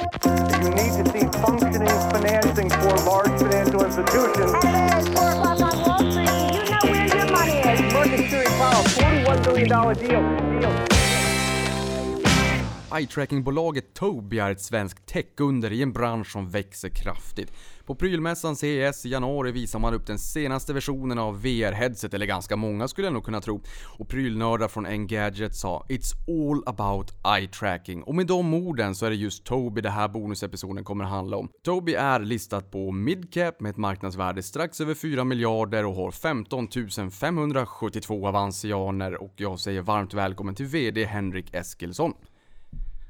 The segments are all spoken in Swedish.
You need to see functioning financing for large financial institutions. It's 4 o'clock on Wall Street. You know where your money is? Series Powell, $41 billion deal. deal. Eye-tracking-bolaget Tobii är ett svenskt tech-under i en bransch som växer kraftigt. På prylmässan CES i januari visar man upp den senaste versionen av VR-headset, eller ganska många skulle jag nog kunna tro. Och prylnördar från Engadget sa “It's all about eye-tracking” och med de orden så är det just Toby det här bonusepisoden kommer att handla om. Toby är listat på midcap med ett marknadsvärde strax över 4 miljarder och har 15 572 avansianer och jag säger varmt välkommen till VD Henrik Eskilsson.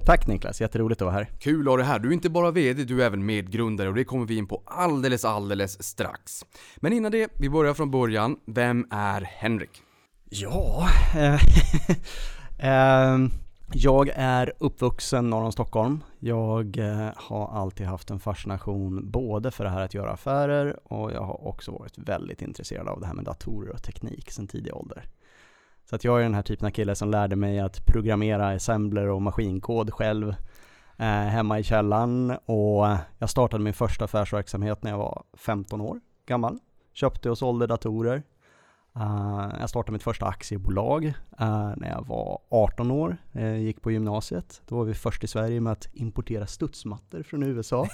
Tack Niklas, jätteroligt att vara här. Kul att ha dig här. Du är inte bara VD, du är även medgrundare och det kommer vi in på alldeles, alldeles strax. Men innan det, vi börjar från början. Vem är Henrik? Ja, eh, eh, jag är uppvuxen norr om Stockholm. Jag eh, har alltid haft en fascination både för det här att göra affärer och jag har också varit väldigt intresserad av det här med datorer och teknik sedan tidig ålder. Så att jag är den här typen av kille som lärde mig att programmera assembler och maskinkod själv eh, hemma i källaren och jag startade min första affärsverksamhet när jag var 15 år gammal. Köpte och sålde datorer. Uh, jag startade mitt första aktiebolag uh, när jag var 18 år, uh, gick på gymnasiet. Då var vi först i Sverige med att importera studsmattor från USA.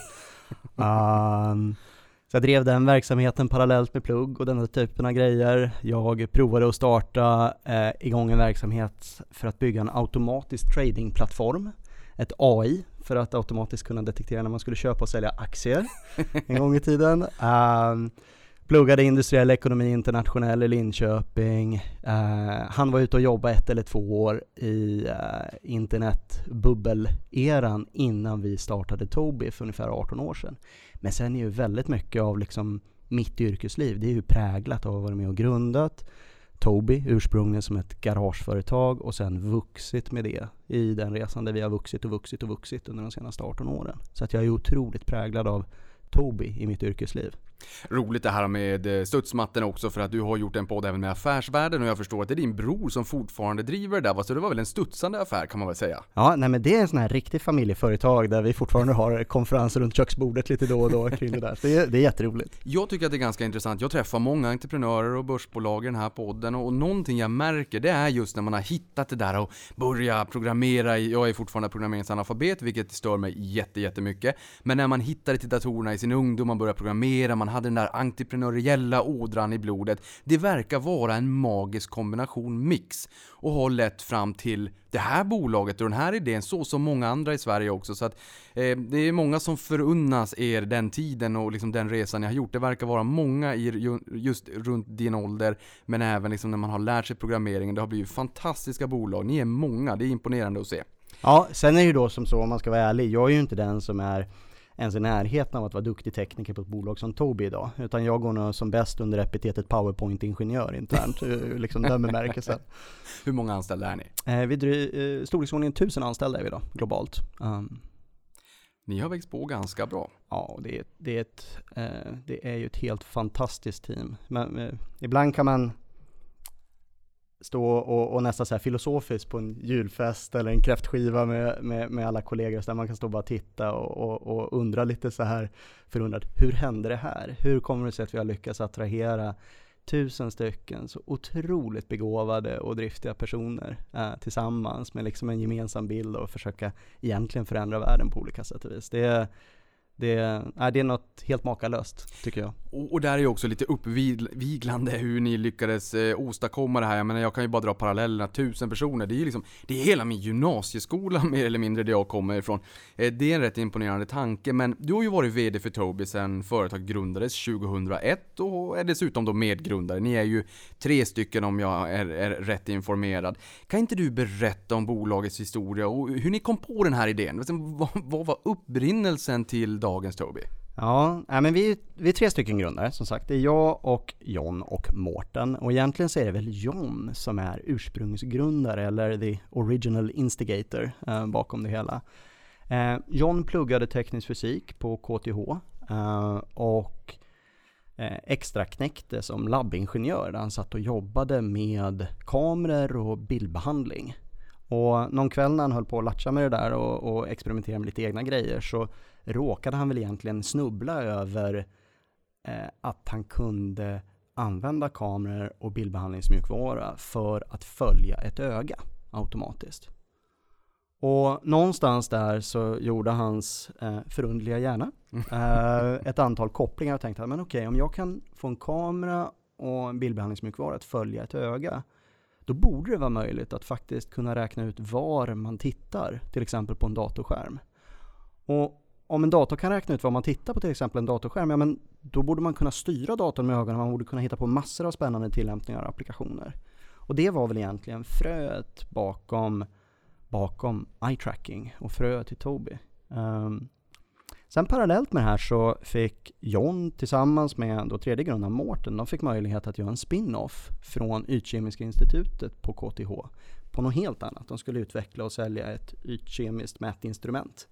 Jag drev den verksamheten parallellt med plugg och den här typen av grejer. Jag provade att starta eh, igång en verksamhet för att bygga en automatisk tradingplattform. Ett AI för att automatiskt kunna detektera när man skulle köpa och sälja aktier en gång i tiden. Um, pluggade industriell ekonomi internationell i Linköping. Uh, han var ute och jobbade ett eller två år i uh, internetbubbeleran innan vi startade Tobii för ungefär 18 år sedan. Men sen är ju väldigt mycket av liksom mitt yrkesliv, det är ju präglat av att vara med och grundat Tobii ursprungligen som ett garageföretag och sen vuxit med det i den resan där vi har vuxit och vuxit och vuxit under de senaste 18 åren. Så att jag är otroligt präglad av Tobii i mitt yrkesliv. Roligt det här med eh, studsmattorna också för att du har gjort en podd även med affärsvärlden och jag förstår att det är din bror som fortfarande driver det där, så det var väl en studsande affär kan man väl säga? Ja, nej men det är en sån här riktig familjeföretag där vi fortfarande har konferenser runt köksbordet lite då och då kring det där. Så det är, det är jätteroligt. Jag tycker att det är ganska intressant. Jag träffar många entreprenörer och börsbolag i den här podden och någonting jag märker det är just när man har hittat det där och börja programmera. Jag är fortfarande programmeringsanalfabet vilket stör mig jätte, jättemycket. Men när man hittade till datorerna i sin ungdom, man börjar programmera, man hade den där entreprenöriella ådran i blodet. Det verkar vara en magisk kombination mix och har lett fram till det här bolaget och den här idén så som många andra i Sverige också. Så att eh, det är många som förunnas er den tiden och liksom den resan ni har gjort. Det verkar vara många i just runt din ålder, men även liksom när man har lärt sig programmeringen. Det har blivit fantastiska bolag. Ni är många, det är imponerande att se. Ja, sen är det ju då som så om man ska vara ärlig, jag är ju inte den som är ens i närheten av att vara duktig tekniker på ett bolag som Tobii idag. Utan jag går nog som bäst under epitetet PowerPoint-ingenjör internt, eh, liksom den bemärkelsen. Hur många anställda är ni? Eh, vi dryg, eh, storleksordningen tusen anställda är vi då, globalt. Um, ni har växt på ganska bra. Ja, det är, det är, ett, eh, det är ju ett helt fantastiskt team. Men, eh, ibland kan man stå och, och nästan så här filosofiskt på en julfest eller en kräftskiva med, med, med alla kollegor så där man kan stå och bara titta och, och, och undra lite så här förundrad, hur hände det här? Hur kommer det sig att vi har lyckats attrahera tusen stycken så otroligt begåvade och driftiga personer eh, tillsammans med liksom en gemensam bild och försöka egentligen förändra världen på olika sätt och vis. Det är, det, är, det är något helt makalöst, tycker jag. Och, och där är ju också lite uppviglande hur ni lyckades eh, åstadkomma det här. Jag menar, jag kan ju bara dra parallellerna. Tusen personer, det är ju liksom, det är hela min gymnasieskola mer eller mindre där jag kommer ifrån. Eh, det är en rätt imponerande tanke, men du har ju varit VD för Tobii sedan företaget grundades 2001 och är dessutom då medgrundare. Ni är ju tre stycken om jag är, är rätt informerad. Kan inte du berätta om bolagets historia och hur ni kom på den här idén? Vad, vad var upprinnelsen till dagens Tobii? Ja, men vi, vi är tre stycken grundare som sagt. Det är jag och John och Mårten. Och egentligen så är det väl John som är ursprungsgrundare eller the original instigator eh, bakom det hela. Eh, John pluggade teknisk fysik på KTH eh, och eh, extraknäckte som labbingenjör där han satt och jobbade med kameror och bildbehandling. Och någon kväll när han höll på att latcha med det där och, och experimentera med lite egna grejer så råkade han väl egentligen snubbla över eh, att han kunde använda kameror och bildbehandlingsmjukvara för att följa ett öga automatiskt. Och någonstans där så gjorde hans eh, förundliga hjärna eh, ett antal kopplingar och tänkte, men okej, om jag kan få en kamera och en bildbehandlingsmjukvara att följa ett öga, då borde det vara möjligt att faktiskt kunna räkna ut var man tittar, till exempel på en datorskärm. Och om en dator kan räkna ut vad man tittar på till exempel en datorskärm, ja men då borde man kunna styra datorn med ögonen, man borde kunna hitta på massor av spännande tillämpningar och applikationer. Och det var väl egentligen fröet bakom, bakom eye tracking och fröet till Tobii. Um, ehm, sen parallellt med det här så fick John tillsammans med då tredje grundaren Mårten, de fick möjlighet att göra en spin-off från Ytkemiska institutet på KTH på något helt annat. De skulle utveckla och sälja ett ytkemiskt mätinstrument.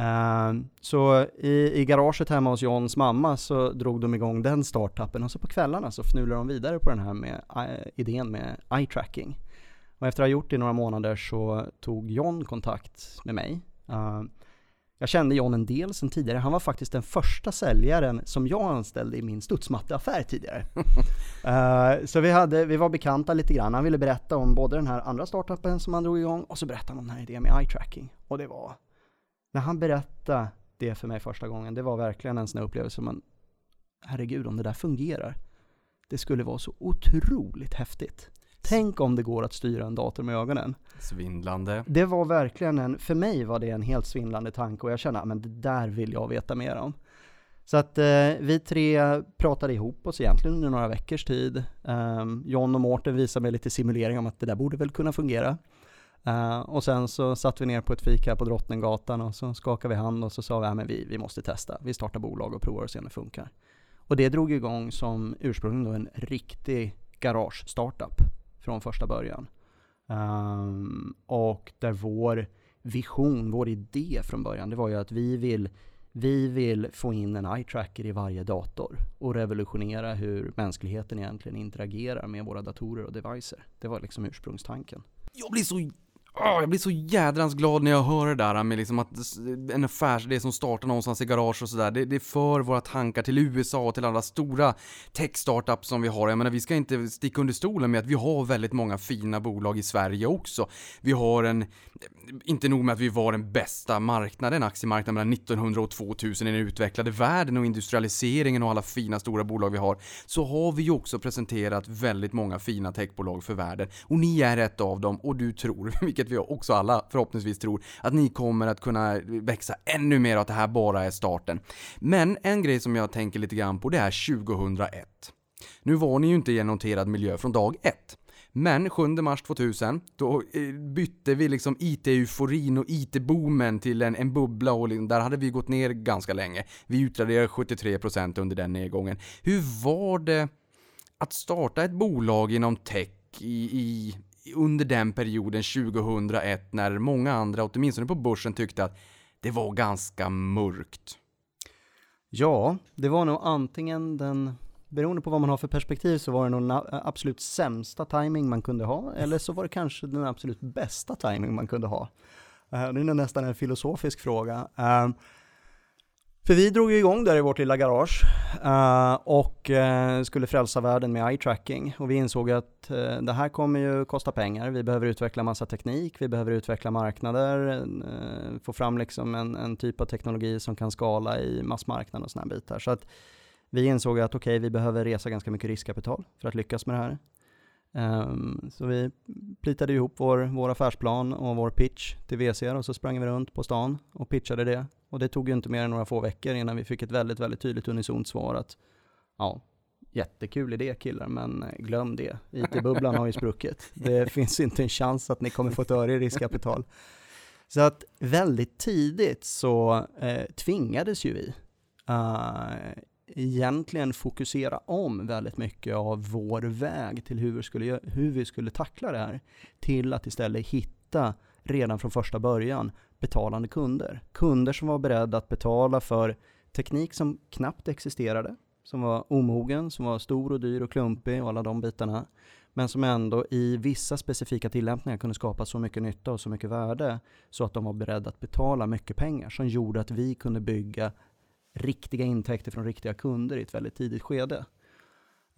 Uh, så i, i garaget hemma hos Johns mamma så drog de igång den startupen och så på kvällarna så fnulade de vidare på den här med uh, idén med eye tracking. Och efter att ha gjort det i några månader så tog John kontakt med mig. Uh, jag kände John en del sedan tidigare. Han var faktiskt den första säljaren som jag anställde i min studsmatteaffär tidigare. uh, så vi, hade, vi var bekanta lite grann. Han ville berätta om både den här andra startupen som han drog igång och så berättade han om den här idén med eye tracking. Och det var när han berättade det för mig första gången, det var verkligen en sån här upplevelse, men herregud om det där fungerar. Det skulle vara så otroligt häftigt. Tänk om det går att styra en dator med ögonen. Svindlande. Det var verkligen en, för mig var det en helt svindlande tanke och jag kände, men det där vill jag veta mer om. Så att eh, vi tre pratade ihop oss egentligen under några veckors tid. Um, John och Mårten visade mig lite simulering om att det där borde väl kunna fungera. Uh, och sen så satt vi ner på ett fika på Drottninggatan och så skakade vi hand och så sa vi att vi, vi måste testa. Vi startar bolag och provar och ser om det funkar. Och det drog igång som ursprungligen då en riktig garage-startup från första början. Um, och där vår vision, vår idé från början, det var ju att vi vill, vi vill få in en eye-tracker i varje dator och revolutionera hur mänskligheten egentligen interagerar med våra datorer och devices. Det var liksom ursprungstanken. Jag blir så Oh, jag blir så jädrans glad när jag hör det där med liksom att en affärsidé som startar någonstans i garage och sådär. Det, det för våra tankar till USA och till alla stora tech-startups som vi har. Jag menar, vi ska inte sticka under stolen med att vi har väldigt många fina bolag i Sverige också. Vi har en, inte nog med att vi var den bästa marknaden, aktiemarknaden mellan 1900 och 2000 i den utvecklade världen och industrialiseringen och alla fina stora bolag vi har, så har vi ju också presenterat väldigt många fina techbolag för världen. Och ni är ett av dem och du tror, vilket vilket vi också alla förhoppningsvis tror, att ni kommer att kunna växa ännu mer och att det här bara är starten. Men en grej som jag tänker lite grann på det är 2001. Nu var ni ju inte i en noterad miljö från dag ett. Men 7 mars 2000, då eh, bytte vi liksom IT-euforin och IT-boomen till en, en bubbla och liksom, där hade vi gått ner ganska länge. Vi utraderade 73% under den nedgången. Hur var det att starta ett bolag inom tech i, i, under den perioden 2001 när många andra, åtminstone på börsen, tyckte att det var ganska mörkt? Ja, det var nog antingen den, beroende på vad man har för perspektiv så var det nog den absolut sämsta timing man kunde ha, eller så var det kanske den absolut bästa timing man kunde ha. Eh, det är nästan en filosofisk fråga. Eh, för vi drog ju igång där i vårt lilla garage uh, och uh, skulle frälsa världen med eye tracking. Och vi insåg att uh, det här kommer ju kosta pengar. Vi behöver utveckla massa teknik, vi behöver utveckla marknader, få fram liksom en, en, typ av teknologi som kan skala i massmarknaden och sådana bitar. Så att vi insåg att okej, okay, vi behöver resa ganska mycket riskkapital för att lyckas med det här. Um, så vi plitade ihop vår, vår affärsplan och vår pitch till VC och så sprang vi runt på stan och pitchade det och det tog ju inte mer än några få veckor innan vi fick ett väldigt, väldigt tydligt unisont svar att ja, jättekul idé killar, men glöm det. IT-bubblan har ju spruckit. Det finns inte en chans att ni kommer få ett öre i riskkapital. Så att väldigt tidigt så eh, tvingades ju vi uh, egentligen fokusera om väldigt mycket av vår väg till hur vi, skulle, hur vi skulle tackla det här, till att istället hitta redan från första början betalande kunder. Kunder som var beredda att betala för teknik som knappt existerade, som var omogen, som var stor och dyr och klumpig och alla de bitarna. men som ändå i vissa specifika tillämpningar kunde skapa så mycket nytta och så mycket värde så att de var beredda att betala mycket pengar som gjorde att vi kunde bygga riktiga intäkter från riktiga kunder i ett väldigt tidigt skede.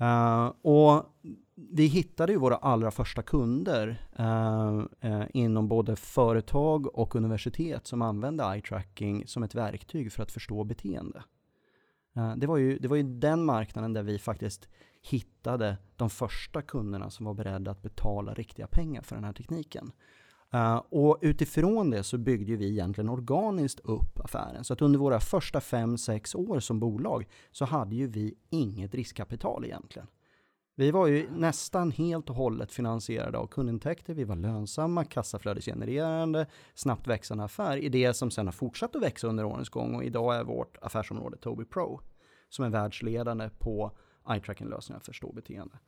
Uh, och vi hittade ju våra allra första kunder uh, uh, inom både företag och universitet som använde eye tracking som ett verktyg för att förstå beteende. det, var ju, det var ju den marknaden där vi faktiskt hittade de första kunderna som var beredda att betala riktiga pengar för den här tekniken. Uh, och utifrån det så byggde vi egentligen organiskt upp affären. Så att under våra första 5-6 år som bolag så hade ju vi inget riskkapital egentligen. Vi var ju nästan helt och hållet finansierade av kundintäkter, vi var lönsamma, kassaflödesgenererande, snabbt växande affär i det som sen har fortsatt att växa under årens gång och idag är vårt affärsområde Tobii Pro som är världsledande på eye tracking-lösningar för ståbeteende.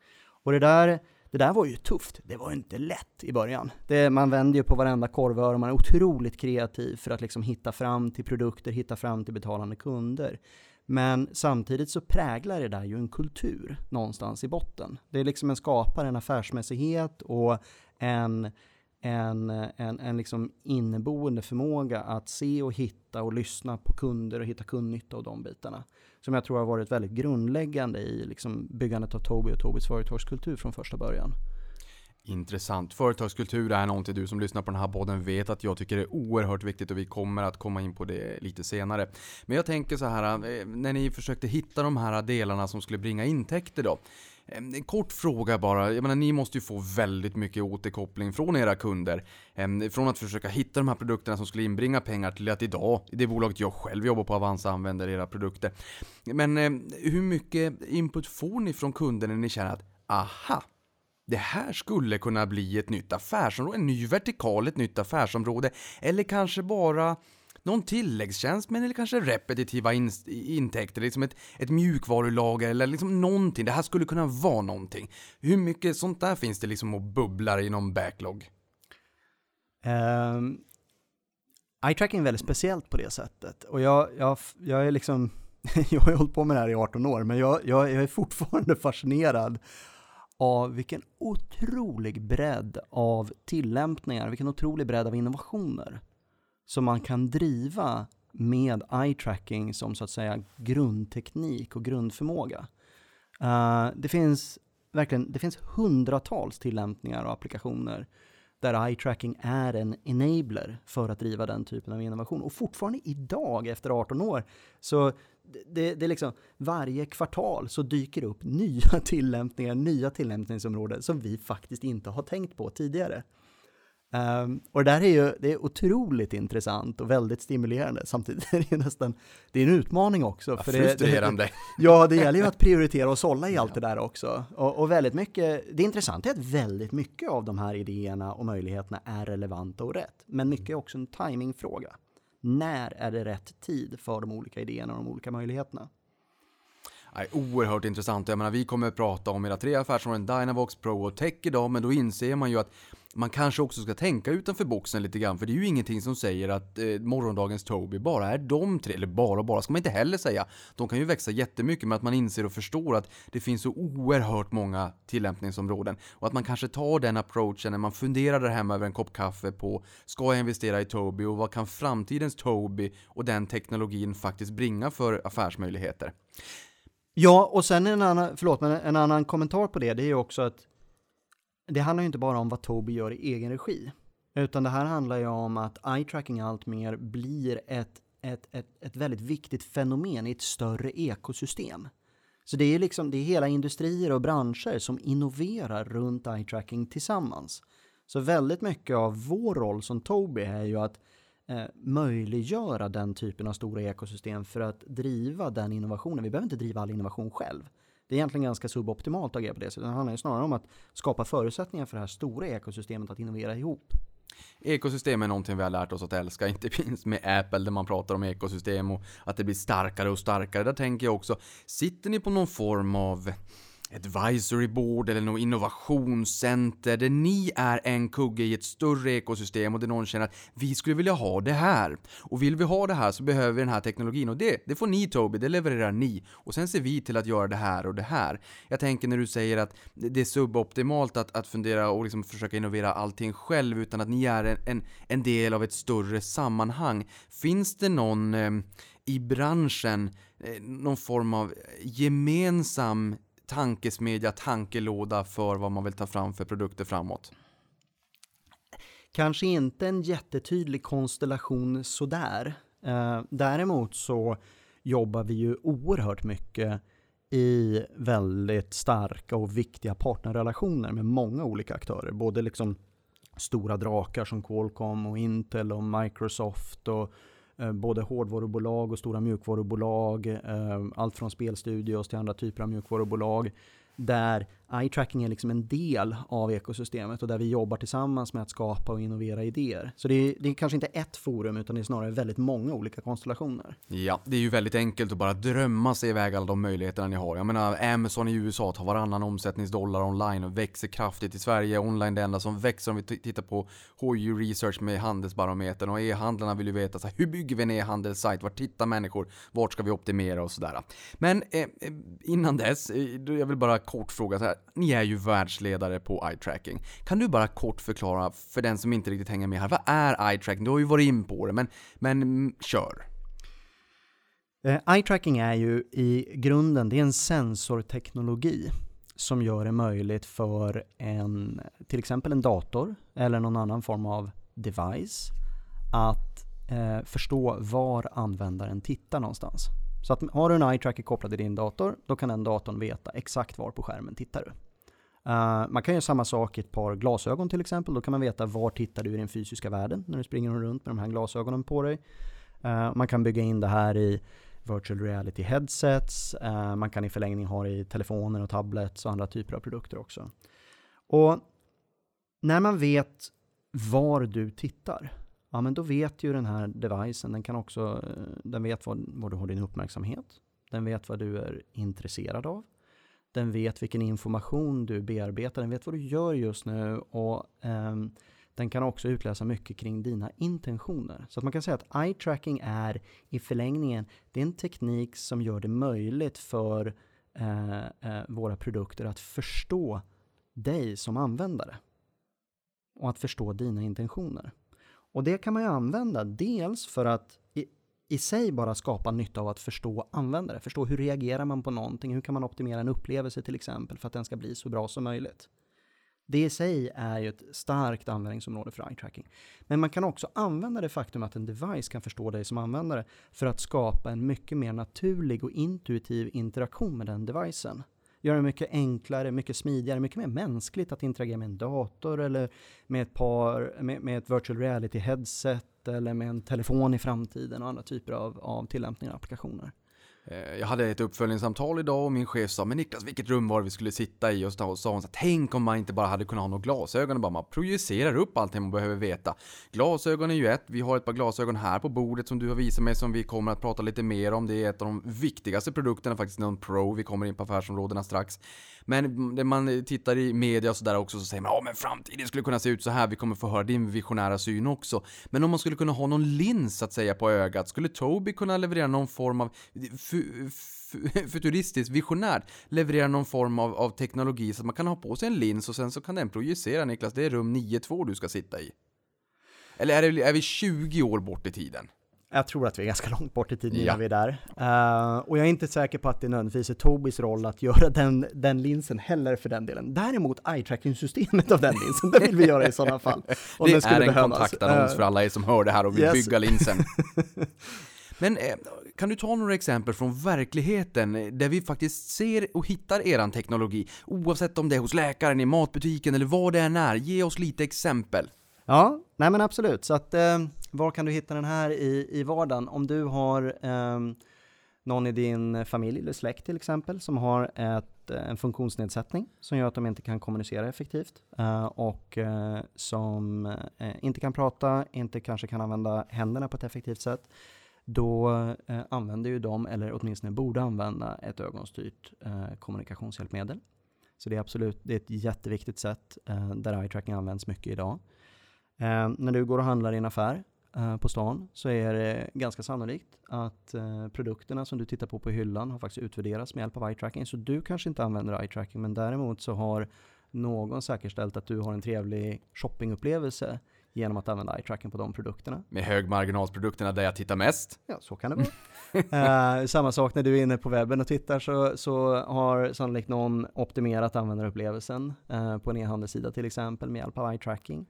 Och det där, det där var ju tufft. Det var inte lätt i början. Det, man vänder ju på varenda korvöra, man är otroligt kreativ för att liksom hitta fram till produkter, hitta fram till betalande kunder. Men samtidigt så präglar det där ju en kultur någonstans i botten. Det är liksom en skapare, en affärsmässighet och en, en, en, en liksom inneboende förmåga att se och hitta och lyssna på kunder och hitta kundnytta och de bitarna som jag tror har varit väldigt grundläggande i liksom byggandet av Tobii och Tobiis företagskultur från första början. Intressant. Företagskultur är någonting du som lyssnar på den här podden vet att jag tycker är oerhört viktigt och vi kommer att komma in på det lite senare. Men jag tänker så här, eh, när ni försökte hitta de här delarna som skulle bringa intäkter då. Ehm, en kort fråga bara. Jag menar, ni måste ju få väldigt mycket återkoppling från era kunder. Ehm, från att försöka hitta de här produkterna som skulle inbringa pengar till att idag, i det bolaget jag själv jobbar på, Avanza, använder era produkter. Men ehm, hur mycket input får ni från kunder när ni känner att aha, det här skulle kunna bli ett nytt affärsområde, en ny vertikal, ett nytt affärsområde, eller kanske bara någon tilläggstjänst men eller kanske repetitiva in intäkter, liksom ett, ett mjukvarulager eller liksom någonting. Det här skulle kunna vara någonting. Hur mycket sånt där finns det liksom och bubblar i någon backlog? Um, eye tracking är väldigt speciellt på det sättet och jag, jag, jag är liksom, jag har hållit på med det här i 18 år men jag, jag, jag är fortfarande fascinerad av vilken otrolig bredd av tillämpningar, vilken otrolig bredd av innovationer som man kan driva med eye tracking som så att säga grundteknik och grundförmåga. Uh, det finns verkligen, det finns hundratals tillämpningar och applikationer där eye tracking är en enabler för att driva den typen av innovation. Och fortfarande idag, efter 18 år, så det, det är liksom varje kvartal så dyker det upp nya tillämpningar, nya tillämpningsområden som vi faktiskt inte har tänkt på tidigare. Um, och det där är ju det är otroligt intressant och väldigt stimulerande. Samtidigt är det ju nästan, det är en utmaning också. För frustrerande. Det, det, ja, det gäller ju att prioritera och sålla i allt det där också. Och, och, väldigt mycket, det intressanta är att väldigt mycket av de här idéerna och möjligheterna är relevanta och rätt. Men mycket är också en timingfråga. När är det rätt tid för de olika idéerna och de olika möjligheterna? Oerhört intressant. Jag menar, vi kommer att prata om era tre affärsområden, Dynavox, Pro och Tech idag, men då inser man ju att man kanske också ska tänka utanför boxen lite grann, för det är ju ingenting som säger att eh, morgondagens Tobii bara är de tre, eller bara och bara ska man inte heller säga. De kan ju växa jättemycket, men att man inser och förstår att det finns så oerhört många tillämpningsområden och att man kanske tar den approachen när man funderar där hemma över en kopp kaffe på ska jag investera i Tobii och vad kan framtidens Tobii och den teknologin faktiskt bringa för affärsmöjligheter? Ja, och sen en annan, förlåt, men en annan kommentar på det, det är ju också att det handlar ju inte bara om vad Tobii gör i egen regi, utan det här handlar ju om att eye tracking allt mer blir ett, ett, ett, ett väldigt viktigt fenomen i ett större ekosystem. Så det är liksom, det är hela industrier och branscher som innoverar runt eye tracking tillsammans. Så väldigt mycket av vår roll som Tobii är ju att eh, möjliggöra den typen av stora ekosystem för att driva den innovationen. Vi behöver inte driva all innovation själv. Det är egentligen ganska suboptimalt att agera på det sättet. Det handlar ju snarare om att skapa förutsättningar för det här stora ekosystemet att innovera ihop. Ekosystem är någonting vi har lärt oss att älska, inte minst med Apple där man pratar om ekosystem och att det blir starkare och starkare. Där tänker jag också, sitter ni på någon form av advisory board eller något innovationscenter där ni är en kugge i ett större ekosystem och där någon känner att vi skulle vilja ha det här. Och vill vi ha det här så behöver vi den här teknologin och det, det får ni Toby, det levererar ni. Och sen ser vi till att göra det här och det här. Jag tänker när du säger att det är suboptimalt att, att fundera och liksom försöka innovera allting själv utan att ni är en, en, en del av ett större sammanhang. Finns det någon eh, i branschen eh, någon form av gemensam tankesmedja, tankelåda för vad man vill ta fram för produkter framåt? Kanske inte en jättetydlig konstellation sådär. Eh, däremot så jobbar vi ju oerhört mycket i väldigt starka och viktiga partnerrelationer med många olika aktörer. Både liksom stora drakar som Qualcomm och Intel och Microsoft och Eh, både hårdvarubolag och stora mjukvarubolag, eh, allt från spelstudios till andra typer av mjukvarubolag där eye tracking är liksom en del av ekosystemet och där vi jobbar tillsammans med att skapa och innovera idéer. Så det är, det är kanske inte ett forum utan det är snarare väldigt många olika konstellationer. Ja, det är ju väldigt enkelt att bara drömma sig iväg alla de möjligheterna ni har. Jag menar, Amazon i USA tar varannan omsättningsdollar online och växer kraftigt. I Sverige online det enda som växer om vi tittar på HU Research med handelsbarometern och e-handlarna vill ju veta så här, hur bygger vi en e-handelssajt? Vart tittar människor? Vart ska vi optimera och sådär. Men eh, eh innan dess, eh, jag vill bara kort fråga så här ni är ju världsledare på eye tracking. Kan du bara kort förklara för den som inte riktigt hänger med här, vad är eye tracking? Du har ju varit in på det, men, men mm, kör. Eh, eye tracking är ju i grunden, det är en sensorteknologi som gör det möjligt för en, till exempel en dator eller någon annan form av device att eh, förstå var användaren tittar någonstans. Så att har du en eye tracker kopplad till din dator, då kan den datorn veta exakt var på skärmen tittar du. Uh, man kan göra samma sak i ett par glasögon till exempel. Då kan man veta var tittar du i den fysiska världen när du springer runt med de här glasögonen på dig. Uh, man kan bygga in det här i virtual reality headsets. Uh, man kan i förlängning ha det i telefoner och tablets och andra typer av produkter också. Och när man vet var du tittar, ja men då vet ju den här devicen, den kan också, eh, den vet var, var du har din uppmärksamhet. Den vet vad du är intresserad av. Den vet vilken information du bearbetar, den vet vad du gör just nu och um, den kan också utläsa mycket kring dina intentioner. Så att man kan säga att eye tracking är i förlängningen, det är en teknik som gör det möjligt för eh, eh, våra produkter att förstå dig som användare. Och att förstå dina intentioner. Och det kan man ju använda dels för att i sig bara skapa nytta av att förstå användare, förstå hur reagerar man på någonting, hur kan man optimera en upplevelse till exempel för att den ska bli så bra som möjligt. Det i sig är ju ett starkt användningsområde för eye tracking. Men man kan också använda det faktum att en device kan förstå dig som användare för att skapa en mycket mer naturlig och intuitiv interaktion med den devicen. Göra det mycket enklare, mycket smidigare, mycket mer mänskligt att interagera med en dator eller med ett par, med, med ett virtual reality headset eller med en telefon i framtiden och andra typer av, av tillämpningar och applikationer. Eh, jag hade ett uppföljningssamtal idag och min chef sa, men Niklas vilket rum var det vi skulle sitta i? Och så sa hon så tänk om man inte bara hade kunnat ha några glasögon och bara man projicerar upp allting man behöver veta. Glasögon är ju ett, vi har ett par glasögon här på bordet som du har visat mig som vi kommer att prata lite mer om. Det är ett av de viktigaste produkterna faktiskt, någon Pro, vi kommer in på affärsområdena strax. Men när man tittar i media och sådär också så säger man ja men framtiden skulle kunna se ut så här, vi kommer få höra din visionära syn också. Men om man skulle kunna ha någon lins att säga på ögat, skulle Toby kunna leverera någon form av futuristiskt, visionärt, leverera någon form av, av teknologi så att man kan ha på sig en lins och sen så kan den projicera Niklas, det är rum 9-2 du ska sitta i. Eller är, det, är vi 20 år bort i tiden? Jag tror att vi är ganska långt bort i tiden innan vi är där. Uh, och jag är inte säker på att det nödvändigtvis är Tobis roll att göra den, den linsen heller för den delen. Däremot eye-tracking-systemet av den linsen, det vill vi göra i sådana fall. Det är en behövas. kontaktannons uh, för alla er som hör det här och vill yes. bygga linsen. Men eh, kan du ta några exempel från verkligheten eh, där vi faktiskt ser och hittar eran teknologi? Oavsett om det är hos läkaren, i matbutiken eller vad det än är. Ge oss lite exempel. Ja, nej men absolut. Så att eh, var kan du hitta den här i, i vardagen? Om du har eh, någon i din familj eller släkt till exempel som har ett, eh, en funktionsnedsättning som gör att de inte kan kommunicera effektivt och som inte kan prata, inte kanske kan använda händerna på ett effektivt sätt då eh, använder ju de, eller åtminstone borde använda, ett ögonstyrt eh, kommunikationshjälpmedel. Så det är absolut det är ett jätteviktigt sätt eh, där eye tracking används mycket idag. Eh, när du går och handlar i en affär eh, på stan så är det ganska sannolikt att eh, produkterna som du tittar på på hyllan har faktiskt utvärderats med hjälp av eye tracking. Så du kanske inte använder eye tracking men däremot så har någon säkerställt att du har en trevlig shoppingupplevelse genom att använda eye tracking på de produkterna. Med högmarginalsprodukterna där jag tittar mest. Ja, så kan det vara. eh, samma sak när du är inne på webben och tittar så, så har sannolikt någon optimerat användarupplevelsen eh, på en e-handelssida till exempel med hjälp av eye tracking.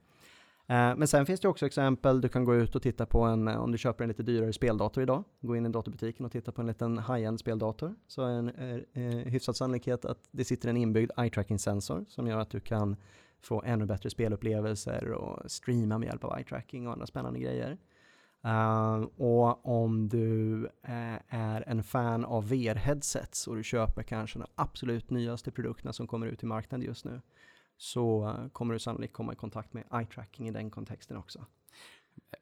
Eh, men sen finns det också exempel, du kan gå ut och titta på en, om du köper en lite dyrare speldator idag, gå in i databutiken och titta på en liten high-end speldator, så är en eh, hyfsad sannolikhet att det sitter en inbyggd eye tracking sensor som gör att du kan få ännu bättre spelupplevelser och streama med hjälp av eye tracking och andra spännande grejer. Uh, och om du uh, är en fan av VR-headsets och du köper kanske de absolut nyaste produkterna som kommer ut i marknaden just nu så uh, kommer du sannolikt komma i kontakt med eye tracking i den kontexten också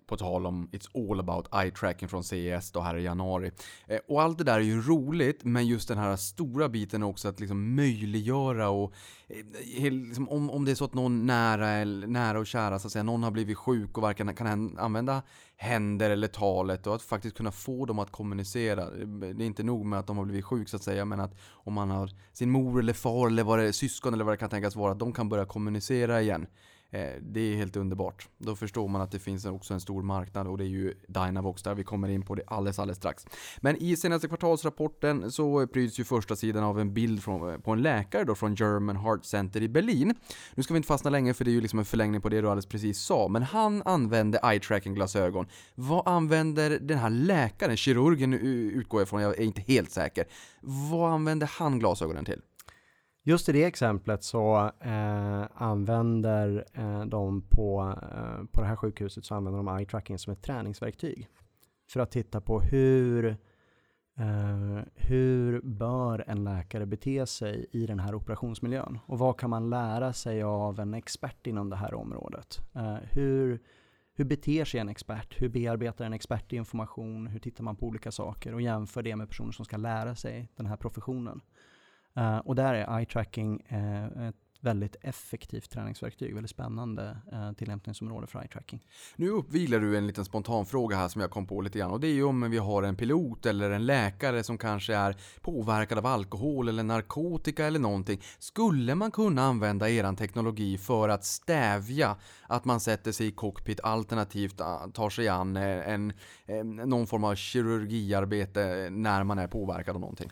på tal om It's all about eye tracking från CES då här i januari. Eh, och allt det där är ju roligt, men just den här stora biten är också att liksom möjliggöra och eh, liksom, om, om det är så att någon nära, nära och kära, så att säga, någon har blivit sjuk och varken kan använda händer eller talet och att faktiskt kunna få dem att kommunicera. Det är inte nog med att de har blivit sjuk så att säga, men att om man har sin mor eller far eller vad det är, syskon eller vad det kan tänkas vara, att de kan börja kommunicera igen. Eh, det är helt underbart. Då förstår man att det finns också en stor marknad och det är ju Dynavox där. Vi kommer in på det alldeles, alldeles strax. Men i senaste kvartalsrapporten så pryds ju första sidan av en bild från, på en läkare då från German Heart Center i Berlin. Nu ska vi inte fastna länge för det är ju liksom en förlängning på det du alldeles precis sa, men han använde eye tracking glasögon. Vad använder den här läkaren, kirurgen utgår jag ifrån, jag är inte helt säker. Vad använder han glasögonen till? Just i det exemplet så eh, använder eh, de på, eh, på det här sjukhuset så använder de eye tracking som ett träningsverktyg. För att titta på hur, eh, hur bör en läkare bete sig i den här operationsmiljön? Och vad kan man lära sig av en expert inom det här området? Eh, hur, hur beter sig en expert? Hur bearbetar en expert information? Hur tittar man på olika saker? Och jämför det med personer som ska lära sig den här professionen. Uh, och där är eye tracking uh, ett väldigt effektivt träningsverktyg, väldigt spännande uh, tillämpningsområde för eye tracking. Nu uppvilar du en liten spontan fråga här som jag kom på lite grann och det är ju om vi har en pilot eller en läkare som kanske är påverkad av alkohol eller narkotika eller någonting. Skulle man kunna använda eran teknologi för att stävja att man sätter sig i cockpit alternativt tar sig an en, en, någon form av kirurgiarbete när man är påverkad av någonting?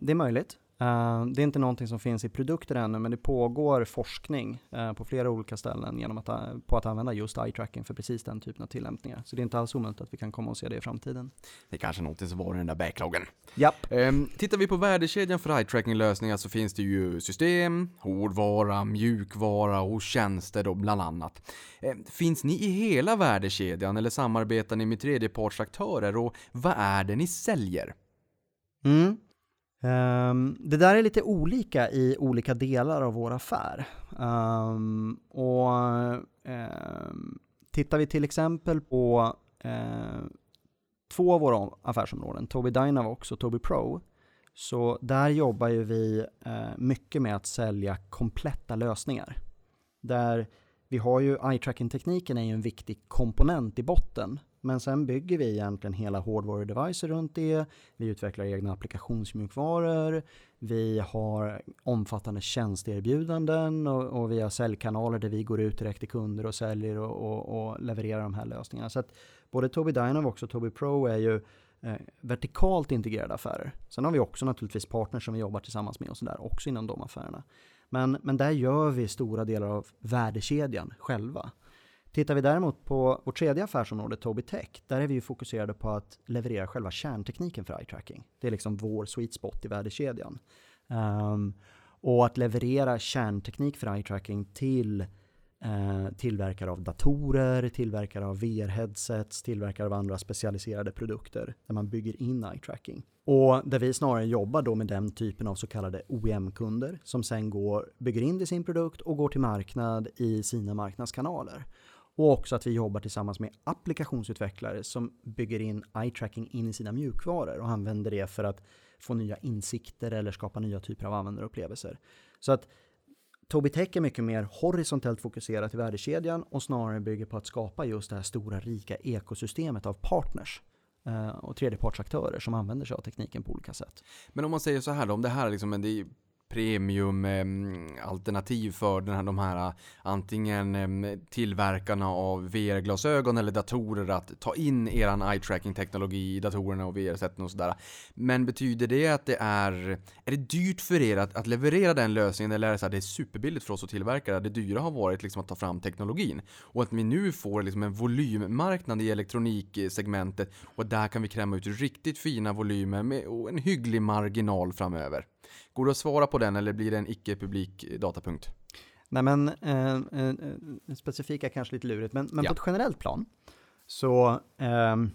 Det är möjligt. Uh, det är inte någonting som finns i produkter ännu, men det pågår forskning uh, på flera olika ställen genom att, uh, på att använda just eye tracking för precis den typen av tillämpningar. Så det är inte alls omöjligt att vi kan komma och se det i framtiden. Det är kanske någonting som var i den där backloggen. Japp. Um, tittar vi på värdekedjan för eye tracking lösningar så finns det ju system, hårdvara, mjukvara och tjänster då bland annat. Um, finns ni i hela värdekedjan eller samarbetar ni med tredjepartsaktörer och vad är det ni säljer? Mm. Um, det där är lite olika i olika delar av vår affär. Um, och um, Tittar vi till exempel på uh, två av våra affärsområden, Tobii Dynavox och Tobii Pro, så där jobbar ju vi uh, mycket med att sälja kompletta lösningar. Där vi har ju eye tracking-tekniken är ju en viktig komponent i botten men sen bygger vi egentligen hela hårdvarudevicer runt det. Vi utvecklar egna applikationsmjukvaror. Vi har omfattande tjänsteerbjudanden och, och vi har säljkanaler där vi går ut direkt till kunder och säljer och, och, och levererar de här lösningarna. Så att både Tobii Dynavox och Tobii Pro är ju eh, vertikalt integrerade affärer. Sen har vi också naturligtvis partners som vi jobbar tillsammans med och sådär också inom de affärerna. Men, men där gör vi stora delar av värdekedjan själva. Tittar vi däremot på vårt tredje affärsområde, Tobii Tech, där är vi ju fokuserade på att leverera själva kärntekniken för eye tracking. Det är liksom vår sweet spot i värdekedjan. Um, och att leverera kärnteknik för eye tracking till eh, tillverkare av datorer, tillverkare av VR-headsets, tillverkare av andra specialiserade produkter där man bygger in eye tracking. Och där vi snarare jobbar då med den typen av så kallade OEM-kunder som sen går, bygger in det i sin produkt och går till marknad i sina marknadskanaler. Och också att vi jobbar tillsammans med applikationsutvecklare som bygger in eye tracking in i sina mjukvaror och använder det för att få nya insikter eller skapa nya typer av användarupplevelser. Så att Tobii Tech är mycket mer horisontellt fokuserat i värdekedjan och snarare bygger på att skapa just det här stora rika ekosystemet av partners eh, och tredjepartsaktörer som använder sig av tekniken på olika sätt. Men om man säger så här då, om det här liksom det är premium ehm, alternativ för den här, de här antingen ehm, tillverkarna av VR-glasögon eller datorer att ta in eran eye-tracking teknologi i datorerna och VR-sätten och sådär. Men betyder det att det är, är det dyrt för er att, att leverera den lösningen eller är det så här, det är superbilligt för oss att tillverka det? Det dyra har varit liksom att ta fram teknologin och att vi nu får liksom en volymmarknad i elektroniksegmentet och där kan vi kräma ut riktigt fina volymer med och en hygglig marginal framöver. Går det att svara på den eller blir det en icke-publik datapunkt? Nej men eh, eh, specifika kanske lite lurigt, men, men Ja. på ett generellt plan så ehm,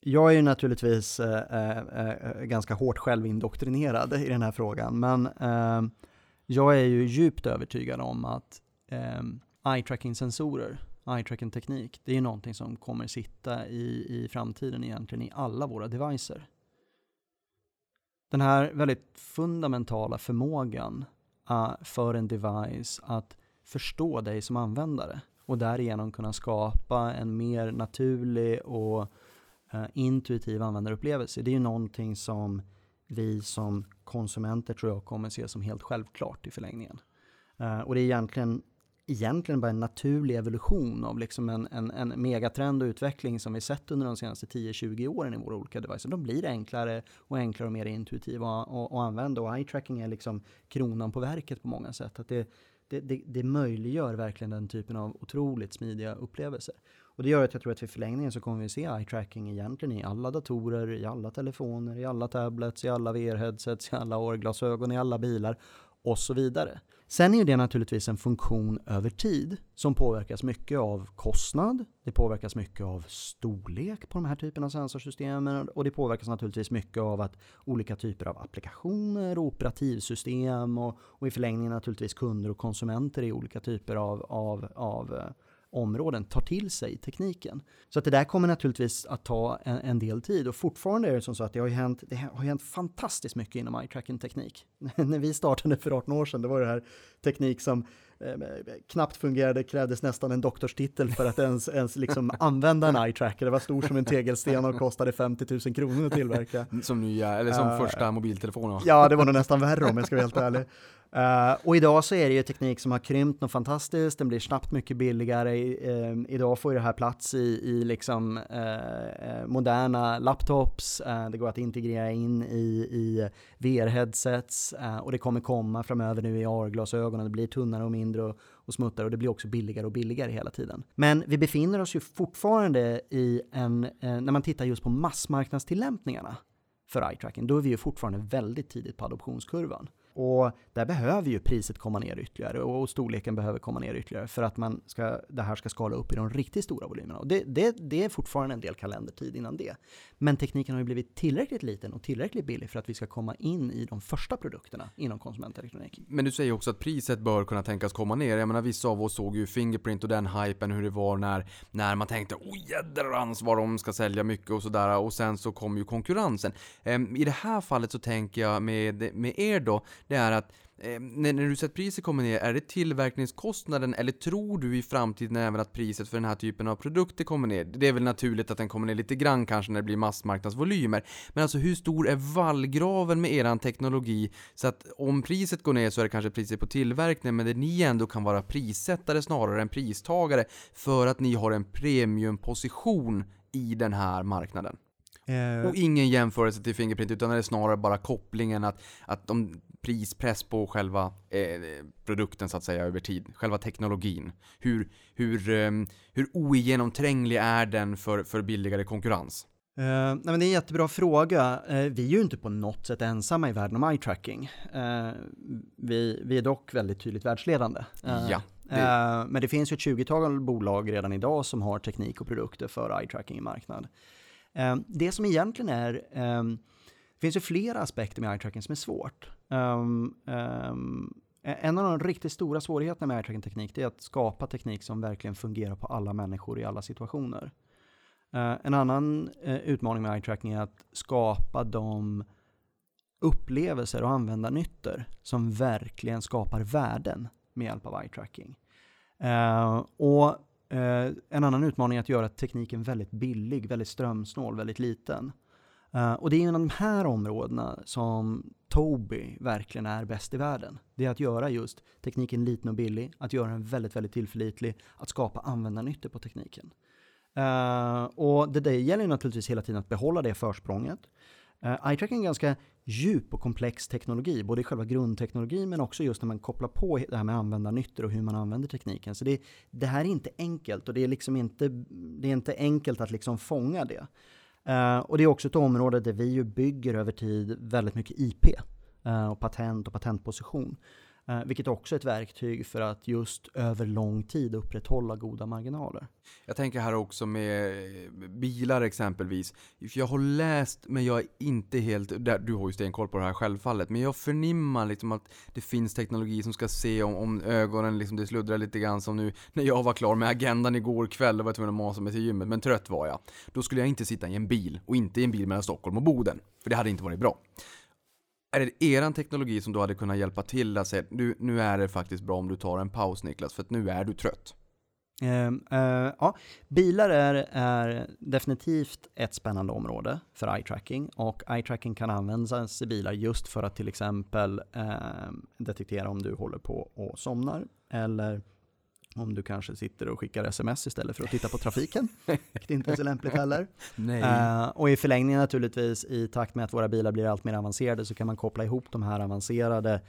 jag är ju naturligtvis eh, eh, eh, ganska hårt självindoktrinerad i den här frågan, men ehm, jag är ju djupt övertygad om att ehm, eye-tracking-sensorer, eye-tracking-teknik, det är ju någonting som kommer sitta i, i framtiden egentligen i alla våra devicer. Den här väldigt fundamentala förmågan uh, för en device att förstå dig som användare och därigenom kunna skapa en mer naturlig och uh, intuitiv användarupplevelse. Det är ju någonting som vi som konsumenter tror jag kommer se som helt självklart i förlängningen. Uh, och det är egentligen, egentligen bara en naturlig evolution av liksom en, en, en megatrend och utveckling som vi sett under de senaste 10-20 åren i våra olika devices. De blir enklare och enklare och mer intuitiva att, använda och eye tracking är liksom kronan på verket på många sätt. Att det, det, det, det möjliggör verkligen den typen av otroligt smidiga upplevelser. Och det gör att jag tror att i förlängningen så kommer vi se eye tracking egentligen i alla datorer, i alla telefoner, i alla tablets, i alla VR-headsets, i alla årglasögon, i alla bilar och så vidare. Sen är ju det naturligtvis en funktion över tid som påverkas mycket av kostnad, det påverkas mycket av storlek på de här typerna av sensorsystemen och det påverkas naturligtvis mycket av att olika typer av applikationer och operativsystem och, och i förlängningen naturligtvis kunder och konsumenter i olika typer av, av, av eh, områden tar till sig tekniken. Så att det där kommer naturligtvis att ta en, en del tid och fortfarande är det som så att det har ju hänt, det har hänt fantastiskt mycket inom eye tracking teknik. När vi startade för 18 år sedan, då var det här teknik som eh, knappt fungerade, krävdes nästan en doktorstitel för att ens, ens liksom använda en eye tracker. Det var stor som en tegelsten och kostade 50 000 kronor att tillverka. Som nya, eller som Eh, första mobiltelefoner. Ja, det var nog nästan värre om jag ska vara helt ärlig. Uh, och idag så är det ju teknik som har krympt något fantastiskt, den blir snabbt mycket billigare. Uh, idag får ju det här plats i, i liksom uh, moderna laptops, det går att integrera in i, i VR-headsets och det kommer komma framöver nu i AR-glasögonen, det blir tunnare och mindre och, och smuttare och det blir också billigare och billigare hela tiden. Men vi befinner oss ju fortfarande i en, när man tittar just på massmarknadstillämpningarna för eye tracking, då är vi ju fortfarande väldigt tidigt på adoptionskurvan. Och där behöver ju priset komma ner ytterligare och storleken behöver komma ner ytterligare för att man ska, det här ska skala upp i de riktigt stora volymerna. Och det, det, det är fortfarande en del kalendertid innan det. Men tekniken har ju blivit tillräckligt liten och tillräckligt billig för att vi ska komma in i de första produkterna inom konsumentelektronik. Men du säger också att priset bör kunna tänkas komma ner. Jag menar vissa av oss såg ju Fingerprint och den hypen hur det var när, när man tänkte oh jädrans vad de ska sälja mycket och sådär och sen så kom ju konkurrensen. Ehm, I det här fallet så tänker jag med, med er då, det är att eh, när, när du sett priset kommer ner, är det tillverkningskostnaden eller tror du i framtiden även att priset för den här typen av produkter kommer ner? Det är väl naturligt att den kommer ner lite grann kanske när det blir massmarknadsvolymer. Men alltså hur stor är vallgraven med eran teknologi? Så att om priset går ner så är det kanske priset på tillverkningen, men det ni ändå kan vara prissättare snarare än pristagare för att ni har en premiumposition i den här marknaden. Eh, Och ingen jämförelse till Fingerprint utan det är snarare bara kopplingen att, att de prispress på själva eh, produkten så att säga över tid, själva teknologin. Hur, hur, eh, hur oigenomtränglig är den för, för billigare konkurrens? Uh, nej men det är en jättebra fråga. Uh, vi är ju inte på något sätt ensamma i världen om eye tracking. Uh, vi, vi är dock väldigt tydligt världsledande. Ja, uh, men det finns ju ett 20-tal bolag redan idag som har teknik och produkter för eye tracking i marknad. Ehm, det som egentligen är, ehm, det finns ju flera aspekter med eye tracking som är svårt. Ehm, e-, en av de riktigt stora svårigheterna med eye tracking teknik är att skapa teknik som verkligen fungerar på alla människor i alla situationer. En annan eh, utmaning med eye tracking är att skapa de upplevelser och användarnyttor som verkligen skapar värden med hjälp av eye tracking. Eh, och eh, en annan utmaning är att göra tekniken väldigt billig, väldigt strömsnål, väldigt liten. Eh, och det är inom de här områdena som Tobii verkligen är bäst i världen. Det är att göra just tekniken liten och billig, att göra den väldigt, väldigt tillförlitlig, att skapa användarnyttor på tekniken. Eh, och det där gäller ju naturligtvis hela tiden att behålla det försprånget. Eh, Eye-tracking är en ganska djup och komplex teknologi, både i själva grundteknologin men också just när man kopplar på det här med användarnyttor och hur man använder tekniken. Så det, det här är inte enkelt och det är liksom inte, det är inte enkelt att liksom fånga det. Uh, och det är också ett område där vi ju bygger över tid väldigt mycket IP uh, eh, och patent och patentposition. Eh, vilket också är ett verktyg för att just över lång tid upprätthålla goda marginaler. Jag tänker här också med bilar exempelvis. Jag har läst, men jag är inte helt, du har ju stenkoll på det här självfallet, men jag förnimmar liksom att det finns teknologi som ska se om, om ögonen liksom, det sluddrar lite grann som nu när jag var klar med agendan igår kväll och var tvungen att masa mig till gymmet, men trött var jag. Då skulle jag inte sitta i en bil, och inte i en bil mellan Stockholm och Boden, för det hade inte varit bra är det eran teknologi som då hade kunnat hjälpa till att säga nu, nu är det faktiskt bra om du tar en paus Niklas, för att nu är du trött? Uh, uh, ja, bilar är, är, definitivt ett spännande område för eye-tracking och eye-tracking kan användas i bilar just för att till exempel uh, detektera om du håller på och somnar eller om du kanske sitter och skickar sms istället för att titta på trafiken, vilket inte är så lämpligt heller. Uh, och i förlängningen naturligtvis, i takt med att våra bilar blir allt mer avancerade, så kan man koppla ihop de här avancerade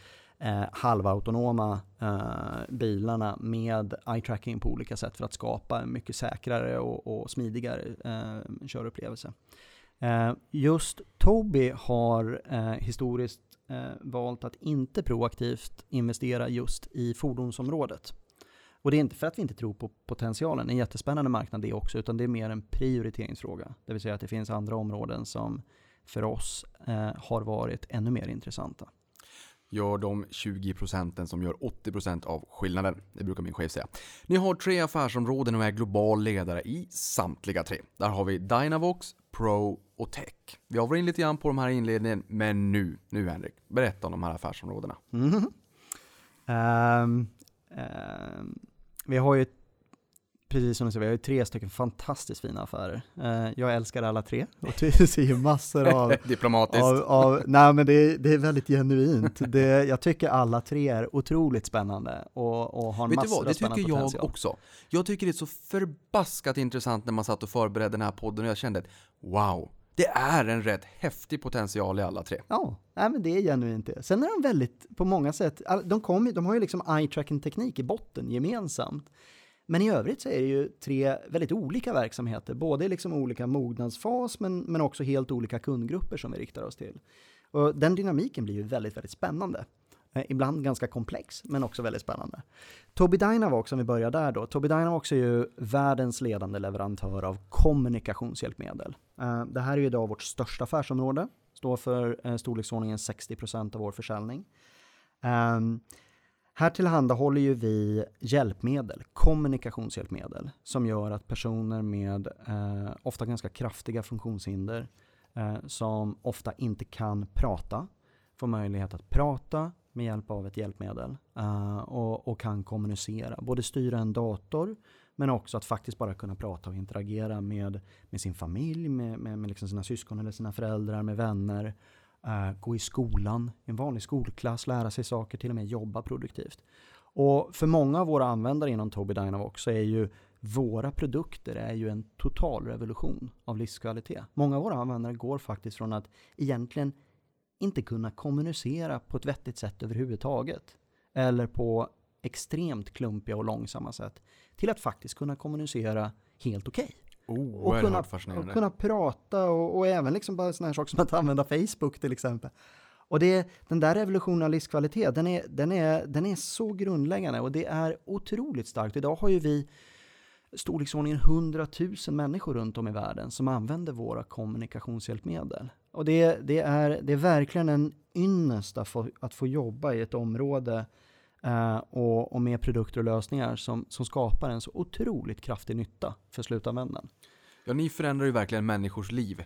uh, halvautonoma uh, bilarna med eye-tracking på olika sätt för att skapa en mycket säkrare och, och smidigare uh, körupplevelse. just Tobii har historiskt valt att inte proaktivt investera just i fordonsområdet. Och det är inte för att vi inte tror på potentialen, en jättespännande marknad det också, utan det är mer en prioriteringsfråga. Det vill säga att det finns andra områden som för oss eh, har varit ännu mer intressanta. Gör de 20 procenten som gör 80 procent av skillnaden. Det brukar min chef säga. Ni har tre affärsområden och är global ledare i samtliga tre. Där har vi Dynavox, Pro och Tech. Vi har varit in lite grann på de här inledningen, men nu, nu Henrik, berätta om de här affärsområdena. Mm. Um, um, vi har ju, precis som du säger, vi har ju tre stycken fantastiskt fina affärer. Eh, jag älskar alla tre och du ser ju massor av... Diplomatiskt. Av, av, nej men det, det är väldigt genuint. Det, jag tycker alla tre är otroligt spännande och, och har Vet massor du vad, det av spännande tycker jag potential. också. Jag tycker det är så förbaskat intressant när man satt och förberedde den här podden och jag kände att wow, det är en rätt häftig potential i alla tre. Ja, nej, men det är genuint det. Sen är de väldigt, på många sätt, de, kom, de har ju liksom eye-tracking-teknik i botten gemensamt. Men i övrigt så är det ju tre väldigt olika verksamheter, både i liksom olika mognadsfas men, men också helt olika kundgrupper som vi riktar oss till. Och den dynamiken blir ju väldigt, väldigt spännande. Eh, ibland ganska komplex, men också väldigt spännande. Tobii Dynavox, om vi börjar där då. Tobii Dynavox är ju världens ledande leverantör av kommunikationshjälpmedel. Eh, det här är ju idag vårt största affärsområde, står för eh, storleksordningen 60% av vår försäljning. Ehm, här tillhandahåller ju vi hjälpmedel, kommunikationshjälpmedel, som gör att personer med eh, ofta ganska kraftiga funktionshinder, eh, som ofta inte kan prata, får möjlighet att prata med hjälp av ett hjälpmedel uh, och, och, kan kommunicera. Både styra en dator men också att faktiskt bara kunna prata och interagera med, med sin familj, med, med, med liksom sina syskon eller sina föräldrar, med vänner. Uh, gå i skolan, i en vanlig skolklass, lära sig saker, till och med jobba produktivt. Och för många av våra användare inom Tobii Dynavox så är ju våra produkter är ju en total revolution av livskvalitet. Många av våra användare går faktiskt från att egentligen inte kunna kommunicera på ett vettigt sätt överhuvudtaget. Eller på extremt klumpiga och långsamma sätt. Till att faktiskt kunna kommunicera helt okej. Okay. Oh, och, kunna, och kunna prata och, och även liksom bara sådana här saker som att använda Facebook till exempel. Och det, den där revolutionen av livskvalitet, den är, den, är, den är så grundläggande och det är otroligt starkt. Idag har ju vi storleksordningen 100 000 människor runt om i världen som använder våra kommunikationshjälpmedel. Och det, det, är, det är verkligen en ynnest att få, att få jobba i ett område eh, och, och, med produkter och lösningar som, som skapar en så otroligt kraftig nytta för slutanvändaren. Ja, ni förändrar ju verkligen människors liv.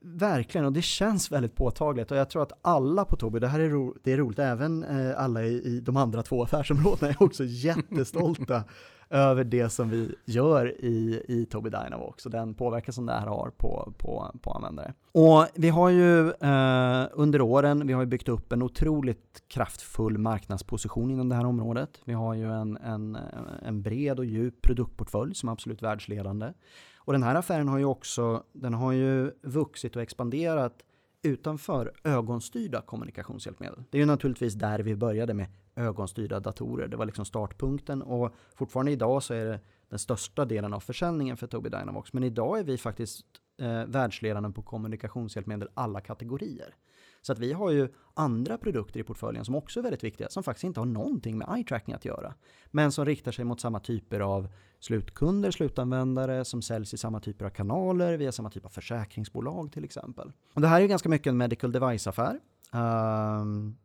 Verkligen, och det känns väldigt påtagligt. Och jag tror att alla på Tobii, det här är, ro, det är roligt, även eh, alla i, i de andra två affärsområdena är också jättestolta över det som vi gör i, i Tobii Dynavox och den påverkan som det här har på, på, på användare. Och vi har ju eh, under åren, vi har ju byggt upp en otroligt kraftfull marknadsposition inom det här området. Vi har ju en, en, en bred och djup produktportfölj som är absolut världsledande. Och den här affären har ju också, den har ju vuxit och expanderat utanför ögonstyrda kommunikationshjälpmedel. Det är ju naturligtvis där vi började med ögonstyrda datorer. Det var liksom startpunkten och fortfarande idag så är det den största delen av försäljningen för Tobii Dynavox. Men idag är vi faktiskt eh, världsledande på kommunikationshjälpmedel alla kategorier. Så att vi har ju andra produkter i portföljen som också är väldigt viktiga, som faktiskt inte har någonting med eye tracking att göra. Men som riktar sig mot samma typer av slutkunder, slutanvändare, som säljs i samma typer av kanaler, via samma typ av försäkringsbolag till exempel. Och det här är ju ganska mycket en medical device-affär. Um,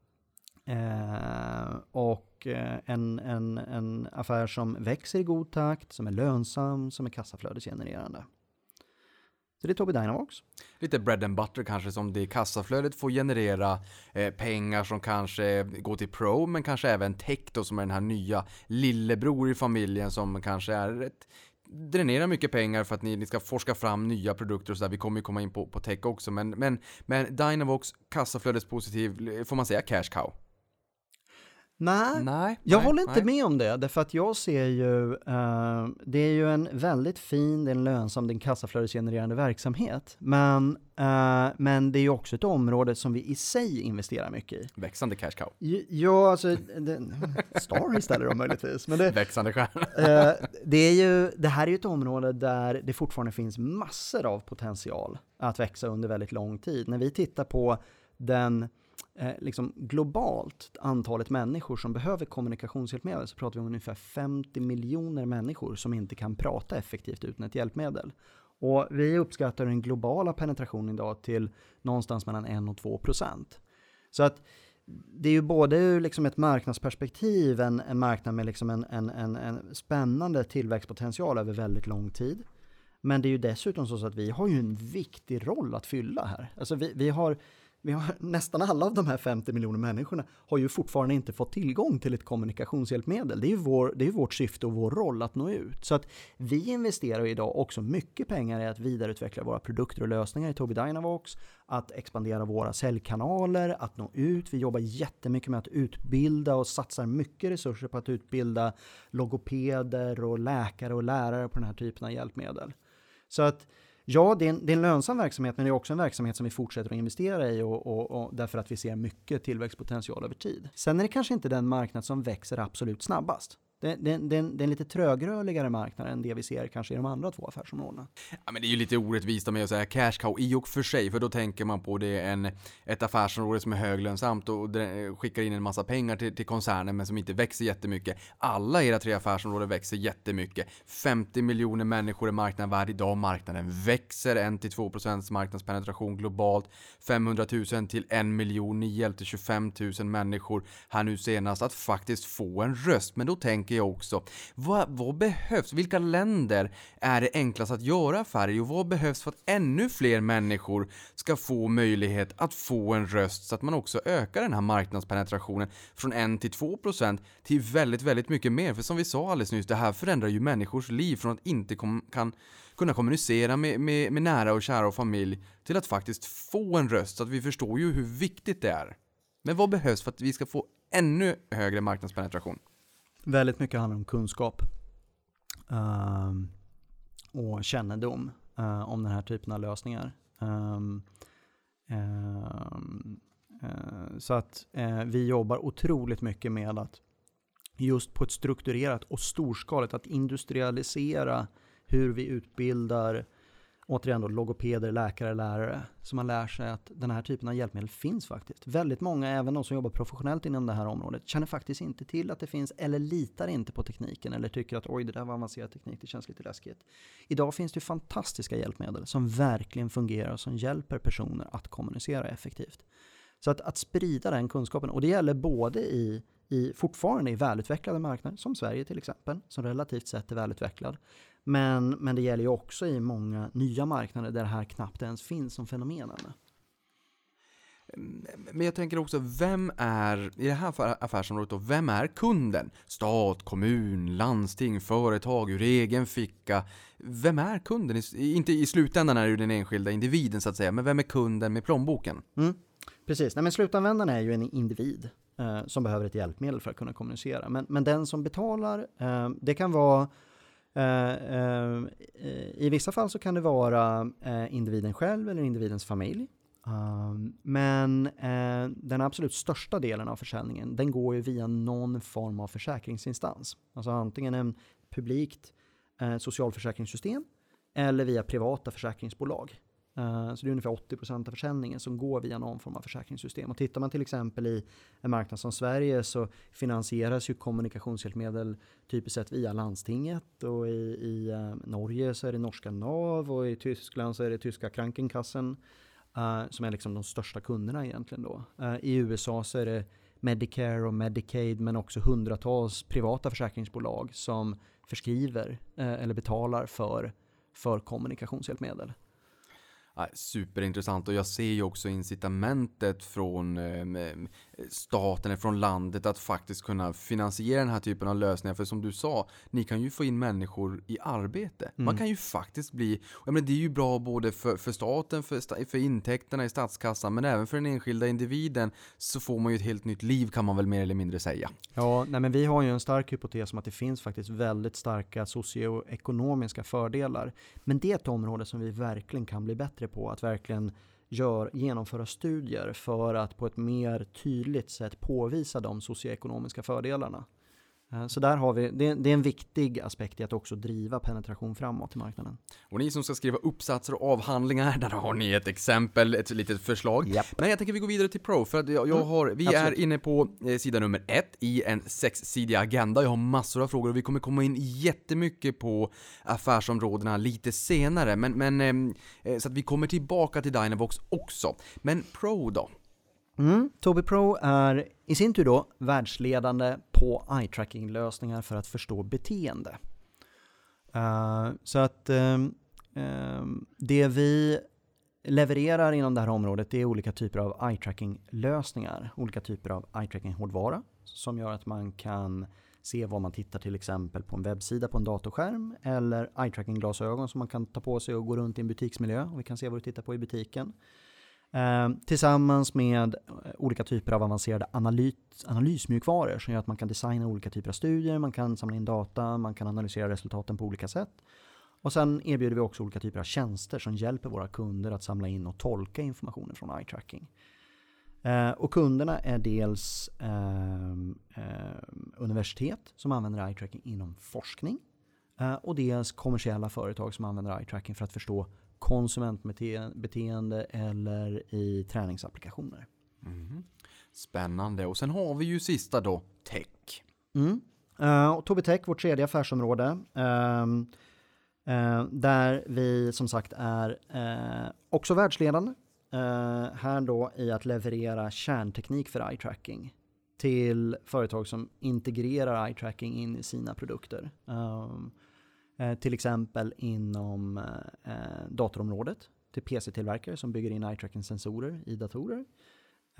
Eh, och eh, en, en, en affär som växer i god takt, som är lönsam, som är kassaflödesgenererande. Så det är Tobii Dynavox. Lite bread and butter kanske som det kassaflödet får generera eh, pengar som kanske går till Pro men kanske även Tech då som är den här nya lillebror i familjen som kanske är ett dränerar mycket pengar för att ni, ni ska forska fram nya produkter och sådär. Vi kommer ju komma in på, på tech också men, men, men Dynavox kassaflödespositiv, eh, får man säga cash cow? Nej, Nej, jag nej, håller inte nej. med om det, därför att jag ser ju, eh, det är ju en väldigt fin, det är en lönsam, det är en kassaflödesgenererande verksamhet. Men, eh, men det är ju också ett område som vi i sig investerar mycket i. Växande cash cow. Ja, alltså, det, Star istället då möjligtvis. Men det, Växande stjärna. Eh, det, är ju, det här är ju ett område där det fortfarande finns massor av potential att växa under väldigt lång tid. När vi tittar på den eh, liksom globalt antalet människor som behöver kommunikationshjälpmedel så pratar vi om ungefär 50 miljoner människor som inte kan prata effektivt utan ett hjälpmedel. Och vi uppskattar den globala penetrationen idag till någonstans mellan 1 och 2 procent. Så att det är ju både ur liksom ett marknadsperspektiv en, en marknad med liksom en, en, en, en spännande tillväxtpotential över väldigt lång tid. Men det är ju dessutom så att vi har ju en viktig roll att fylla här. Alltså vi, vi har vi har, nästan alla av de här 50 miljoner människorna har ju fortfarande inte fått tillgång till ett kommunikationshjälpmedel. Det är ju vår, det är vårt syfte och vår roll att nå ut. Så att vi investerar ju idag också mycket pengar i att vidareutveckla våra produkter och lösningar i Tobii Dynavox, att expandera våra säljkanaler, att nå ut. Vi jobbar jättemycket med att utbilda och satsar mycket resurser på att utbilda logopeder och läkare och lärare på den här typen av hjälpmedel. Så att Ja, det är, en, det är en lönsam verksamhet, men det är också en verksamhet som vi fortsätter att investera i och, och, och därför att vi ser mycket tillväxtpotential över tid. Sen är det kanske inte den marknad som växer absolut snabbast. Det, är en, lite trögrörligare marknad än det vi ser kanske i de andra två affärsområdena. Ja, men det är ju lite orättvist av mig att säga cash cow i och för sig, för då tänker man på det en, ett affärsområde som är höglönsamt och skickar in en massa pengar till, till koncernen men som inte växer jättemycket. Alla era tre affärsområden växer jättemycket. 50 miljoner människor är marknaden värd idag. Marknaden växer 1-2% marknadspenetration globalt. 500 000 till 1 miljon. Ni hjälpte 25 000 människor här nu senast att faktiskt få en röst. Men då tänker jag också, vad, vad behövs? Vilka länder är det enklast att göra affärer i och vad behövs för att ännu fler människor ska få möjlighet att få en röst så att man också ökar den här marknadspenetrationen från 1 till 2 procent till väldigt, väldigt mycket mer. För som vi sa alldeles nyss, det här förändrar ju människors liv från att inte kom, kan kunna kommunicera med, med, med nära och kära och familj till att faktiskt få en röst. Så att vi förstår ju hur viktigt det är. Men vad behövs för att vi ska få ännu högre marknadspenetration? Väldigt mycket handlar om kunskap ehm, och kännedom uh, om den här typen av lösningar. Um, ehm, uh, så att uh, vi jobbar otroligt mycket med att just på ett strukturerat och storskaligt att industrialisera hur vi utbildar återigen då logopeder, läkare, lärare, så man lär sig att den här typen av hjälpmedel finns faktiskt. Väldigt många, även de som jobbar professionellt inom det här området, känner faktiskt inte till att det finns eller litar inte på tekniken eller tycker att oj, det där var avancerad teknik, det känns lite läskigt. Idag finns det ju fantastiska hjälpmedel som verkligen fungerar och som hjälper personer att kommunicera effektivt. Så att, att sprida den kunskapen, och det gäller både i, i fortfarande i välutvecklade marknader, som Sverige till exempel, som relativt sett är välutvecklad, men, men det gäller ju också i många nya marknader där det här knappt ens finns som fenomen ännu. Men jag tänker också, vem är, i det här affär- affärsområdet då, vem är kunden? Stat, kommun, landsting, företag, ur egen ficka. Vem är kunden? Inte i slutändan är det ju den enskilda individen så att säga, men vem är kunden med plånboken? Mm. Precis, Nej, men slutanvändaren är ju en individ eh, som behöver ett hjälpmedel för att kunna kommunicera. Men, men den som betalar, eh, det kan vara Eh, eh, I vissa fall så kan det vara eh, individen själv eller individens familj. Ehm, men den absolut största delen av försäljningen den går ju via någon form av försäkringsinstans. Alltså antingen en publikt socialförsäkringssystem eller via privata försäkringsbolag. Eh, så det är ungefär 80 procent av försäljningen som går via någon form av försäkringssystem. Och tittar man till exempel i en marknad som Sverige så finansieras ju kommunikationshjälpmedel typiskt sett via landstinget och i, i eh, Norge så är det norska NAV och i Tyskland så är det tyska Krankenkassen eh, som är liksom de största kunderna egentligen då. I USA så är det Medicare och Medicaid men också hundratals privata försäkringsbolag som förskriver eller betalar för, för kommunikationshjälpmedel. Superintressant och jag ser ju också incitamentet från eh, staten, eller från landet att faktiskt kunna finansiera den här typen av lösningar. För som du sa, ni kan ju få in människor i arbete. Man Mm. kan ju faktiskt bli, jag menar, det är ju bra både för, för staten, för, för intäkterna i statskassan, men även för den enskilda individen så får man ju ett helt nytt liv kan man väl mer eller mindre säga. Ja, nej men vi har ju en stark hypotes om att det finns faktiskt väldigt starka socioekonomiska fördelar. Men det är ett område som vi verkligen kan bli bättre på, att verkligen gör, genomföra studier för att på ett mer tydligt sätt påvisa de socioekonomiska fördelarna. Eh, Så där har vi, det, det är en viktig aspekt i att också driva penetration framåt i marknaden. Och ni som ska skriva uppsatser och avhandlingar, där har ni ett exempel, ett litet förslag. Japp. Men jag tänker vi går vidare till Pro, för att jag, jag Mm, har, vi absolut. är inne på eh, sida nummer ett i en sexsidig agenda. Jag har massor av frågor och vi kommer komma in jättemycket på affärsområdena lite senare. Men, men ehm, eh, så att vi kommer tillbaka till Dynavox också. Men Pro då? Mm. Tobii Pro är i sin tur då världsledande på eye-tracking-lösningar för att förstå beteende. Uh, så att ehm, ehm, det vi levererar inom det här området det är olika typer av eye-tracking-lösningar, olika typer av eye-tracking-hårdvara som gör att man kan se vad man tittar till exempel på en webbsida på en datorskärm eller eye-tracking-glasögon som man kan ta på sig och gå runt i en butiksmiljö och vi kan se vad du tittar på i butiken. Ehm, tillsammans med eh, olika typer av avancerade analys, analysmjukvaror som gör att man kan designa olika typer av studier, man kan samla in data, man kan analysera resultaten på olika sätt. Och sen erbjuder vi också olika typer av tjänster som hjälper våra kunder att samla in och tolka informationen från eye tracking. Eh, och kunderna är dels eh, eh, universitet som använder eye tracking inom forskning eh, och dels kommersiella företag som använder eye tracking för att förstå konsumentbeteende eller i träningsapplikationer. Spännande. Och sen har vi ju sista då, Tech. Mm. Eh, och Tobii Tech, vårt tredje affärsområde, ehm, eh, där vi som sagt är eh, också världsledande. här då i att leverera kärnteknik för eye tracking till företag som integrerar eye tracking in i sina produkter. Eh, Eh, till exempel inom eh, eh datorområdet till PC-tillverkare som bygger in eye tracking sensorer i datorer.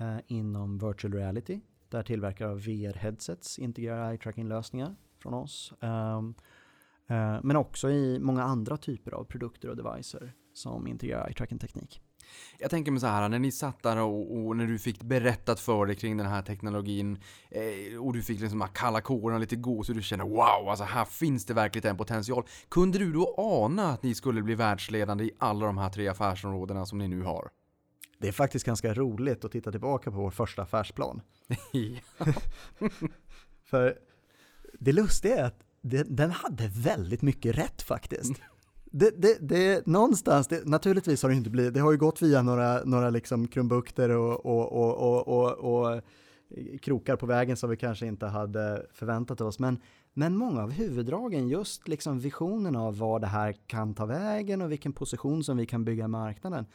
Eh, inom virtual reality där tillverkare av VR-headsets integrerar eye tracking-lösningar från oss. Ehm, eh, men också i många andra typer av produkter och devices som integrerar eye tracking-teknik. Jag tänker mig så här, när ni satt där och, och när du fick berättat för dig kring den här teknologin eh, och du fick liksom kalla kårarna lite gås och du känner wow, alltså här finns det verkligen en potential. Kunde du då ana att ni skulle bli världsledande i alla de här tre affärsområdena som ni nu har? Det är faktiskt ganska roligt att titta tillbaka på vår första affärsplan. För det lustiga är att den hade väldigt mycket rätt faktiskt. Det, det, det, någonstans, det, naturligtvis har det inte blivit, det har ju gått via några, några liksom krumbukter och, och, och, och, och, och krokar på vägen som vi kanske inte hade förväntat oss. Men, men många av huvuddragen, just liksom visionen av var det här kan ta vägen och vilken position som vi kan bygga marknaden,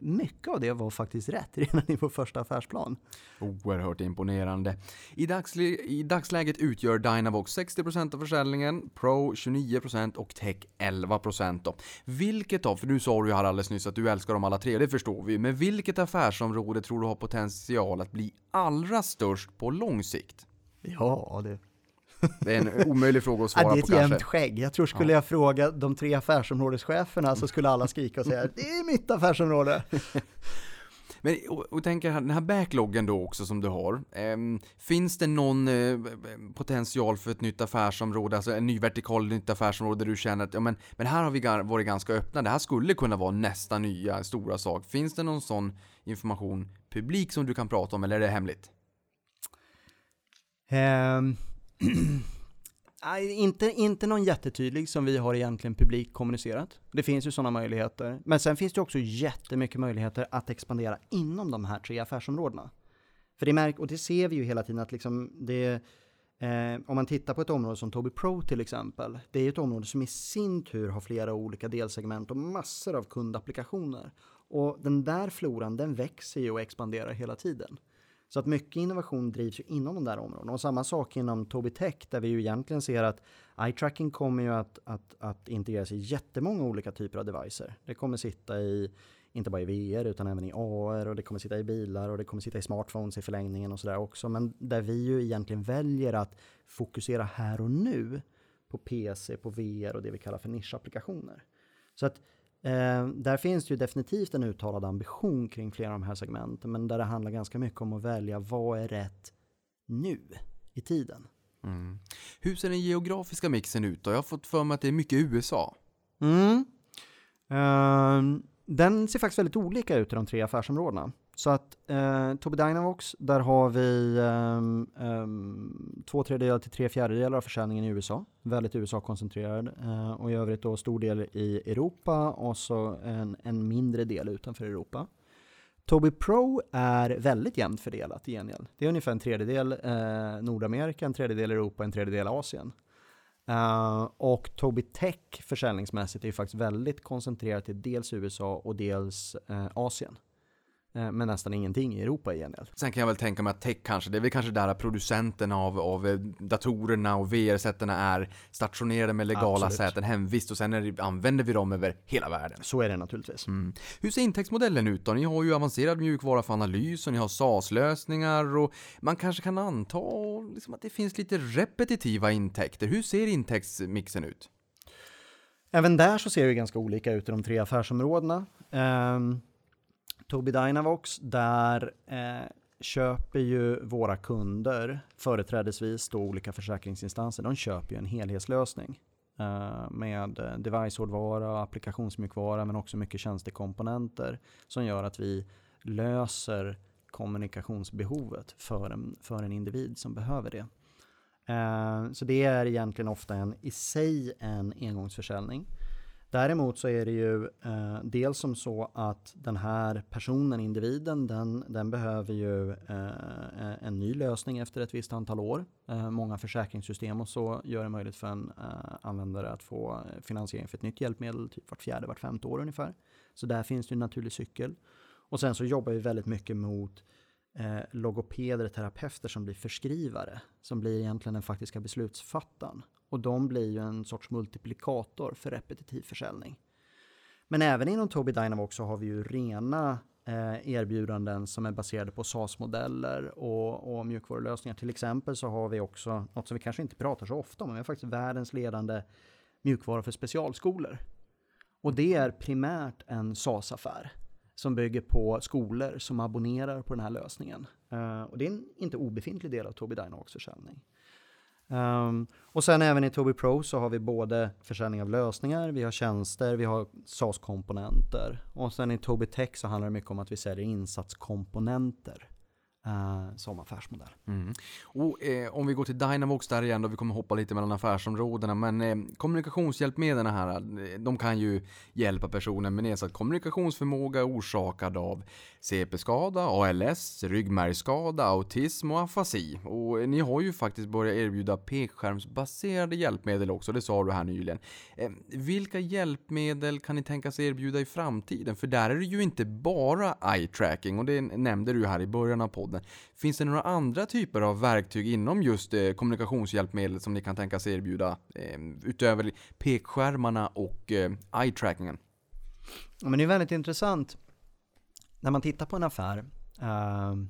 mycket av det var faktiskt rätt redan i vår första affärsplan. Oerhört imponerande. I, dagsl- I dagsläget utgör Dynavox 60% av försäljningen, Pro 29% och Tech 11% då. Vilket av, för nu sa du ju här alldeles nyss att du älskar dem alla tre, det förstår vi, men vilket affärsområde tror du har potential att bli allra störst på lång sikt? Ja, det, Det är en omöjlig fråga att svara det är på ett jämnt kanske. skägg. Jag tror skulle jag fråga de tre affärsområdescheferna så skulle alla skrika och säga det är mitt affärsområde. Men och, och tänker här, den här backloggen då också som du har. ehm, finns det någon eh, potential för ett nytt affärsområde, alltså en ny vertikal nytt affärsområde där du känner att ja, men, men här har vi varit ganska öppna, det här skulle kunna vara nästa nya stora sak. Finns det någon sån information publik som du kan prata om eller är det hemligt? Ehm, nej, inte, inte någon jättetydlig som vi har egentligen publikt kommunicerat. Det finns ju sådana möjligheter. Men sen finns det också jättemycket möjligheter att expandera inom de här tre affärsområdena. För det märk, och det ser vi ju hela tiden att liksom det, eh, om man tittar på ett område som Tobii Pro till exempel, det är ju ett område som i sin tur har flera olika delsegment och massor av kundapplikationer. Och den där floran, den växer ju och expanderar hela tiden. Så att mycket innovation drivs ju inom de där områdena. Och samma sak inom Tobii Tech där vi ju egentligen ser att eye tracking kommer ju att, att, att integreras i jättemånga olika typer av devices. Det kommer sitta i, inte bara i VR utan även i AR och det kommer sitta i bilar och det kommer sitta i smartphones i förlängningen och sådär också. Men där vi ju egentligen väljer att fokusera här och nu på PC, på VR och det vi kallar för nischapplikationer. Så att Eh, där finns det ju definitivt en uttalad ambition kring flera av de här segmenten, men där det handlar ganska mycket om att välja vad är rätt nu i tiden. Mm. Hur ser den geografiska mixen ut då? Jag har fått för mig att det är mycket USA. Mm. Eh, den ser faktiskt väldigt olika ut i de tre affärsområdena. Så att eh, Tobii Dynavox, där har vi eh, eh, två tredjedelar till tre fjärdedelar av försäljningen i USA. Väldigt USA-koncentrerad. Eh, och i övrigt då stor del i Europa och så en, en mindre del utanför Europa. Tobii Pro är väldigt jämnt fördelat i gengäld. Det är ungefär en tredjedel eh, Nordamerika, en tredjedel Europa, en tredjedel Asien. Uh, och Tobii Tech försäljningsmässigt är ju faktiskt väldigt koncentrerat till dels USA och dels eh, Asien. Eh, men nästan ingenting i Europa i gengäld. Sen kan jag väl tänka mig att tech kanske, det är väl kanske där producenterna av, av eh, datorerna och VR-sätterna är stationerade med legala Absolut. säten hemvist och sen är använder vi dem över hela världen. Så är det naturligtvis. Mm. Hur ser intäktsmodellen ut då? Ni har ju avancerad mjukvara för analys och ni har SAS-lösningar och man kanske kan anta liksom att det finns lite repetitiva intäkter. Hur ser intäktsmixen ut? Även där så ser det ganska olika ut i de tre affärsområdena. Um, Tobii Dynavox, där eh, köper ju våra kunder, företrädesvis då olika försäkringsinstanser, de köper ju en helhetslösning. eh, med eh, device-hårdvara, applikationsmjukvara men också mycket tjänstekomponenter som gör att vi löser kommunikationsbehovet för en, för en individ som behöver det. Eh, Så det är egentligen ofta en, i sig en engångsförsäljning. Däremot så är det ju eh, dels som så att den här personen, individen, den, den behöver ju eh, en ny lösning efter ett visst antal år. Eh, många försäkringssystem och så gör det möjligt för en eh, användare att få finansiering för ett nytt hjälpmedel typ vart fjärde, vart femte år ungefär. Så där finns det en naturlig cykel. Och sen så jobbar vi väldigt mycket mot eh, logopeder, terapeuter som blir förskrivare, som blir egentligen den faktiska beslutsfattaren. Och de blir ju en sorts multiplikator för repetitiv försäljning. Men även inom Tobii Dynavox så har vi ju rena eh, erbjudanden som är baserade på SAS-modeller och, och mjukvarulösningar. Till exempel så har vi också något som vi kanske inte pratar så ofta om, men vi har faktiskt världens ledande mjukvara för specialskolor. Och det är primärt en SAS-affär som bygger på skolor som abonnerar på den här lösningen. Eh, och det är en inte obefintlig del av Tobii Dynavox försäljning. Um, och sen även i Tobii Pro så har vi både försäljning av lösningar, vi har tjänster, vi har SaaS-komponenter. Och sen i Tobii Tech så handlar det mycket om att vi säljer insatskomponenter eh, som affärsmodell. Mm. Och, eh, om vi går till Dynavox där igen då, vi kommer hoppa lite mellan affärsområdena, men eh, kommunikationshjälpmedlen här, eh, de kan ju hjälpa personer med nedsatt kommunikationsförmåga orsakad av CP-skada, ALS, ryggmärgsskada, autism och afasi. Och eh, ni har ju faktiskt börjat erbjuda pekskärmsbaserade hjälpmedel också, det sa du här nyligen. Eh, vilka hjälpmedel kan ni tänkas erbjuda i framtiden? För där är det ju inte bara eye tracking och det nämnde du här i början av podden. Finns det några andra typer av verktyg inom just eh, kommunikationshjälpmedel som ni kan tänkas erbjuda eh, utöver pekskärmarna och eh, eye trackingen? Ja, men det är väldigt intressant när man tittar på en affär. Ehm,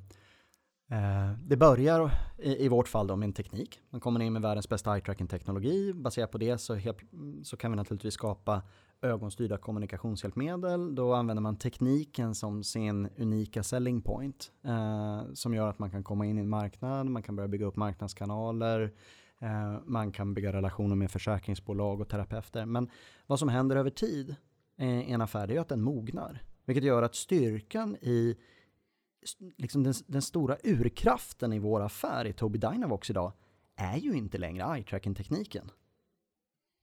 eh, det börjar i, i, vårt fall då med en teknik. Man kommer in med världens bästa eye tracking teknologi. Baserat på det så, helt, så kan vi naturligtvis skapa ögonstyrda kommunikationshjälpmedel. Då använder man tekniken som sin unika selling point. Eh, som gör att man kan komma in i en marknad, man kan börja bygga upp marknadskanaler, eh, man kan bygga relationer med försäkringsbolag och terapeuter. Men vad som händer över tid eh, i en affär det är att den mognar. Vilket gör att styrkan i liksom den, den stora urkraften i vår affär i Tobii Dynavox idag är ju inte längre eye-tracking-tekniken.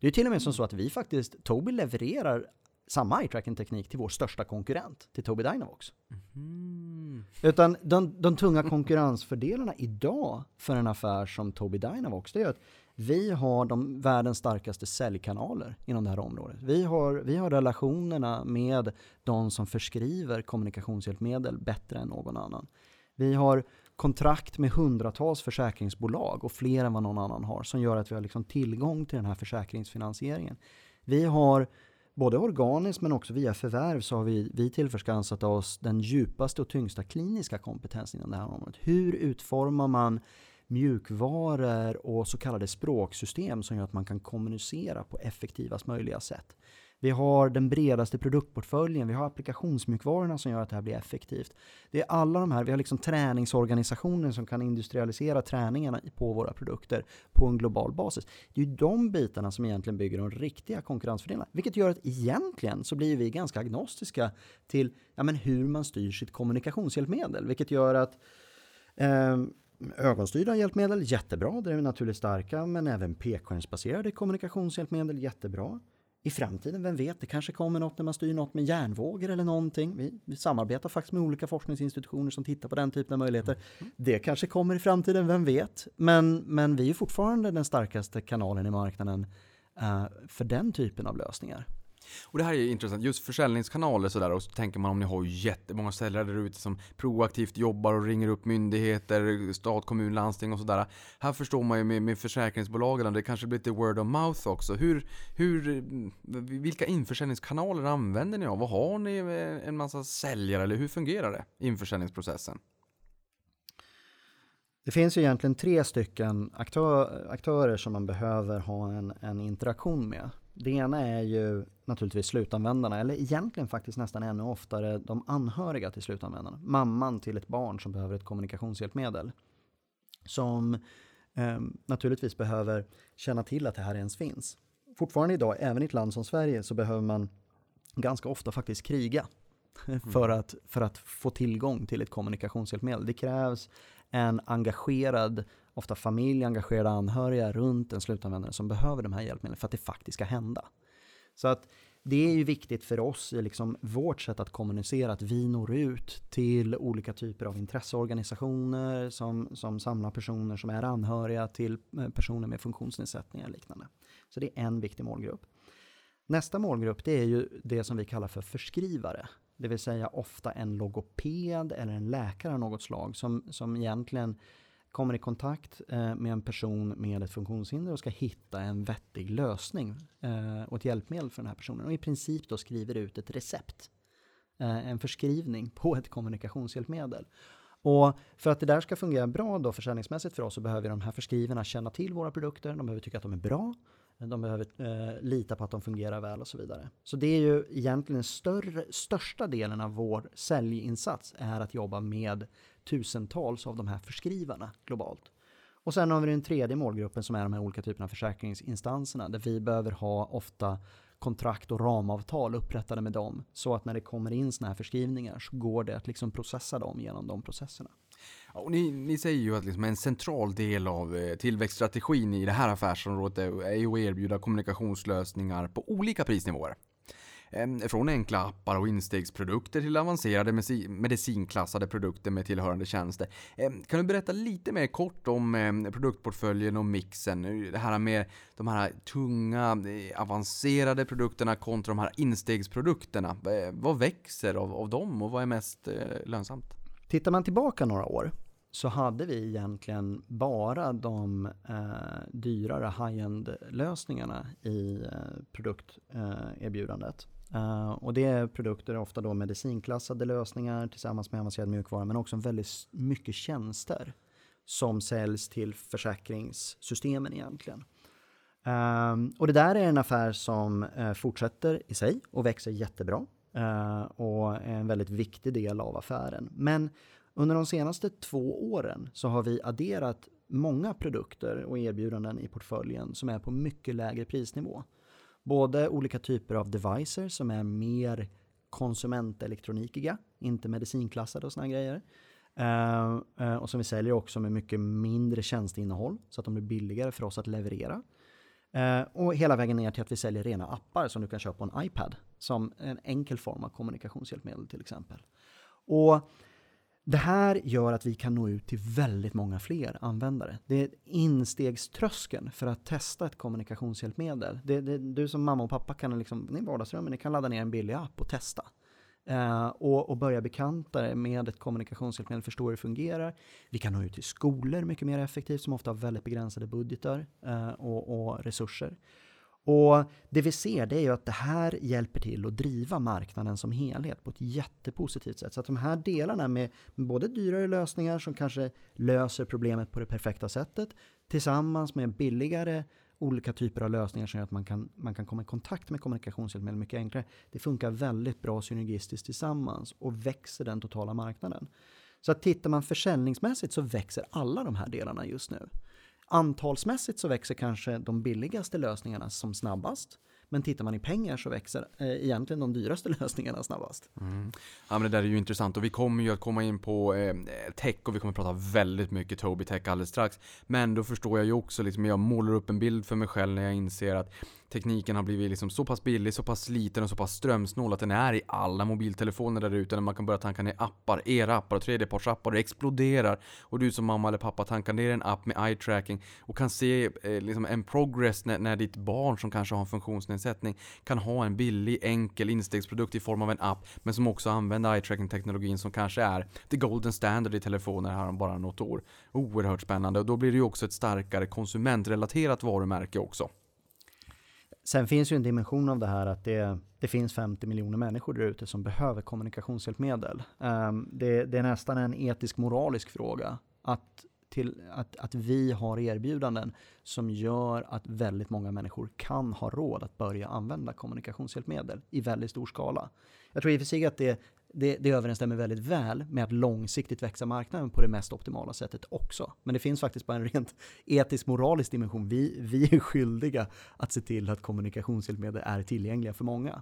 Det är till och med som så att vi faktiskt, Tobii levererar samma eye tracking teknik till vår största konkurrent, till Tobii Dynavox. Mm. Utan de, de tunga konkurrensfördelarna idag för en affär som Tobii Dynavox, det är att vi har de världens starkaste säljkanaler inom det här området. Vi har, vi har relationerna med de som förskriver kommunikationshjälpmedel bättre än någon annan. Vi har kontrakt med hundratals försäkringsbolag och fler än vad någon annan har som gör att vi har liksom tillgång till den här försäkringsfinansieringen. Vi har både organiskt men också via förvärv så har vi, vi tillförskansat oss den djupaste och tyngsta kliniska kompetensen inom det här området. Hur utformar man mjukvaror och så kallade språksystem som gör att man kan kommunicera på effektivast möjliga sätt. Vi har den bredaste produktportföljen, vi har applikationsmjukvarorna som gör att det här blir effektivt. Det är alla de här, vi har liksom träningsorganisationer som kan industrialisera träningarna på våra produkter på en global basis. Det är ju de bitarna som egentligen bygger de riktiga konkurrensfördelarna. Vilket gör att egentligen så blir vi ganska agnostiska till ja, men hur man styr sitt kommunikationshjälpmedel. Vilket gör att eh, Ögonstyrda hjälpmedel, jättebra, det är naturligt starka, men även pekskärmsbaserade kommunikationshjälpmedel, jättebra i framtiden, vem vet, det kanske kommer något när man styr något med järnvågor eller någonting. Vi, vi samarbetar faktiskt med olika forskningsinstitutioner som tittar på den typen av möjligheter. Mm. Det kanske kommer i framtiden, vem vet? Men, men vi är fortfarande den starkaste kanalen i marknaden uh, för den typen av lösningar. Och det här är intressant, just försäljningskanaler sådär och så tänker man om ni har jättemånga säljare där ute som proaktivt jobbar och ringer upp myndigheter, stat, kommun, landsting och sådär. Här förstår man ju med, med försäkringsbolagen, det kanske blir lite word of mouth också. Hur, hur, vilka införsäljningskanaler använder ni av? Vad har ni eh, en massa säljare eller hur fungerar det? Införsäljningsprocessen? Det finns ju egentligen tre stycken aktör, aktörer som man behöver ha en, en interaktion med. Det ena är ju naturligtvis slutanvändarna, eller egentligen faktiskt nästan ännu oftare de anhöriga till slutanvändarna. Mamman till ett barn som behöver ett kommunikationshjälpmedel. Som eh, naturligtvis behöver känna till att det här ens finns. Fortfarande idag, även i ett land som Sverige, så behöver man ganska ofta faktiskt kriga för, mm. att, för att få tillgång till ett kommunikationshjälpmedel. Det krävs en engagerad ofta familj, engagerade anhöriga runt en slutanvändare som behöver de här hjälpmedlen för att det faktiskt ska hända. Så att det är ju viktigt för oss i liksom vårt sätt att kommunicera att vi når ut till olika typer av intresseorganisationer som, som samlar personer som är anhöriga till eh, personer med funktionsnedsättningar och liknande. Så det är en viktig målgrupp. Nästa målgrupp det är ju det som vi kallar för förskrivare. Det vill säga ofta en logoped eller en läkare av något slag som, som egentligen kommer i kontakt eh, med en person med ett funktionshinder och ska hitta en vettig lösning eh, och ett hjälpmedel för den här personen. Och i princip då skriver ut ett recept, eh, en förskrivning på ett kommunikationshjälpmedel. Och för att det där ska fungera bra då försäljningsmässigt för oss så behöver de här förskrivarna känna till våra produkter, de behöver tycka att de är bra, de behöver eh, lita på att de fungerar väl och så vidare. Så det är ju egentligen större, största delen av vår säljinsats är att jobba med tusentals av de här förskrivarna globalt. Och sen har vi den tredje målgruppen som är de här olika typerna av försäkringsinstanserna där vi behöver ha ofta kontrakt och ramavtal upprättade med dem. Så att när det kommer in sådana här förskrivningar så går det att liksom processa dem genom de processerna. Ja, och ni, ni säger ju att liksom en central del av eh, tillväxtstrategin i det här affärsområdet är, att erbjuda kommunikationslösningar på olika prisnivåer. Ehm, från enkla appar och instegsprodukter till avancerade medicinklassade produkter med tillhörande tjänster. Ehm, kan du berätta lite mer kort om ehm, produktportföljen och mixen? Det här med de här tunga, eh, avancerade produkterna kontra de här instegsprodukterna. Eh, vad växer av, av dem och vad är mest eh, lönsamt? Tittar man tillbaka några år så hade vi egentligen bara de eh, dyrare high-end lösningarna i eh, produkterbjudandet. Uh, och det är produkter, ofta då medicinklassade lösningar tillsammans med avancerad mjukvara, men också väldigt mycket tjänster som säljs till försäkringssystemen egentligen. Uh, och det där är en affär som uh, fortsätter i sig och växer jättebra eh, och är en väldigt viktig del av affären. Men under de senaste två åren så har vi adderat många produkter och erbjudanden i portföljen som är på mycket lägre prisnivå. Både olika typer av devices som är mer konsumentelektronikiga, inte medicinklassade och såna grejer. Uh, uh, och som vi säljer också med mycket mindre tjänsteinnehåll så att de blir billigare för oss att leverera. Uh, och hela vägen ner till att vi säljer rena appar som du kan köpa på en iPad som en enkel form av kommunikationshjälpmedel till exempel. Och det här gör att vi kan nå ut till väldigt många fler användare. Det är instegströskeln för att testa ett kommunikationshjälpmedel. Det, det, du som mamma och pappa kan liksom, i vardagsrummet, ni kan ladda ner en billig app och testa. Eh, och, och börja bekanta er med ett kommunikationshjälpmedel, förstå hur det fungerar. Vi kan nå ut till skolor mycket mer effektivt som ofta har väldigt begränsade budgetar eh, och, och resurser. Och det vi ser det är ju att det här hjälper till att driva marknaden som helhet på ett jättepositivt sätt. Så att de här delarna med både dyrare lösningar som kanske löser problemet på det perfekta sättet tillsammans med billigare olika typer av lösningar som gör att man kan, man kan komma i kontakt med kommunikationshjälpmedel mycket enklare. Det funkar väldigt bra synergistiskt tillsammans och växer den totala marknaden. Så att tittar man försäljningsmässigt så växer alla de här delarna just nu. Antalsmässigt så växer kanske de billigaste lösningarna som snabbast. Men tittar man i pengar så växer eh, egentligen de dyraste lösningarna snabbast. Mm. Ja men det där är ju intressant och vi kommer ju att komma in på eh, tech och vi kommer att prata väldigt mycket Tobii Tech alldeles strax. Men då förstår jag ju också liksom, jag målar upp en bild för mig själv när jag inser att tekniken har blivit liksom så pass billig, så pass liten och så pass strömsnål att den är i alla mobiltelefoner där ute. När man kan börja tanka ner appar, era appar och tredjepartsappar och det exploderar. Och du som mamma eller pappa tankar ner en app med eye tracking och kan se eh, liksom en progress när, när ditt barn som kanske har en funktionsnedsättning kan ha en billig, enkel instegsprodukt i form av en app men som också använder eye tracking teknologin som kanske är the golden standard i telefoner här om bara något år. Oerhört spännande och då blir det ju också ett starkare konsumentrelaterat varumärke också. Sen finns ju en dimension av det här att det, det finns 50 miljoner människor där ute som behöver kommunikationshjälpmedel. Um, det, det är nästan en etisk moralisk fråga att, till, att, att vi har erbjudanden som gör att väldigt många människor kan ha råd att börja använda kommunikationshjälpmedel i väldigt stor skala. Jag tror i och för sig att det, det, det överensstämmer väldigt väl med att långsiktigt växa marknaden på det mest optimala sättet också. Men det finns faktiskt bara en rent etisk moralisk dimension. Vi, vi är skyldiga att se till att kommunikationshjälpmedel är tillgängliga för många.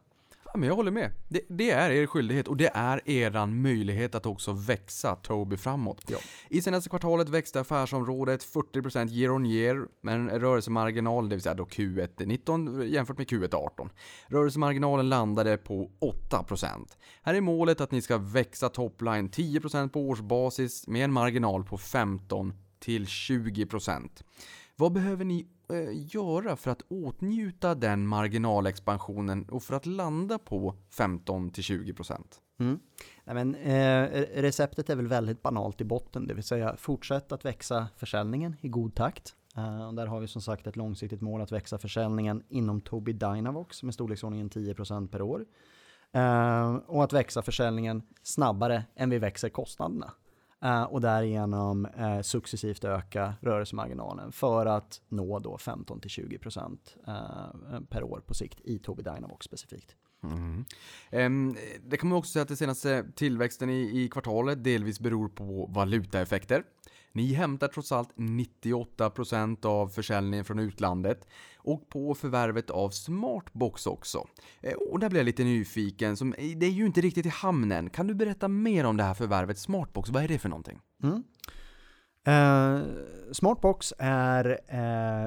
Ja, men jag håller med. Det, det är er skyldighet och det är eran möjlighet att också växa Tobii framåt. Ja. I senaste kvartalet växte affärsområdet 40% year on year, men rörelsemarginal, det vill säga då Q1 19 jämfört med Q1 18. Rörelsemarginalen landade på 8%. Här är målet att ni ska växa topline 10% på årsbasis med en marginal på 15 till 20%. Vad behöver ni Eh, göra för att åtnjuta den marginalexpansionen och för att landa på 15 till 20%? Mm. Nej, men, eh, receptet är väl väldigt banalt i botten, det vill säga fortsätt att växa försäljningen i god takt. Eh, och där har vi som sagt ett långsiktigt mål att växa försäljningen inom Tobii Dynavox med storleksordningen 10% per år. Eh, och att växa försäljningen snabbare än vi växer kostnaderna. Eh, och därigenom eh, successivt öka rörelsemarginalen för att nå då 15-20% eh, per år på sikt i Tobii Dynavox specifikt. Mm. Ehm, Det kan man också säga att den senaste tillväxten i, i kvartalet delvis beror på valutaeffekter. Ni hämtar trots allt 98% av försäljningen från utlandet och på förvärvet av Smartbox också. Eh, och där blir jag lite nyfiken, som, eh, det är ju inte riktigt i hamnen. Kan du berätta mer om det här förvärvet Smartbox? Vad är det för någonting? Mm. Eh, Smartbox är eh,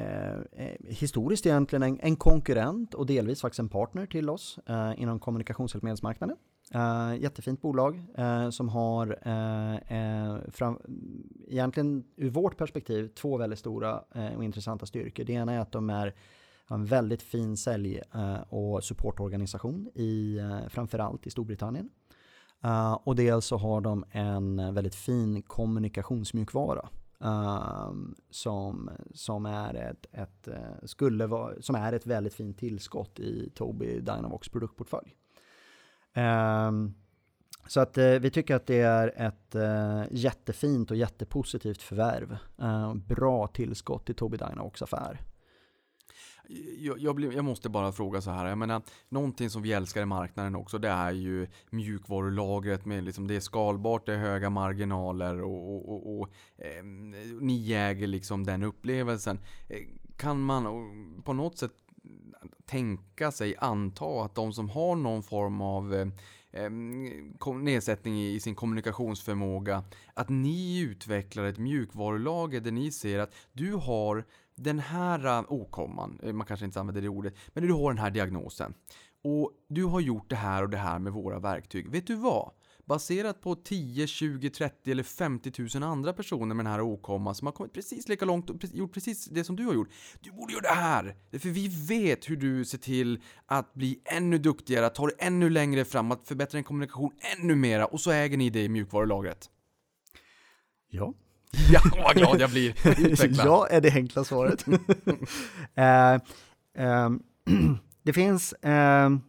eh, historiskt egentligen en, en konkurrent och delvis faktiskt en partner till oss eh, inom kommunikationshjälpmedelsmarknaden. Uh, jättefint bolag uh, som har uh, fram, egentligen ur vårt perspektiv två väldigt stora och intressanta styrkor. Det ena är att de är har en väldigt fin sälj och supportorganisation i framförallt i Storbritannien. Uh, och dels så har de en väldigt fin kommunikationsmjukvara. som, som, är ett, ett, skulle vara, som är ett väldigt fint tillskott i Tobii Dynavox produktportfölj. Ehm, så att eh, vi tycker att det är ett eh, jättefint och jättepositivt förvärv. Eh, bra tillskott till Tobii Dynavox affär. Jag, jag, blir, jag måste bara fråga så här, jag menar, någonting som vi älskar i marknaden också, det är ju mjukvarulagret med liksom, det är skalbart, det är höga marginaler och, och, och, och eh, ni äger liksom den upplevelsen. Eh, kan man på något sätt tänka sig, anta att de som har någon form av eh, nedsättning i sin kommunikationsförmåga, att ni utvecklar ett mjukvarulager där ni ser att du har den här eh, åkomman, eh, man kanske inte använder det ordet, men du har den här diagnosen. Och du har gjort det här och det här med våra verktyg. Vet du vad? Baserat på 10, 20, 30 eller 50 000 andra personer med den här åkomman som har kommit precis lika långt och gjort precis det som du har gjort. Du borde göra det här! För vi vet hur du ser till att bli ännu duktigare, att ta dig ännu längre fram, att förbättra din kommunikation ännu mera och så äger ni det i mjukvarulagret. Ja, Ja, vad glad jag blir! Utveckla! ja är det enkla svaret. Eh, ehm, det finns, ehm,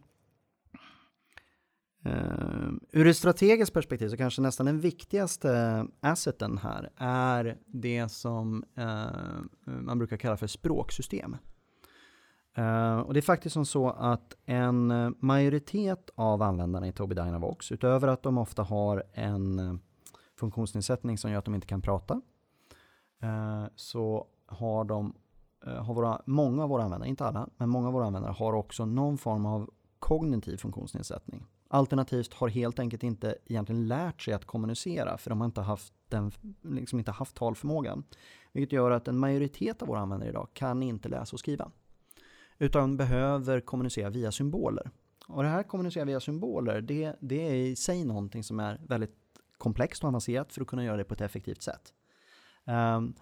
Uh, ur ett strategiskt perspektiv så kanske nästan den viktigaste asseten här är det som uh, man brukar kalla för språksystem. Uh, och det är faktiskt som så att en majoritet av användarna i Tobii Dynavox, utöver att de ofta har en funktionsnedsättning som gör att de inte kan prata, så har de, har våra, många av våra användare, inte alla, men många av våra användare har också någon form av kognitiv funktionsnedsättning. Alternativt har helt enkelt inte egentligen lärt sig att kommunicera för de har inte haft, den, liksom inte haft talförmågan. Vilket gör att en majoritet av våra användare idag kan inte läsa och skriva. Utan behöver kommunicera via symboler. Och det här kommunicera via symboler, det, det är i sig någonting som är väldigt komplext och avancerat för att kunna göra det på ett effektivt sätt. Um,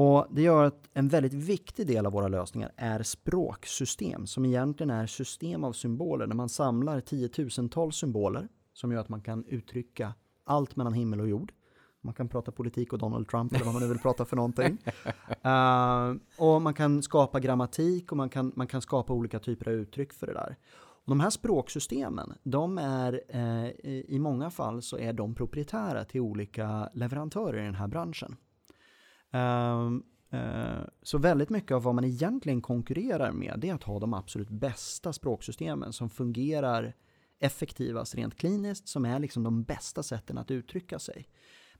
och det gör att en väldigt viktig del av våra lösningar är språksystem som egentligen är system av symboler där man samlar tiotusentals symboler som gör att man kan uttrycka allt mellan himmel och jord. Man kan prata politik och Donald Trump eller vad man nu vill prata för någonting. Ehm, och man kan skapa grammatik och man kan, man kan skapa olika typer av uttryck för det där. Och de här språksystemen, de är eh, i många fall så är de proprietära till olika leverantörer i den här branschen. Ehm, eh, så väldigt mycket av vad man egentligen konkurrerar med det är att ha de absolut bästa språksystemen som fungerar effektivast rent kliniskt, som är liksom de bästa sätten att uttrycka sig.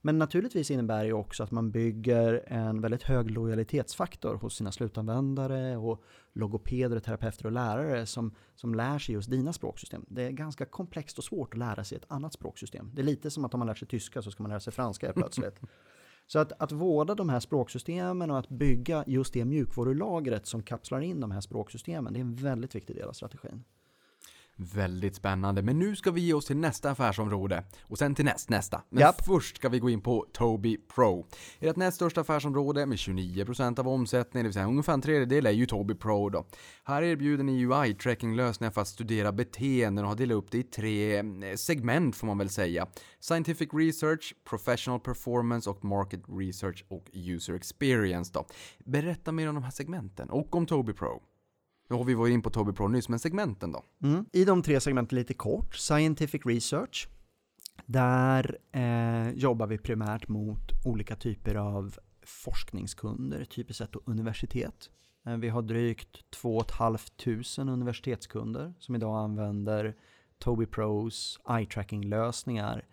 Men naturligtvis innebär det också att man bygger en väldigt hög lojalitetsfaktor hos sina slutanvändare och logopeder, terapeuter och lärare som, som lär sig just dina språksystem. Det är ganska komplext och svårt att lära sig ett annat språksystem. Det är lite som att om man lär sig tyska så ska man lära sig franska helt plötsligt. Så att, att vårda de här språksystemen och att bygga just det mjukvarulagret som kapslar in de här språksystemen, det är en väldigt viktig del av strategin. Väldigt spännande, men nu ska vi ge oss till nästa affärsområde och sen till näst, nästa. Men Japp. först ska vi gå in på Tobii Pro. Ert näst största affärsområde med 29% av omsättningen, det vill säga ungefär en tredjedel, är ju Tobii Pro då. Här erbjuder ni UI-tracking-lösningar för att studera beteenden och har delat upp det i tre eh, segment får man väl säga. Scientific Research, Professional Performance och Market Research och User Experience då. Berätta mer om de här segmenten och om Tobii Pro. Ja, vi var ju in på Tobii Pro nyss, men segmenten då? Mm. I de tre segmenten lite kort, Scientific Research. Där eh, jobbar vi primärt mot olika typer av forskningskunder, typiskt sett då universitet. Eh, vi har drygt 2 500 universitetskunder som idag använder Tobii Pros eye-tracking-lösningar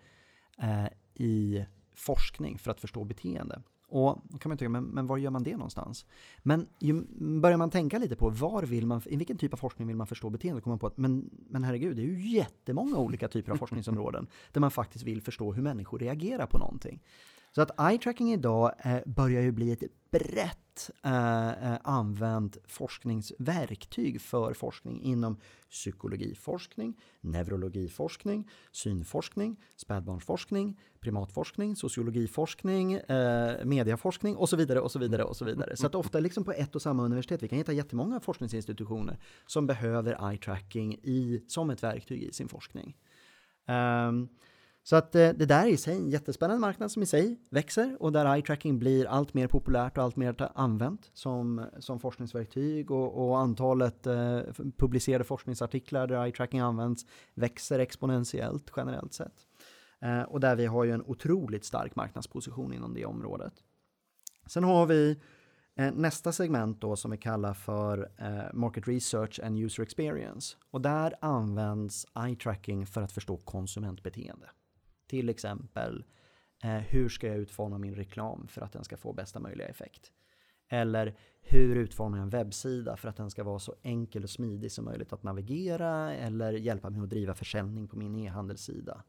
eh, i forskning för att förstå beteende. Och då kan man tycka, men, men var gör man det någonstans? Men ju, börjar man tänka lite på var vill man, i vilken typ av forskning vill man förstå beteende? kommer man på att, men, men herregud, det är ju jättemånga olika typer av forskningsområden där man faktiskt vill förstå hur människor reagerar på någonting. Så att eye tracking idag eh, börjar ju bli ett brett eh, eh, använt forskningsverktyg för forskning inom psykologiforskning, neurologiforskning, synforskning, spädbarnsforskning, primatforskning, sociologiforskning, eh, mediaforskning och så vidare och så vidare och så vidare. Så att ofta liksom på ett och samma universitet, vi kan hitta jättemånga forskningsinstitutioner som behöver eye tracking i, som ett verktyg i sin forskning. Um, så att eh, det där är i sig en jättespännande marknad som i sig växer och där eye tracking blir allt mer populärt och allt mer använt som, som forskningsverktyg och, och antalet eh, publicerade forskningsartiklar där eye tracking används växer exponentiellt generellt sett. Eh, och där vi har ju en otroligt stark marknadsposition inom det området. Sen har vi eh, nästa segment då som vi kallar för eh, Market Research and User Experience. Och där används eye tracking för att förstå konsumentbeteende. Till exempel, eh, hur ska jag utforma min reklam för att den ska få bästa möjliga effekt? Eller hur utformar jag en webbsida för att den ska vara så enkel och smidig som möjligt att navigera eller hjälpa mig att driva försäljning på min e-handelssida?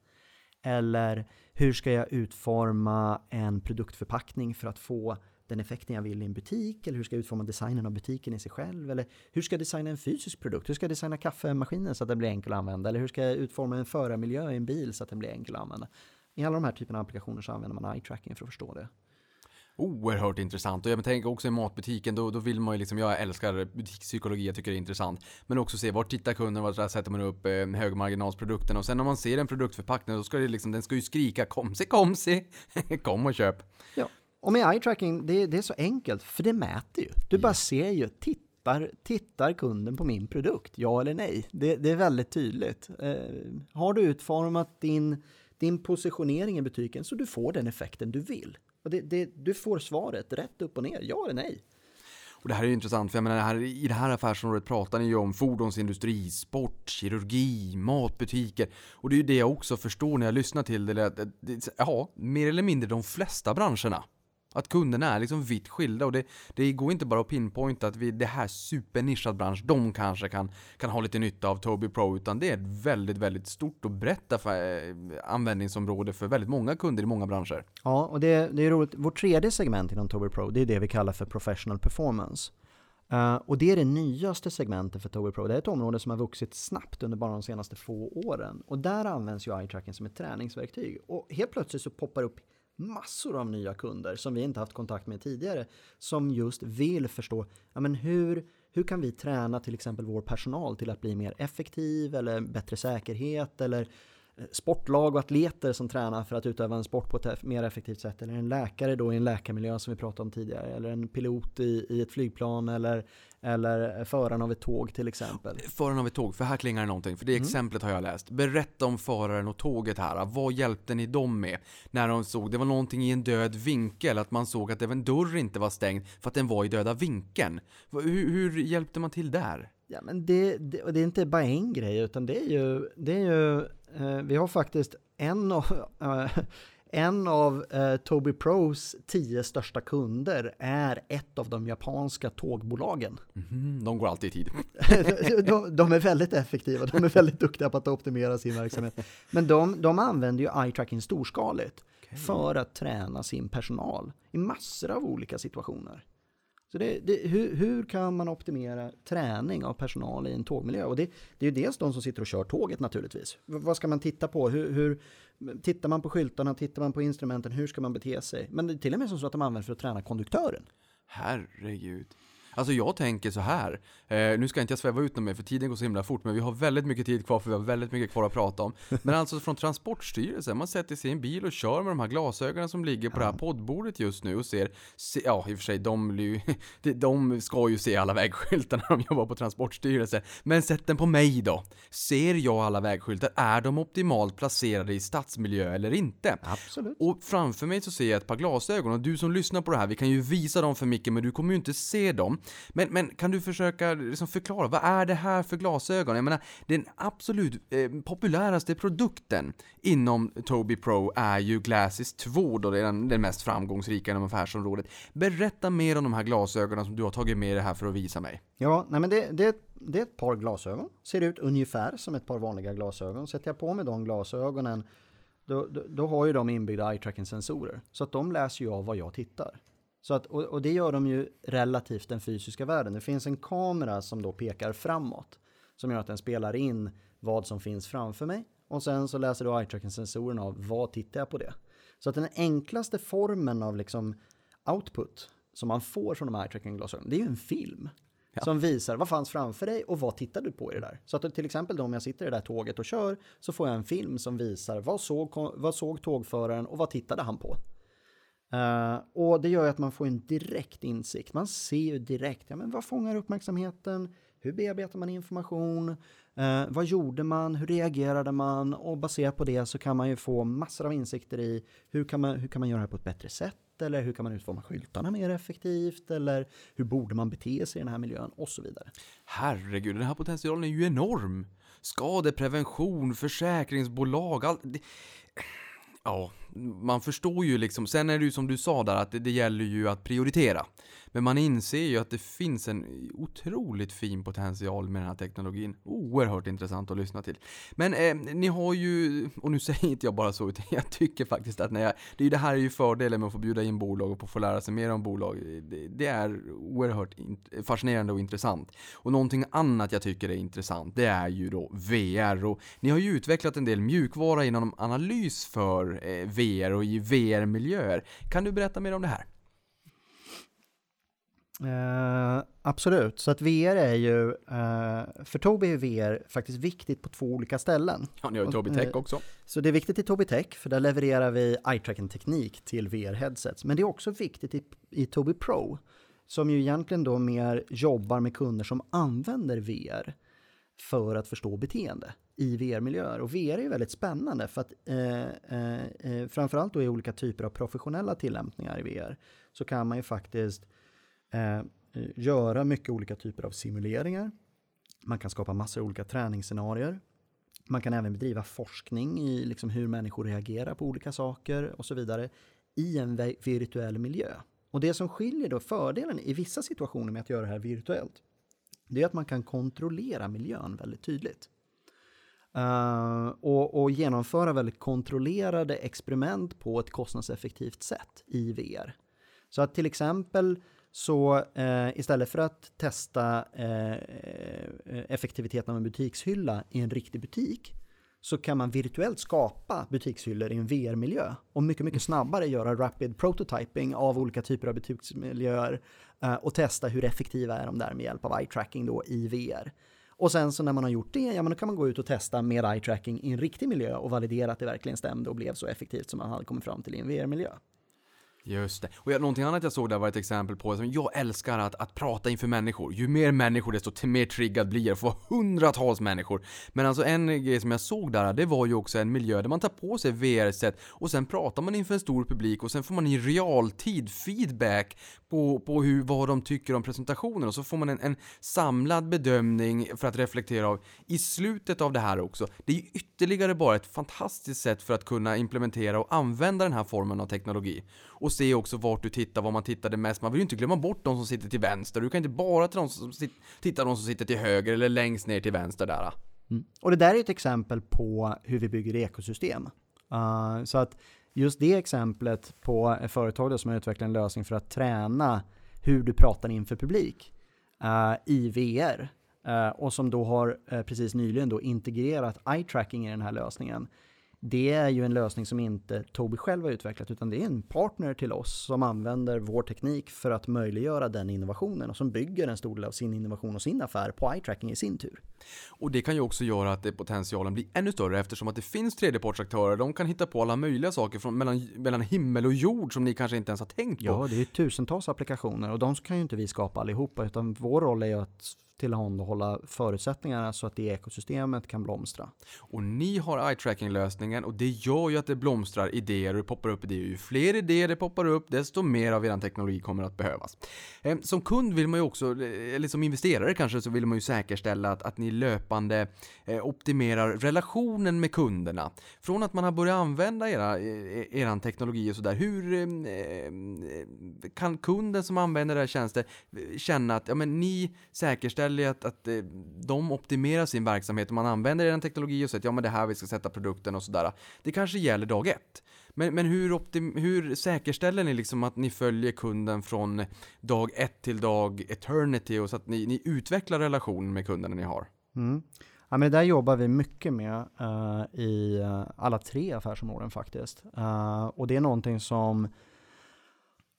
Eller hur ska jag utforma en produktförpackning för att få den effekten jag vill i en butik? Eller hur ska jag utforma designen av butiken i sig själv? Eller hur ska jag designa en fysisk produkt? Hur ska jag designa kaffemaskinen så att den blir enkel att använda? Eller hur ska jag utforma en förarmiljö i en bil så att den blir enkel att använda? I alla de här typerna av applikationer så använder man eye tracking för att förstå det. Oerhört intressant och jag tänker också i matbutiken då, då vill man ju liksom, jag älskar butikspsykologi, jag tycker det är intressant. Men också se vart tittar kunden, var sätter man upp eh, högmarginalsprodukten och sen när man ser en produktförpackning då ska det liksom, den ska ju skrika kom se, kom se, kom och köp. Ja, och med eye tracking, det, det är så enkelt för det mäter ju. Du bara ser ju, tittar, tittar kunden på min produkt, ja eller nej? Det, det är väldigt tydligt. Eh, har du utformat din, din positionering i butiken så du får den effekten du vill? Och det, du får svaret rätt upp och ner, ja eller nej. Och det här är ju intressant, för jag menar, det här, i det här affärsområdet pratar ni ju om fordonsindustri, sport, kirurgi, matbutiker. Och det är ju det jag också förstår när jag lyssnar till det, det ja, mer eller mindre de flesta branscherna. Att kunderna är liksom vitt skilda och det, det går inte bara att pinpointa att vi, det här supernischad bransch, de kanske kan, kan ha lite nytta av Tobii Pro, utan det är ett väldigt, väldigt stort och brett affär, eh, användningsområde för väldigt många kunder i många branscher. Ja, och det, det är roligt. Vårt tredje segment inom Tobii Pro, det är det vi kallar för Professional Performance. Uh, och det är det nyaste segmentet för Tobii Pro. Det är ett område som har vuxit snabbt under bara de senaste få åren. Och där används ju eye tracking som ett träningsverktyg. Och helt plötsligt så poppar upp massor av nya kunder som vi inte haft kontakt med tidigare som just vill förstå ja, men hur, hur kan vi träna till exempel vår personal till att bli mer effektiv eller bättre säkerhet eller eh, sportlag och atleter som tränar för att utöva en sport på ett mer effektivt sätt. Eller en läkare då i en läkarmiljö som vi pratade om tidigare. Eller en pilot i, i ett flygplan eller, eller föraren av ett tåg till exempel. Föraren av ett tåg, för här klingar det någonting. För det mm. exemplet har jag läst. Berätta om föraren och tåget här. Vad hjälpte ni dem med? När de såg, det var någonting i en död vinkel. Att man såg att en dörr inte var stängd för att den var i döda vinkeln. Hur, hur hjälpte man till där? Ja, men det, det, det, är inte bara en grej, utan det är ju, det är ju eh, vi har faktiskt en av, eh, en av eh, Tobii Pros tio största kunder är ett av de japanska tågbolagen. Mm, de går alltid i tid. de, de, är väldigt effektiva, de är väldigt duktiga på att optimera sin verksamhet. Men de, de använder ju eye tracking storskaligt okay. för att träna sin personal i massor av olika situationer. Så det, det, hur, hur, kan man optimera träning av personal i en tågmiljö? Och det, det är ju dels de som sitter och kör tåget naturligtvis. Vad ska man titta på? Hur, hur, tittar man på skyltarna? Tittar man på instrumenten? Hur ska man bete sig? Men det är till och med så att de används för att träna konduktören. Herregud. Alltså jag tänker så här. Eh, nu ska inte jag sväva ut mig för tiden går så himla fort, men vi har väldigt mycket tid kvar för vi har väldigt mycket kvar att prata om. Men alltså från Transportstyrelsen, man sätter sig i en bil och kör med de här glasögonen som ligger på ja. det här poddbordet just nu och ser, se, ja i och för sig, de, de ska ju se alla vägskyltar när de jobbar på Transportstyrelsen. Men sätt den på mig då. Ser jag alla vägskyltar? Är de optimalt placerade i stadsmiljö eller inte? Absolut. Och framför mig så ser jag ett par glasögon och du som lyssnar på det här, vi kan ju visa dem för Micke, men du kommer ju inte se dem. Men, men kan du försöka liksom förklara, vad är det här för glasögon? Jag menar, den absolut eh, populäraste produkten inom Tobii Pro är ju Glasses 2 då, det är den, den mest framgångsrika inom affärsområdet. Berätta mer om de här glasögonen som du har tagit med dig här för att visa mig. Ja, nej men det, det, det är ett par glasögon. Ser ut ungefär som ett par vanliga glasögon. Sätter jag på mig de glasögonen då, då, då har ju de inbyggda eye tracking sensorer. Så att de läser ju av vad jag tittar. Så att, och, och det gör de ju relativt den fysiska världen. Det finns en kamera som då pekar framåt. Som gör att den spelar in vad som finns framför mig. Och sen så läser då eye tracking sensorerna av vad tittar jag på det. Så att den enklaste formen av liksom output som man får från de här eye tracking glasögonen, det är ju en film. Ja. Som visar vad fanns framför dig och vad tittar du på i det där. Så att till exempel då om jag sitter i det där tåget och kör så får jag en film som visar vad såg, vad såg tågföraren och vad tittade han på. Uh, och det gör ju att man får en direkt insikt. Man ser ju direkt, ja men vad fångar uppmärksamheten? Hur bearbetar man information? Uh, vad gjorde man? Hur reagerade man? Och baserat på det så kan man ju få massor av insikter i hur kan man, hur kan man göra det här på ett bättre sätt? Eller hur kan man utforma skyltarna mer effektivt? Eller hur borde man bete sig i den här miljön? Och så vidare. Herregud, den här potentialen är ju enorm. Skadeprevention, försäkringsbolag, allt. Det... Ja, man förstår ju liksom. Sen är det ju som du sa där att det, det gäller ju att prioritera. Men man inser ju att det finns en otroligt fin potential med den här teknologin. Oerhört intressant att lyssna till. Men eh, ni har ju, och nu säger inte jag bara så, utan jag tycker faktiskt att när jag, det, är ju det här är ju fördelen med att få bjuda in bolag och få lära sig mer om bolag. Det, det är oerhört fascinerande och intressant. Och någonting annat jag tycker är intressant, det är ju då VR. Och ni har ju utvecklat en del mjukvara inom analys för eh, VR och i VR-miljöer. Kan du berätta mer om det här? Uh, absolut, så att VR är ju, uh, för Tobii är VR faktiskt viktigt på två olika ställen. Ja, ni har ju Tobii Tech också. Så det är viktigt i Tobii Tech, för där levererar vi eye-tracking-teknik till VR-headsets. Men det är också viktigt i, i Tobii Pro, som ju egentligen då mer jobbar med kunder som använder VR för att förstå beteende i VR-miljöer. Och VR är ju väldigt spännande för att eh, eh, eh, framförallt då i olika typer av professionella tillämpningar i VR så kan man ju faktiskt eh, eh, göra mycket olika typer av simuleringar. Man kan skapa massor av olika träningsscenarier. Man kan även bedriva forskning i liksom hur människor reagerar på olika saker och så vidare i en virtuell miljö. Och det som skiljer då fördelen i vissa situationer med att göra det här virtuellt, det är att man kan kontrollera miljön väldigt tydligt. Uh, och, och, genomföra väldigt kontrollerade experiment på ett kostnadseffektivt sätt i VR. Så att till exempel så eh, istället för att testa eh, effektiviteten av en butikshylla i en riktig butik så kan man virtuellt skapa butikshyllor i en VR-miljö och mycket, mycket snabbare göra rapid prototyping av olika typer av butiksmiljöer eh, och testa hur effektiva är de där med hjälp av eye tracking då i VR. Och sen så när man har gjort det, ja men då kan man gå ut och testa med eye tracking i en riktig miljö och validera att det verkligen stämde och blev så effektivt som man hade kommit fram till i en VR-miljö. Just det. Och jag, någonting annat jag såg där var ett exempel på, som jag älskar att, att prata inför människor. Ju mer människor desto mer triggad blir jag, få hundratals människor. Men alltså en grej som jag såg där, det var ju också en miljö där man tar på sig VR-set och sen pratar man inför en stor publik och sen får man i realtid feedback på, på hur, vad de tycker om presentationen och så får man en, en samlad bedömning för att reflektera av i slutet av det här också. Det är ju ytterligare bara ett fantastiskt sätt för att kunna implementera och använda den här formen av teknologi. Och se också vart du tittar, vad man tittade mest. Man vill ju inte glömma bort de som sitter till vänster. Du kan inte bara till de som titta de som sitter till höger eller längst ner till vänster där. Mm. Och det där är ett exempel på hur vi bygger ekosystem. Uh, så att just det exemplet på ett företag som har utvecklat en lösning för att träna hur du pratar inför publik uh, i VR uh, ah, och som då har uh, precis nyligen då integrerat eye tracking i den här lösningen det är ju en lösning som inte Tobii själv har utvecklat utan det är en partner till oss som använder vår teknik för att möjliggöra den innovationen och som bygger en stor del av sin innovation och sin affär på eye tracking i sin tur. Och det kan ju också göra att potentialen blir ännu större eftersom att det finns tredjepartsaktörer. De kan hitta på alla möjliga saker från mellan, mellan himmel och jord som ni kanske inte ens har tänkt på. Ja, det är tusentals applikationer och de kan ju inte vi skapa allihopa utan vår roll är ju att tillhandahålla förutsättningarna så att det ekosystemet kan blomstra. Och ni har eye-tracking-lösningen och det gör ju att det blomstrar idéer och det poppar upp idéer. Ju fler idéer det poppar upp, desto mer av er teknologi kommer att behövas. Eh, som kund vill man ju också, eh, eller som investerare kanske, så vill man ju säkerställa att, att ni löpande eh, optimerar relationen med kunderna. Från att man har börjat använda era, er eran teknologi och sådär, hur kan kunden som använder era tjänster känna att ja, men ni säkerställer ju att, att eh, de optimerar sin verksamhet och man använder er teknologi och säger att ja men det här vi ska sätta produkten och sådär. Det kanske gäller dag ett. Men, men hur, optim- hur säkerställer ni liksom att ni följer kunden från dag ett till dag eternity och så att ni, ni utvecklar relationen med kunderna ni har? Mm. Ja, men det där jobbar vi mycket med uh, i eh, alla tre affärsområden faktiskt. Uh, och det är någonting som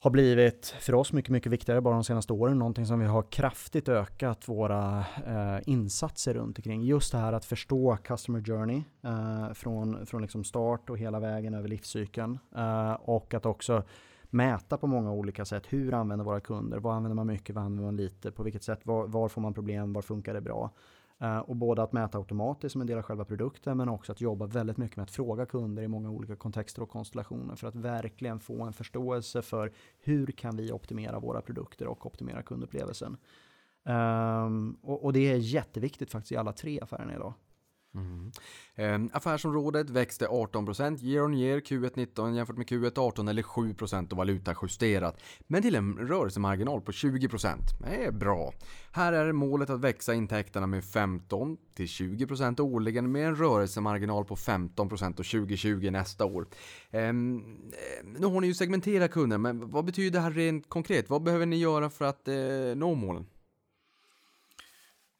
har blivit för oss mycket, mycket viktigare bara de senaste åren. Någonting som vi har kraftigt ökat våra eh, insatser runt omkring. Just det här att förstå customer journey eh, från, från liksom start och hela vägen över livscykeln. Eh, och att också mäta på många olika sätt. Hur använder våra kunder? Vad använder man mycket? Vad använder man lite? På vilket sätt? Var, var får man problem? Var funkar det bra? Eh, och både att mäta automatiskt som en del av själva produkten men också att jobba väldigt mycket med att fråga kunder i många olika kontexter och konstellationer för att verkligen få en förståelse för hur kan vi optimera våra produkter och optimera kundupplevelsen. Um, och, och det är jätteviktigt faktiskt i alla tre affärerna idag. Mm. Eh, affärsområdet växte 18% year on year Q1 19 jämfört med Q1 18 eller 7% och valutajusterat. Men till en rörelsemarginal på 20%. Det är bra. Här är målet att växa intäkterna med 15 till 20% årligen med en rörelsemarginal på 15% och 2020 nästa år. Ehm, eh, nu har ni ju segmenterat kunderna men vad betyder det här rent konkret? Vad behöver ni göra för att eh, nå målen?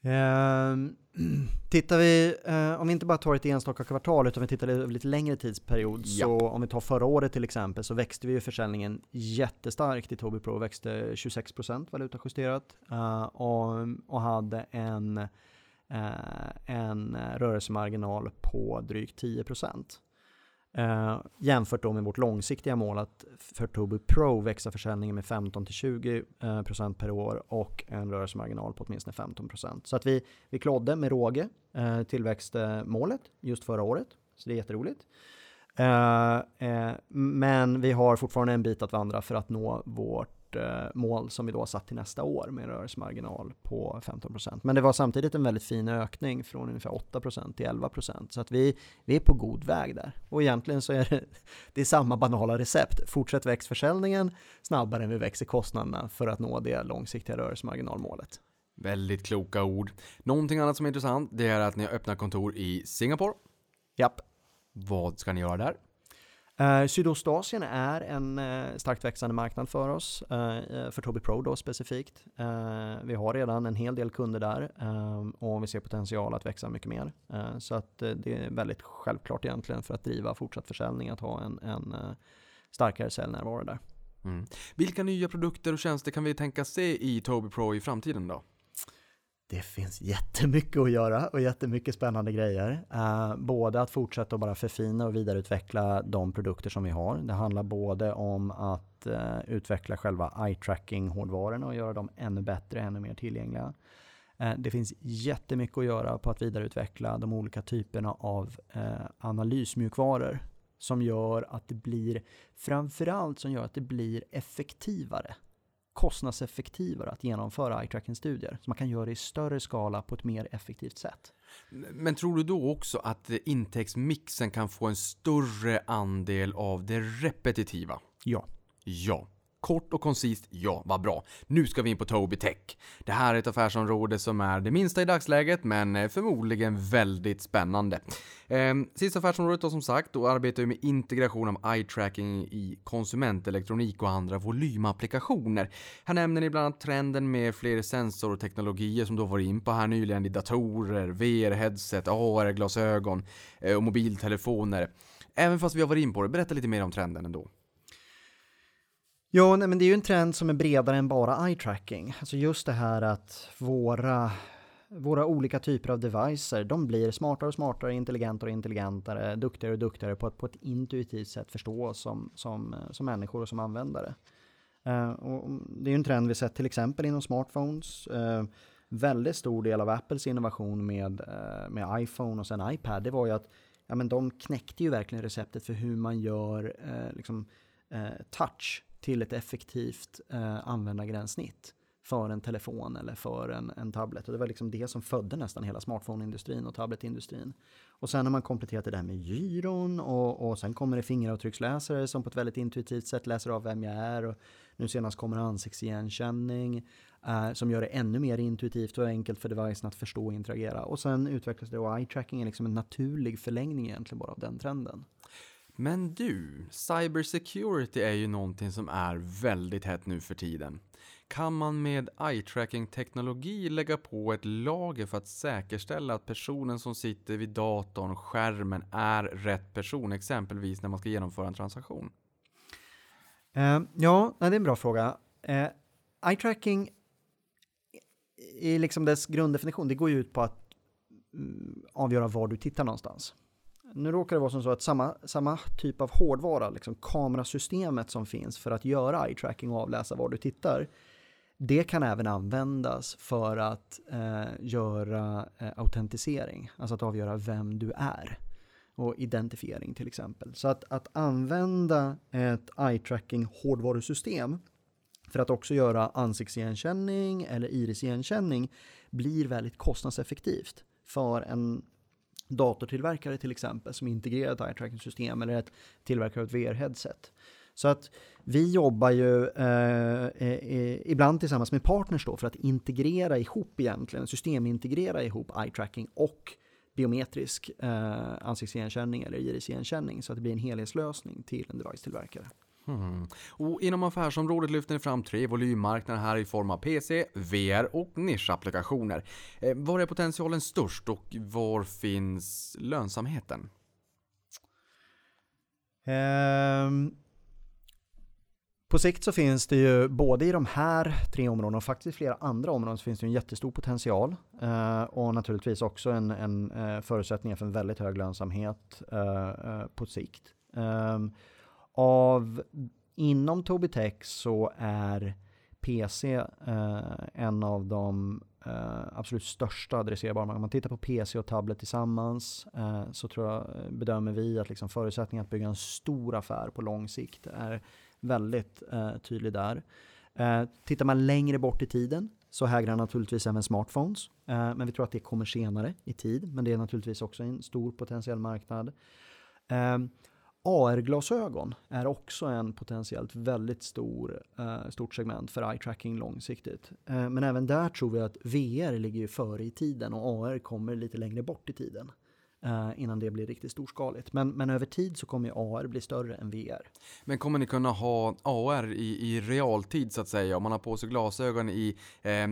Ehm, tittar vi, eh, om vi inte bara tar ett enstaka kvartal utan vi tittar över lite längre tidsperiod. Så om vi tar förra året till exempel så växte vi ju försäljningen jättestarkt i Tobii Pro. Växte 26% valutajusterat eh, och, och hade en, eh, en rörelsemarginal på drygt 10%. Eh, jämfört då med vårt långsiktiga mål att för Tobii Pro växa försäljningen med 15-20% eh, per år och en rörelsemarginal på åtminstone 15%. Så att vi, vi klodde med råge eh, tillväxtmålet just förra året. Så det är jätteroligt. Eh, eh, men vi har fortfarande en bit att vandra för att nå vårt eh, mål som vi då har satt till nästa år med en rörelsemarginal på 15%. Men det var samtidigt en väldigt fin ökning från ungefär 8% till 11%. Så att vi, vi är på god väg där. Och egentligen så är det, det är samma banala recept. Fortsätt väx försäljningen snabbare än vi växer kostnaderna för att nå det långsiktiga rörelsemarginalmålet. Väldigt kloka ord. Någonting annat som är intressant, det är att ni har öppnat kontor i Singapore. Japp. Vad ska ni göra där? Eh, Sydostasien är en eh, starkt växande marknad för oss, eh, eh, för Tobii Pro då specifikt. Eh, vi har redan en hel del kunder där eh, och vi ser potential att växa mycket mer. Eh, så att eh, det är väldigt självklart egentligen för att driva fortsatt försäljning att ha en, en eh, starkare säljnärvaro där. Mm. Vilka nya produkter och tjänster kan vi tänka se i Tobii Pro i framtiden då? Det finns jättemycket att göra och jättemycket spännande grejer. Eh, både att fortsätta att bara förfina och vidareutveckla de produkter som vi har. Det handlar både om att eh, utveckla själva eye-tracking-hårdvarorna och göra dem ännu bättre, ännu mer tillgängliga. Eh, det finns jättemycket att göra på att vidareutveckla de olika typerna av analysmjukvaror som gör att det blir, framförallt som gör att det blir effektivare kostnadseffektivare att genomföra eye-tracking-studier. Så man kan göra det i större skala på ett mer effektivt sätt. Men tror du då också att intäktsmixen kan få en större andel av det repetitiva? Ja. Ja. Kort och koncist, ja, vad bra. Nu ska vi in på Tobii Tech. Det här är ett affärsområde som är det minsta i dagsläget, men eh, förmodligen väldigt spännande. Eh, sista affärsområdet då som sagt, då arbetar vi med integration av eye-tracking i konsumentelektronik och andra volymapplikationer. Här nämner ni bland annat trenden med fler sensorteknologier som då var in på här nyligen i datorer, VR-headset, AR-glasögon eh, och mobiltelefoner. Även fast vi har varit in på det, berätta lite mer om trenden ändå. Ja, nej, men det är ju en trend som är bredare än bara eye tracking. Alltså just det här att våra, våra olika typer av devices, de blir smartare och smartare, intelligentare och intelligentare, duktigare och duktigare på att på ett intuitivt sätt förstå oss som, som, eh, som människor och som användare. Uh, och mm, det är ju en trend vi sett till exempel inom smartphones. Uh, väldigt stor del av Apples innovation med, med iPhone och sen iPad, det var ju att ja, men de knäckte ju verkligen receptet för hur man gör liksom, touch till ett effektivt eh, användargränssnitt för en telefon eller för en, en tablet. Och det var liksom det som födde nästan hela smartphoneindustrin och tabletindustrin. Och sen har man kompletterat det där med gyron och, och sen kommer det fingeravtrycksläsare som på ett väldigt intuitivt sätt läser av vem jag är. Och nu senast kommer ansiktsigenkänning eh, som gör det ännu mer intuitivt och enkelt för devicen att förstå och interagera. Och sen utvecklas det och eye tracking är liksom en naturlig förlängning egentligen bara av den trenden. Men du, cybersecurity är ju någonting som är väldigt hett nu för tiden. Kan man med eye-tracking-teknologi lägga på ett lager för att säkerställa att personen som sitter vid datorn, skärmen, är rätt person, exempelvis när man ska genomföra en transaktion? Uh, ja, det är en bra fråga. Eh, uh, eye tracking i liksom dess grunddefinition, det går ju ut på att mm, avgöra var du tittar någonstans. Nu råkar det vara som så att samma, samma typ av hårdvara, liksom kamerasystemet som finns för att göra eye tracking och avläsa var du tittar, det kan även användas för att eh, göra eh, autentisering, alltså att avgöra vem du är och identifiering till exempel. Så att, att använda ett eye-tracking hårdvarusystem för att också göra ansiktsigenkänning eller irisigenkänning blir väldigt kostnadseffektivt för en datortillverkare till exempel som integrerar ett eye-tracking-system eller ett tillverkare av ett VR-headset. Så att vi jobbar ju eh, eh, ibland tillsammans med partners då för att integrera ihop egentligen, systemintegrera ihop eye tracking och biometrisk eh, ansiktsigenkänning eller iritsigenkänning så att det blir en helhetslösning till en device-tillverkare. Hmm. Och inom affärsområdet lyfter ni fram tre volymmarknader här i form av PC, VR och nischapplikationer. Eh, var är potentialen störst och var finns lönsamheten? Um, på sikt så finns det ju både i de här tre områdena och faktiskt i flera andra områden så finns det en jättestor potential Uh, och naturligtvis också en, en eh, uh, förutsättning för en väldigt hög lönsamhet uh, på sikt. Ehm, av, inom Tobii Tech så är PC eh, en av de eh, absolut största adresserbara. Om man tittar på PC och tablet tillsammans eh, så tror jag, eh, bedömer vi att liksom förutsättningen att bygga en stor affär på lång sikt är väldigt eh, tydlig där. Eh, tittar man längre bort i tiden så hägrar naturligtvis även smartphones. Eh, men vi tror att det kommer senare i tid. Men det är naturligtvis också en stor potentiell marknad. Eh, AR-glasögon är också en potentiellt väldigt stor, eh, stort segment för eye tracking långsiktigt. Eh, men även där tror vi att VR ligger före i tiden och AR kommer lite längre bort i tiden eh, innan det blir riktigt storskaligt. Men, men över tid så kommer AR bli större än VR. Men kommer ni kunna ha AR i, i realtid så att säga? Om man har på sig glasögon i, eh,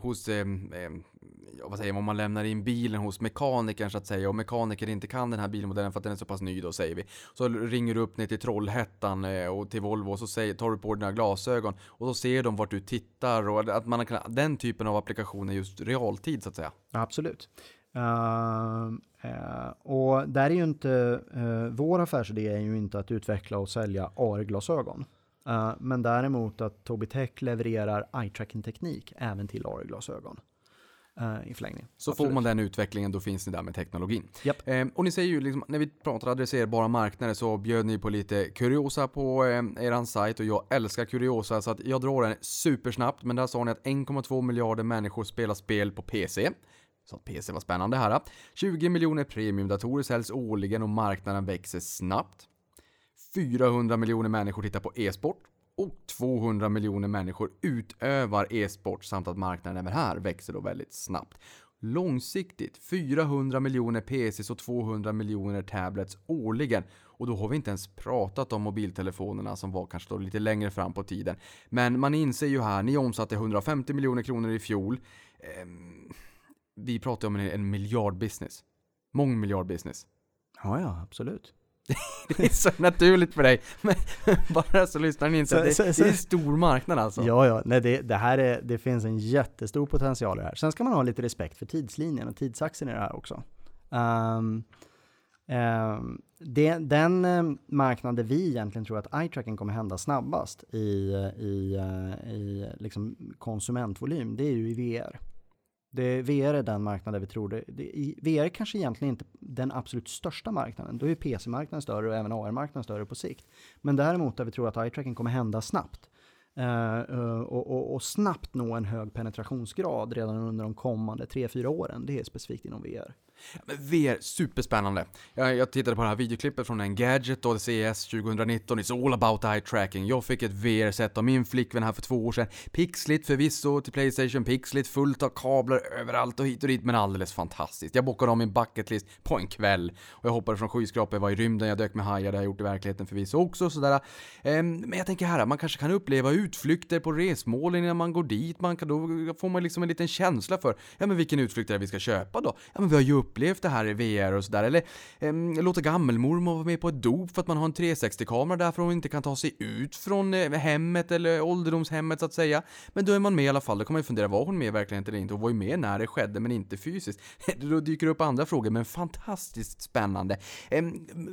hos, eh, vad säger man, om man lämnar in bilen hos mekanikern så att säga och mekaniker inte kan den här bilmodellen för att den är så pass ny då säger vi. Så ringer du upp ner till Trollhättan eh, och till Volvo och så säger, tar du på dina glasögon och så ser de vart du tittar och att man kan, den typen av applikationer just realtid så att säga. Absolut. Uh, uh, och där är ju inte, uh, vår affärsidé är ju inte att utveckla och sälja AR-glasögon. men däremot att Tobii Tech levererar eye-tracking-teknik även till AR-glasögon i förlängningen. Så Absolut. får man den utvecklingen, då finns ni där med teknologin. Yep. Och ni säger ju, liksom, när vi pratar adresserbara marknader så bjöd ni på lite kuriosa på eh, er sajt och jag älskar kuriosa så att jag drar den supersnabbt. Men där sa ni att 1,2 miljarder människor spelar spel på PC. Så att PC var spännande här. 20 miljoner premiumdatorer säljs årligen och marknaden växer snabbt. 400 miljoner människor tittar på e-sport och 200 miljoner människor utövar e-sport samt att marknaden även här växer då väldigt snabbt. Långsiktigt 400 miljoner PCs och 200 miljoner tablets årligen. Och då har vi inte ens pratat om mobiltelefonerna som var kanske då lite längre fram på tiden. Men man inser ju här, ni omsatte 150 miljoner kronor i fjol. Ehm vi pratar om en, en miljardbusiness. Mångmiljardbusiness. Ja, ja, absolut. det är så naturligt för dig. Men bara så lyssnar ni inte. Det, det är en stor marknad alltså. Ja, ja. Nej, det, det här är, det finns en jättestor potential i det här. Sen ska man ha lite respekt för tidslinjen och tidsaxeln i det här också. Um, um, det, den eh, marknad där vi egentligen tror att eye-tracking kommer hända snabbast i, i, eh, i liksom konsumentvolym, det är ju i VR. Det, VR är den marknad där vi tror det, det. i- VR kanske egentligen inte den absolut största marknaden. Då är PC-marknaden större och även AR-marknaden större på sikt. Men däremot där vi tror att eye-tracking kommer hända snabbt. eh, eh och, och, och snabbt nå en hög penetrationsgrad redan under de kommande 3-4 åren. Det är specifikt inom VR. Men VR, superspännande. Jag, jag tittade på det här videoklippet från en Gadget och CES 2019. It's all about eye tracking. Jag fick ett VR-set av min flickvän här för två år sedan. Pixligt förvisso till Playstation, pixligt, fullt av kablar överallt och hit och dit, men alldeles fantastiskt. Jag bockade om min bucketlist på en kväll. Och jag hoppade från skyskrapor, jag var i rymden, jag dök med hajar, det har jag gjort i verkligheten förvisso också. Sådär. Ehm, men jag tänker här, man kanske kan uppleva utflykter på resmål innan man går dit. Man kan, då får man liksom en liten känsla för, ja men vilken utflykt är det vi ska köpa då? Ja men vi har ju upplevt det här i VR och sådär. Eller eh, låta gammelmormor vara med på ett dop för att man har en 360-kamera där för hon inte kan ta sig ut från eh, hemmet eller ålderdomshemmet så att säga. Men då är man med i alla fall, då kan man ju fundera, var hon med verkligen eller inte? Hon var ju med när det skedde men inte fysiskt. då dyker det upp andra frågor, men fantastiskt spännande. Eh,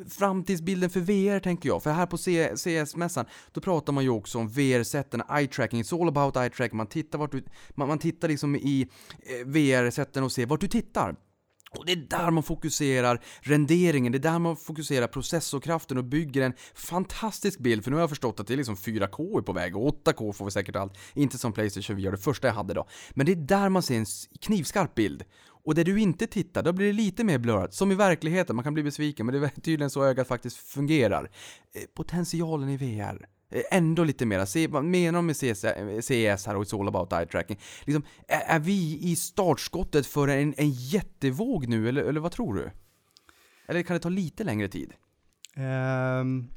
framtidsbilden för VR tänker jag, för här på CS-mässan, då pratar man ju också om VR-sätten, eye-tracking, it's all about eye-tracking, man tittar vart du, man, man tittar liksom i eh, VR-sätten och ser vart du tittar. Och det är där man fokuserar renderingen, det är där man fokuserar processorkraften och bygger en fantastisk bild. För nu har jag förstått att det är liksom 4K är på väg och 8K får vi säkert allt. Inte som Playstation VR, det första jag hade då. Men det är där man ser en knivskarp bild. Och där du inte tittar, då blir det lite mer blurrat. Som i verkligheten, man kan bli besviken, men det är tydligen så ögat faktiskt fungerar. Eh, potentialen i VR. Eh, ändå lite mera. Se, vad menar de med CS, CS här och It's all about eye tracking? Liksom, är, är vi i startskottet för en, en jättevåg nu, eller, eller vad tror du? Eller kan det ta lite längre tid? Um,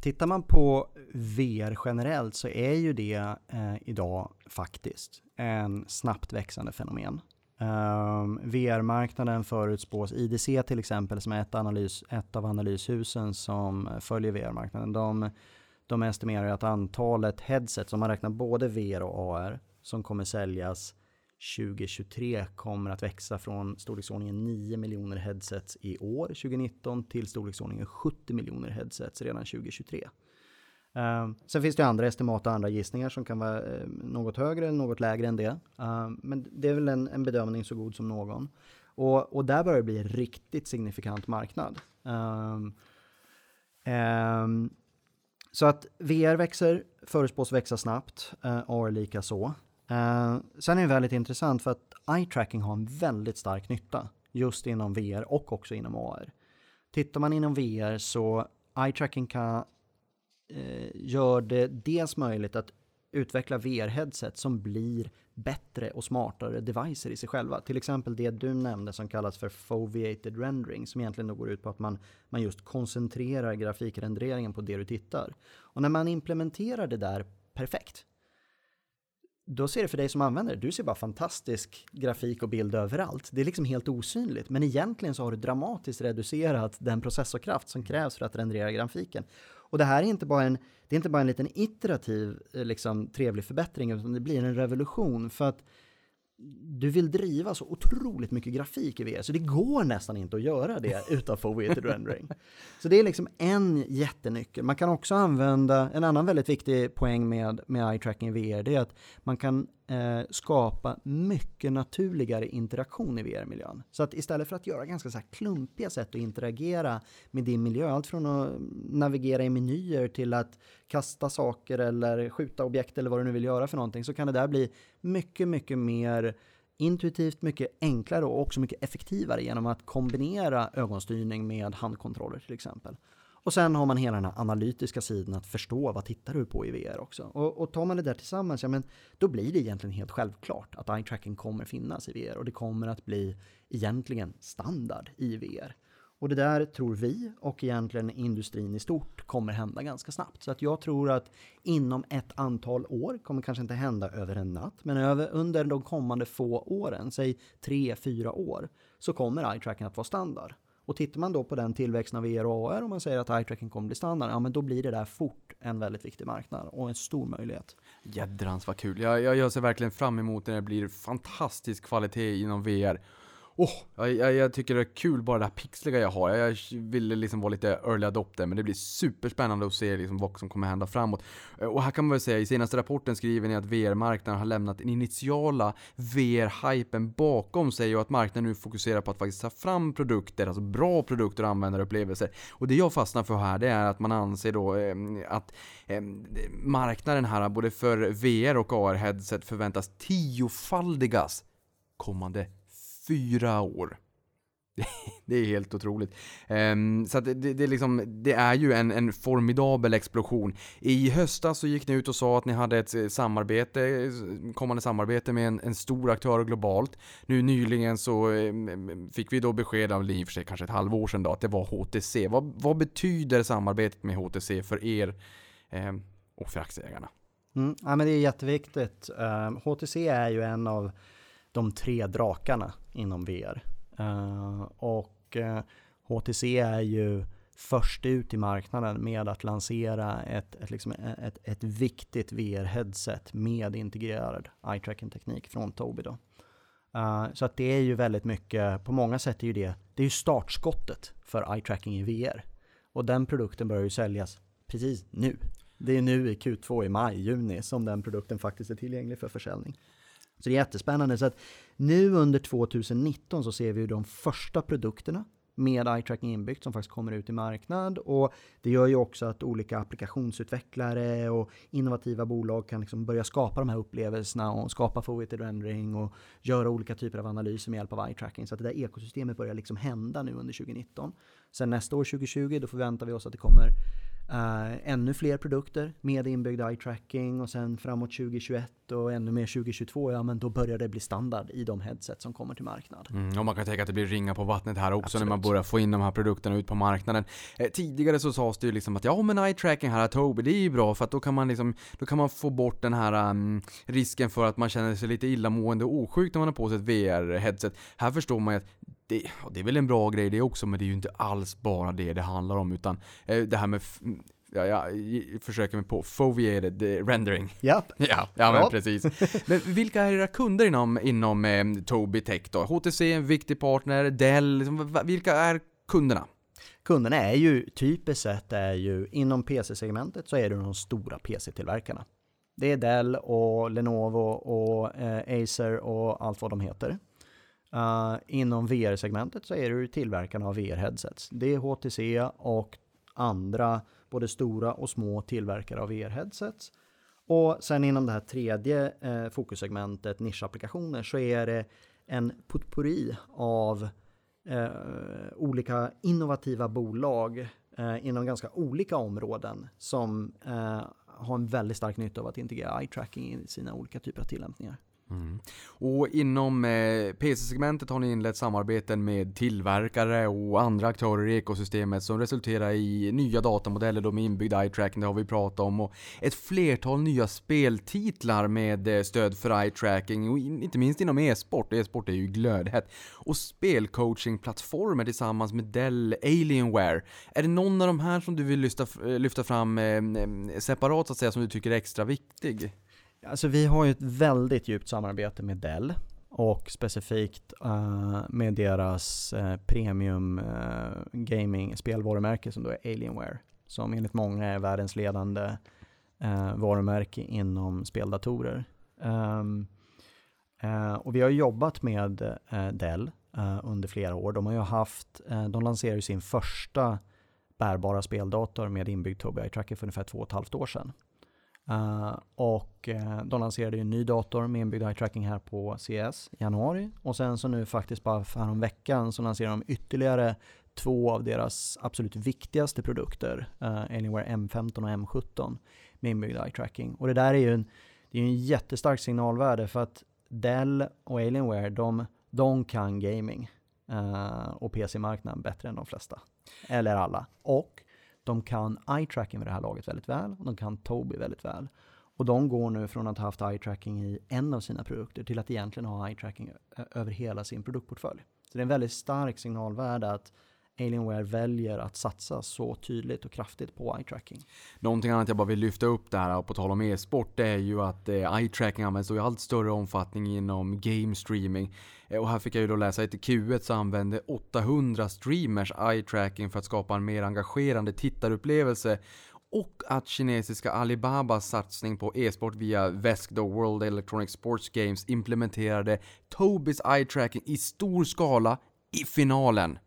tittar man på VR generellt så är ju det eh, idag faktiskt en snabbt växande fenomen. Ehm, um, VR-marknaden förutspås, IDC till exempel som är ett, analys, ett av analyshusen som följer VR-marknaden, de, de estimerar ju att antalet headsets, om man räknar både VR och AR, som kommer säljas 2023 kommer att växa från storleksordningen 9 miljoner headsets i år, 2019, till storleksordningen 70 miljoner headsets redan 2023. Uh, eh, sen finns det andra estimat och andra gissningar som kan vara uh, något högre eller något lägre än det. Uh, men det är väl en, en bedömning så god som någon. Och, och där börjar det bli en riktigt signifikant marknad. Um, um, så att VR växer, förutspås växa snabbt, eh, AR lika så. Eh, sen är det väldigt intressant för att eye tracking har en väldigt stark nytta just inom VR och också inom AR. Tittar man inom VR så eye tracking kan eh, gör det dels möjligt att utveckla VR-headset som blir bättre och smartare devices i sig själva. Till exempel det du nämnde som kallas för foveated rendering som egentligen då går ut på att man, man just koncentrerar grafikrenderingen på det du tittar. Och när man implementerar det där perfekt då ser det för dig som användare, du ser bara fantastisk grafik och bild överallt. Det är liksom helt osynligt, men egentligen så har du dramatiskt reducerat den processorkraft som krävs för att rendera grafiken. Och det här är inte bara en, det är inte bara en liten iterativ, liksom, trevlig förbättring, utan det blir en revolution för att du vill driva så otroligt mycket grafik i VR, så det går nästan inte att göra det utan foveated rendering. Så det är liksom en jättenyckel. Man kan också använda, en annan väldigt viktig poäng med, med eye tracking i VR, det är att man kan eh, skapa mycket naturligare interaktion i VR-miljön. Så att istället för att göra ganska så här klumpiga sätt att interagera med din miljö, allt från att navigera i menyer till att kasta saker eller skjuta objekt eller vad du nu vill göra för någonting, så kan det där bli mycket, mycket mer intuitivt mycket enklare och också mycket effektivare genom att kombinera ögonstyrning med handkontroller till exempel. Och sen har man hela den här analytiska sidan att förstå vad tittar du på i VR också. Och, och tar man det där tillsammans, ja men då blir det egentligen helt självklart att eye tracking kommer finnas i VR och det kommer att bli egentligen standard i VR. Och det där tror vi och egentligen industrin i stort kommer hända ganska snabbt. Så att jag tror att inom ett antal år, kommer kanske inte hända över en natt, men över, under de kommande få åren, säg tre, fyra år, så kommer eye tracking att vara standard. Och tittar man då på den tillväxten av VR och AR och man säger att eye tracking kommer bli standard, ja men då blir det där fort en väldigt viktig marknad och en stor möjlighet. Jädrans vad kul. Jag, jag, jag ser verkligen fram emot när det blir fantastisk kvalitet inom VR. Åh, jag, jag, jag tycker det är kul bara det här pixliga jag har. Jag ville liksom vara lite early adopter, men det blir superspännande att se liksom vad som kommer hända framåt. Eh, och här kan man väl säga, i senaste rapporten skriver ni att VR-marknaden har lämnat den initiala VR-hypen bakom sig och att marknaden nu fokuserar på att faktiskt ta fram produkter, alltså bra produkter och användarupplevelser. Och det jag fastnar för här, det är att man anser då eh, att eh, marknaden här, både för VR och AR-headset förväntas tiofaldigas kommande fyra år. Det är helt otroligt. Ehm, så att det, det, är liksom, det är ju en, en formidabel explosion. I höstas så gick ni ut och sa att ni hade ett eh, samarbete, kommande samarbete med en, en stor aktör globalt. Nu nyligen så ehm, ehm, fick vi då besked av, i och för sig kanske ett halvår sedan då, att det var HTC. Vad, vad betyder samarbetet med HTC för er och för aktieägarna? Mm, ja, men det är jätteviktigt. HTC är ju en av de tre drakarna inom VR. Uh, eh, och eh, uh, HTC är ju först ut i marknaden med att lansera ett, ett, liksom eh, ett, ett viktigt VR-headset med integrerad eye-tracking-teknik från Tobii. Då. Uh, så att det är ju väldigt mycket, på många sätt är ju det, det är ju startskottet för eye-tracking i VR. Och den produkten börjar ju säljas precis nu. Det är nu i Q2 i maj, juni som den produkten faktiskt är tillgänglig för försäljning. Så det är jättespännande. Så att nu under 2019 så ser vi ju de första produkterna med eye tracking inbyggt som faktiskt kommer ut i marknad och det gör ju också att olika applikationsutvecklare och innovativa bolag kan liksom börja skapa de här upplevelserna och skapa forwarded rendering och göra olika typer av analyser med hjälp av eye tracking så att det där ekosystemet börjar liksom hända nu under 2019. Sen nästa år 2020 då förväntar vi oss att det kommer Uh, ännu fler produkter med inbyggd eye tracking och sen framåt 2021 och ännu mer 2022, ja men då börjar det bli standard i de headset som kommer till marknad. Mm, och man kan tänka att det blir ringa på vattnet här också Absolut. när man börjar få in de här produkterna ut på marknaden. Eh, tidigare så sades det ju liksom att ja men eye tracking här, Tobii, det är ju bra för att då kan man liksom, då kan man få bort den här um, risken för att man känner sig lite illamående och osjuk när man har på sig ett VR-headset. Här förstår man ju att det, det är väl en bra grej det också, men det är ju inte alls bara det det handlar om, utan eh, det här med Ja, jag försöker mig på foveated eh, rendering. Japp. Ja, ja men Ja. precis. Men vilka är era kunder inom, inom eh, Tobii Tech då? HTC, en viktig partner, Dell, liksom, vilka är kunderna? Kunderna är ju typiskt sett är ju inom PC-segmentet så är det de stora PC-tillverkarna. Det är Dell och Lenovo och eh, Acer och allt vad de heter. Uh, inom VR-segmentet så är det ju tillverkarna av VR-headsets. Det är HTC och andra, både stora och små tillverkare av VR-headsets. Och sen inom det här tredje eh, fokussegmentet, nischapplikationer, så är det en potpurri av eh, olika innovativa bolag eh, inom ganska olika områden som eh, har en väldigt stark nytta av att integrera eye tracking i sina olika typer av tillämpningar. Mm. Och inom eh, PC-segmentet har ni inlett samarbeten med tillverkare och andra aktörer i ekosystemet som resulterar i nya datamodeller då med inbyggd eye tracking, det har vi pratat om, och ett flertal nya speltitlar med eh, stöd för eye tracking och in, inte minst inom e-sport. E-sport är ju glödhett. Och spelcoachingplattformar tillsammans med Dell Alienware. Är det någon av de här som du vill lyfta, eh, lyfta fram eh, eh, separat så att säga som du tycker är extra viktig? Alltså vi har ju ett väldigt djupt samarbete med Dell och specifikt uh, med deras uh, premium uh, gaming spelvarumärke som då är Alienware. Som enligt många är världens ledande varumärke inom speldatorer. Um, ehm, och vi har jobbat med Dell under flera år. De har ju haft, de lanserade sin första bärbara speldator med inbyggd Tobii Eye Tracker för ungefär två och ett halvt år sedan. Uh, och uh, de lanserade ju en ny dator med inbyggd eye tracking här på CS i januari. Och sen så nu faktiskt bara för veckan så lanserar de ytterligare två av deras absolut viktigaste produkter. Uh, Alienware M15 och M17 med inbyggd eye tracking. Och det där är ju en, det är en jättestark signalvärde för att Dell och Alienware de, de kan gaming uh, och PC-marknaden bättre än de flesta. Eller alla. Och de kan eye tracking vid det här laget väldigt väl och de kan Tobii väldigt väl. Och de går nu från att ha haft eye tracking i en av sina produkter till att egentligen ha eye tracking över hela sin produktportfölj. Så det är en väldigt stark signalvärde att Alienware väljer att satsa så tydligt och kraftigt på eye tracking. Någonting annat jag bara vill lyfta upp där på tal om e-sport, det är ju att eh, eye tracking används i allt större omfattning inom game streaming. Eh, och här fick jag ju då läsa att i Q1 så använde 800 streamers eye tracking för att skapa en mer engagerande tittarupplevelse och att kinesiska Alibabas satsning på e-sport via VESC, då World Electronic Sports Games, implementerade Tobis eye tracking i stor skala i finalen.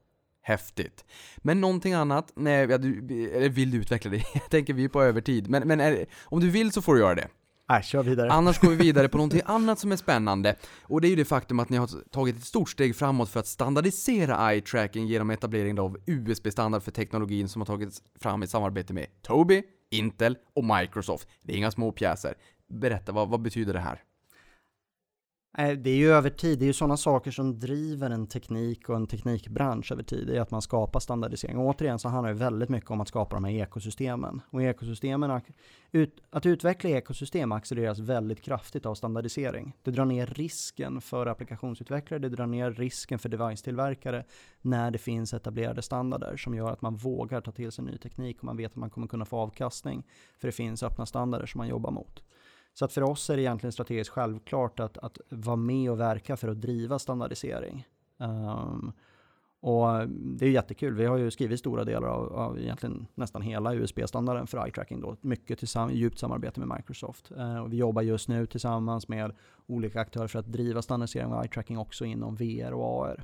Häftigt. Men någonting annat? Nej, ja, du, eller vill du utveckla det? Jag tänker vi är på övertid. Men, men är, om du vill så får du göra det. Nej, kör vidare. Annars går vi vidare på någonting annat som är spännande. Och det är ju det faktum att ni har tagit ett stort steg framåt för att standardisera eye tracking genom etableringen av USB-standard för teknologin som har tagits fram i samarbete med Tobii, Intel och Microsoft. Det är inga små pjäser. Berätta, vad, vad betyder det här? Eh, det är ju över tid, det är ju sådana saker som driver en teknik och en teknikbransch över tid, det är att man skapar standardisering. Och återigen så handlar det väldigt mycket om att skapa de här ekosystemen. Och ekosystemen, att utveckla ekosystem accelereras väldigt kraftigt av standardisering. Det drar ner risken för applikationsutvecklare, det drar ner risken för device-tillverkare när det finns etablerade standarder som gör att man vågar ta till sig ny teknik och man vet att man kommer kunna få avkastning. För det finns öppna standarder som man jobbar mot. Så att för oss är det egentligen strategiskt självklart att, att vara med och verka för att driva standardisering. Um, och det är jättekul. Vi har ju skrivit stora delar av, av egentligen nästan hela USB-standarden för eye tracking då. Mycket tillsamm djupt samarbete med Microsoft. Uh, och vi jobbar just nu tillsammans med olika aktörer för att driva standardisering av eye tracking också inom VR och AR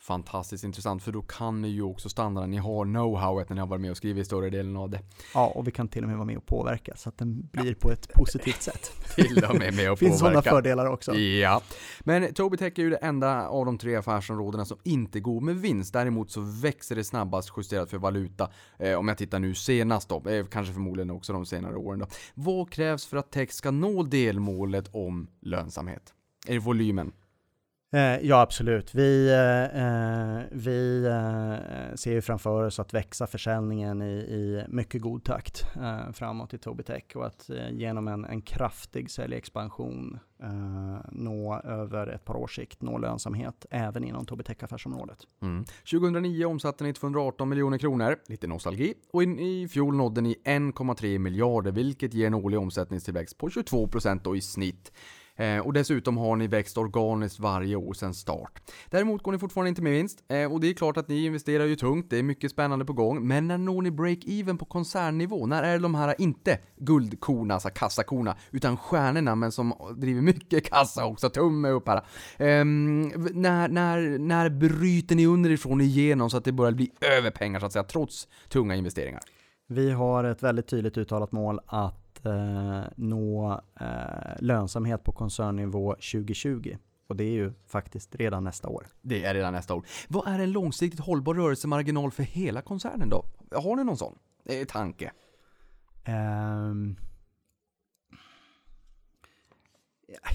fantastiskt intressant för då kan ni ju också standarden, ni har know-howet när ni har varit med och skrivit större delen av det. Ja, och vi kan till och med vara med och påverka så att den blir ja. på ett positivt sätt. till och med med och finns sådana fördelar också. Ja, men Tobii Tech är ju det enda av de tre affärsområdena som inte går med vinst. Däremot så växer det snabbast justerat för valuta. Eh, om jag tittar nu senast då, eh, kanske förmodligen också de senare åren då. Vad krävs för att Tech ska nå delmålet om lönsamhet? Är det volymen? Eh, ja, absolut. Vi, eh, eh, vi eh, ser ju framför oss att växa försäljningen i, i mycket god takt eh, framåt i Tobitech. Och att eh, genom en, en kraftig säljexpansion eh, nå över ett par års sikt nå lönsamhet även inom Tobitech-affärsområdet. Mm. 2009 omsatte ni 218 miljoner kronor, lite nostalgi, och i, i fjol nådde ni 1,3 miljarder, vilket ger en årlig omsättningstillväxt på 22 procent i snitt. Eh, och dessutom har ni växt organiskt varje år sedan start. Däremot går ni fortfarande inte med vinst eh, och det är klart att ni investerar ju tungt, det är mycket spännande på gång. Men när når ni break-even på koncernnivå? När är de här, inte guldkorna, alltså kassakorna, utan stjärnorna men som driver mycket kassa också, tumme upp här. Eh, när, när, när bryter ni underifrån igenom så att det börjar bli över pengar så att säga, trots tunga investeringar? Vi har ett väldigt tydligt uttalat mål att eh, nå eh, lönsamhet på koncernnivå 2020. Och det är ju faktiskt redan nästa år. Det är redan nästa år. Vad är en långsiktigt hållbar rörelsemarginal för hela koncernen då? Har ni någon sån eh, tanke? Um,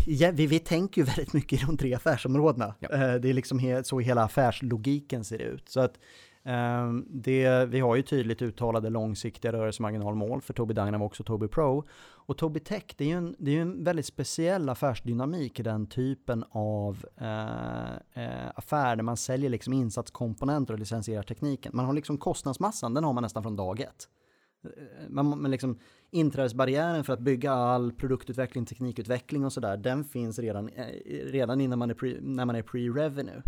ja, vi, vi tänker ju väldigt mycket i de tre affärsområdena. Ja. Uh, det är liksom he, så hela affärslogiken ser ut. Så att Ehm, det, vi har ju tydligt uttalade långsiktiga rörelsemarginalmål för Tobii Dynavox och Tobii Pro. Och Tobii Tech, det är ju en, det är en väldigt speciell affärsdynamik i den typen av eh, eh, affär där man säljer liksom insatskomponenter och licensierar tekniken. Man har liksom kostnadsmassan, den har man nästan från dag ett. Eh, man, man liksom, inträdesbarriären för att bygga all produktutveckling, teknikutveckling och sådär, den finns redan, eh, redan innan man är pre, när man är pre-revenue.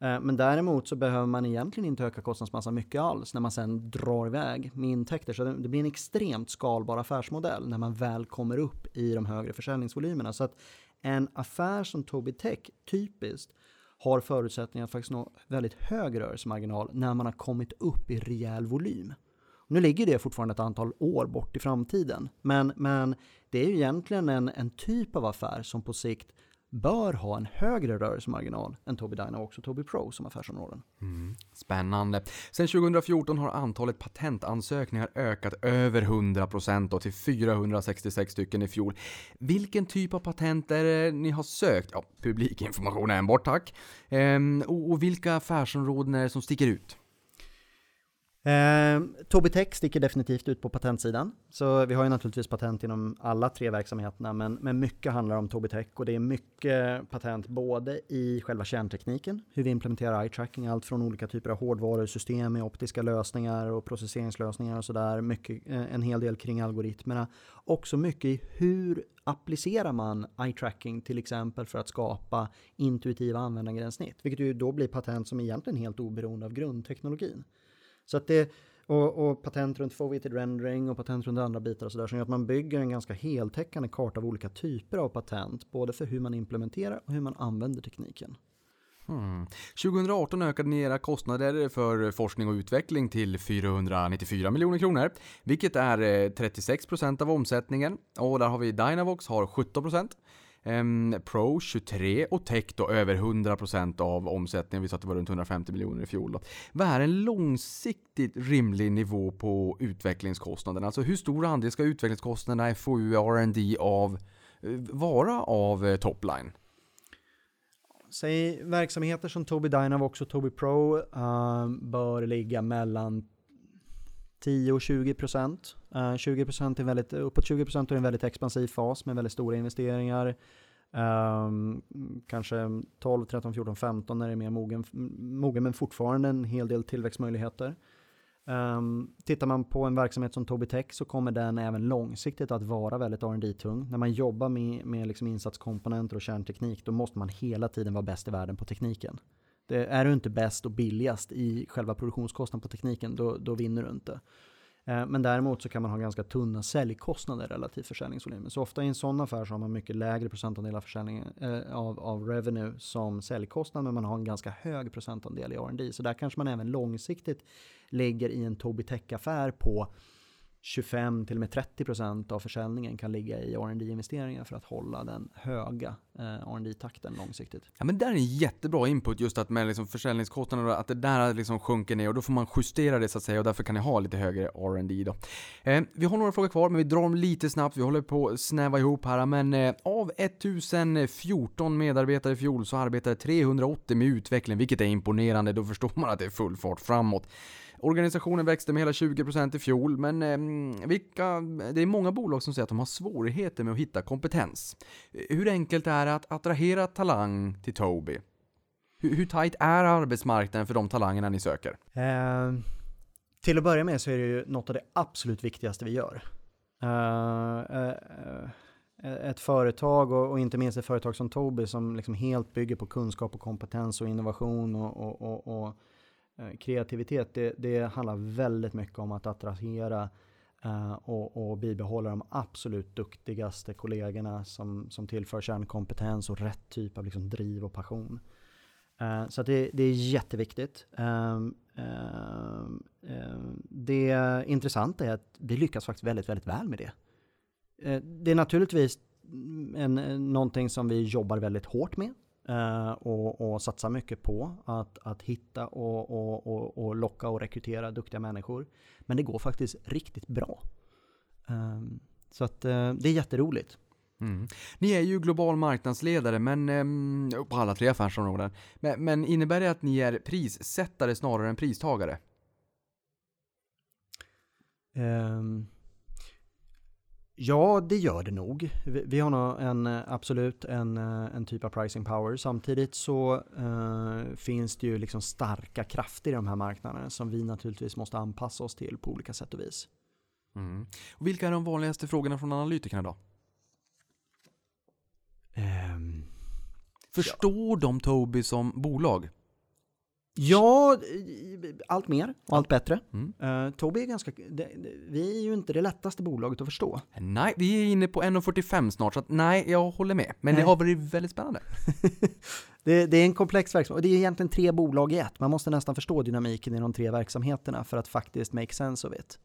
Eh, men däremot så behöver man egentligen inte öka kostnadsmassan mycket alls när man sen drar iväg med intäkter. Så det blir en extremt skalbar affärsmodell när man väl kommer upp i de högre försäljningsvolymerna. Så att en affär som Tobii Tech typiskt har förutsättningar att faktiskt nå väldigt hög rörelsemarginal när man har kommit upp i rejäl volym. Nu ligger det fortfarande ett antal år bort i framtiden, men, men det är ju egentligen en, en typ av affär som på sikt bör ha en högre rörelsemarginal än Tobii Dynavox och Tobii Pro som affärsområden. Mm. Spännande. Sedan 2014 har antalet patentansökningar ökat över 100% till 466 stycken i fjol. Vilken typ av patent är det ni har sökt? Ja, publikinformation är en bort tack. Ehm, och vilka affärsområden är det som sticker ut? Eh, Tobii Tech sticker definitivt ut på patentsidan. Så vi har ju naturligtvis patent inom alla tre verksamheterna, men, men mycket handlar om Tobii Tech och det är mycket patent både i själva kärntekniken, hur vi implementerar eye tracking, allt från olika typer av hårdvarusystem i optiska lösningar och processeringslösningar och sådär. Mycket, eh, en hel del kring algoritmerna. Också mycket i hur applicerar man eye tracking till exempel för att skapa intuitiva användargränssnitt, vilket ju då blir patent som är egentligen helt oberoende av grundteknologin. Så att det, och, och patent runt forwarded rendering och patent runt andra bitar och sådär som gör att man bygger en ganska heltäckande karta av olika typer av patent, både för hur man implementerar och hur man använder tekniken. Hmm. 2018 ökade ni era kostnader för forskning och utveckling till 494 miljoner kronor, vilket är eh, 36% av omsättningen. Och där har vi Dynavox har 17%. Ehm, Pro 23 och Tech då över 100% av omsättningen. Vi sa att det var runt 150 miljoner i fjol. Då. Vad är en långsiktigt rimlig nivå på utvecklingskostnaderna? Alltså hur stor andel ska utvecklingskostnaderna, FoU, R&D av eh, vara av eh, topline? Säg verksamheter som Tobii Dynavox och Tobii Pro uh, bör ligga mellan 10 och 20 procent. Eh, uh, 20 procent är väldigt, uppåt 20 procent är en väldigt expansiv fas med väldigt stora investeringar. Um, kanske 12, 13, 14, 15 när det är mer mogen, mogen men fortfarande en hel del tillväxtmöjligheter. Um, tittar man på en verksamhet som Tobii Tech så kommer den även långsiktigt att vara väldigt rd tung När man jobbar med, med liksom insatskomponenter och kärnteknik då måste man hela tiden vara bäst i världen på tekniken. Det, är du inte bäst och billigast i själva produktionskostnaden på tekniken, då, då vinner du inte. Eh, men däremot så kan man ha ganska tunna säljkostnader relativt försäljningsvolymen. Så ofta i en sån affär så har man mycket lägre procentandel av, eh, av, av revenue som säljkostnad, men man har en ganska hög procentandel i R&D. Så där kanske man även långsiktigt ligger i en Tobii Tech-affär på 25 till och med 30 procent av försäljningen kan ligga i rd investeringar för att hålla den höga eh, rd takten långsiktigt. Ja, men det är en jättebra input just att med liksom försäljningskostnaderna, att det där liksom sjunker ner och då får man justera det så att säga och därför kan ni ha lite högre R&D då. Eh, vi har några frågor kvar men vi drar dem lite snabbt, vi håller på att snäva ihop här men eh, av 1014 medarbetare i fjol så arbetade 380 med utveckling vilket är imponerande, då förstår man att det är full fart framåt. Organisationen växte med hela 20% i fjol, men eh, vilka, det är många bolag som säger att de har svårigheter med att hitta kompetens. Hur enkelt är det att attrahera talang till Tobii? Hur, hur tajt är arbetsmarknaden för de talangerna ni söker? Eh, till att börja med så är det ju något av det absolut viktigaste vi gör. Eh, eh, eh, ett företag och, och, inte minst ett företag som Tobii som liksom helt bygger på kunskap och kompetens och innovation och, och, och Eh, kreativitet, det, det handlar väldigt mycket om att attrahera eh, och, och bibehålla de absolut duktigaste kollegorna som, som tillför kärnkompetens och rätt typ av liksom driv och passion. Eh, så det, det är jätteviktigt. Ehm, ehm, ehm, det intressanta är att vi lyckas faktiskt väldigt, väldigt väl med det. det är naturligtvis en, någonting som vi jobbar väldigt hårt med. Uh, och, och satsa mycket på att, att hitta och, och, och, och, locka och rekrytera duktiga människor. Men det går faktiskt riktigt bra. Um, så att uh, det är jätteroligt. Mm. Ni är ju global marknadsledare men, um, på alla tre affärsområden. Men, men innebär det att ni är prissättare snarare än pristagare? Um, Ja, det gör det nog. Vi, vi har nog en, absolut en, en typ av pricing power. Samtidigt så uh, finns det ju liksom starka krafter i de här marknaderna som vi naturligtvis måste anpassa oss till på olika sätt och vis. Mm. Och vilka är de vanligaste frågorna från analytikerna då? Um, Förstår ja. de Tobii som bolag? Ja, allt mer och allt bättre. Mm. Uh, Tobii är ganska, det, vi är ju inte det lättaste bolaget att förstå. Nej, vi är inne på 1.45 snart, så att, nej, jag håller med. Men nej. det har varit väldigt spännande. det, det, är en komplex verksamhet, och det är egentligen tre bolag i ett. Man måste nästan förstå dynamiken i de tre verksamheterna för att faktiskt make sense of it.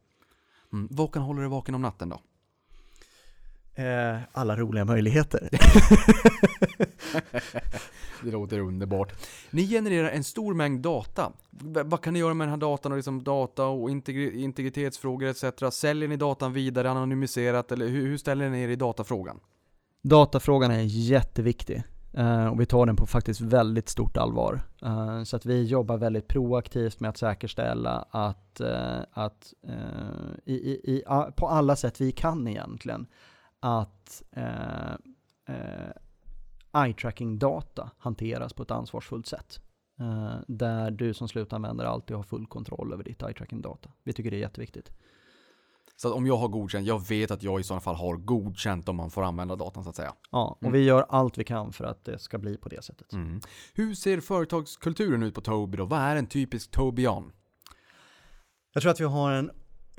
Mm. Vad kan hålla dig vaken om natten då? Eh, alla roliga möjligheter. det låter underbart. Ni genererar en stor mängd data. vad kan ni göra med den här datan och liksom data och integritetsfrågor etc? Säljer ni datan vidare anonymiserat eller hur, hur ställer ni er i datafrågan? Datafrågan är jätteviktig. Eh, och vi tar den på faktiskt väldigt stort allvar. Eh, så att vi jobbar väldigt proaktivt med att säkerställa att, eh, att eh, i, i, i, på alla sätt vi kan egentligen, att eh, eh, eye-tracking-data hanteras på ett ansvarsfullt sätt. Eh, där du som slutanvändare alltid har full kontroll över ditt eye-tracking-data. Vi tycker det är jätteviktigt. Så att om jag har godkänt, jag vet att jag i sådana fall har godkänt om man får använda datan så att säga. Ja, och Mm. vi gör allt vi kan för att det ska bli på det sättet. Mm. Hur ser företagskulturen ut på Tobii då? Vad är en typisk Tobian? Jag tror att vi har en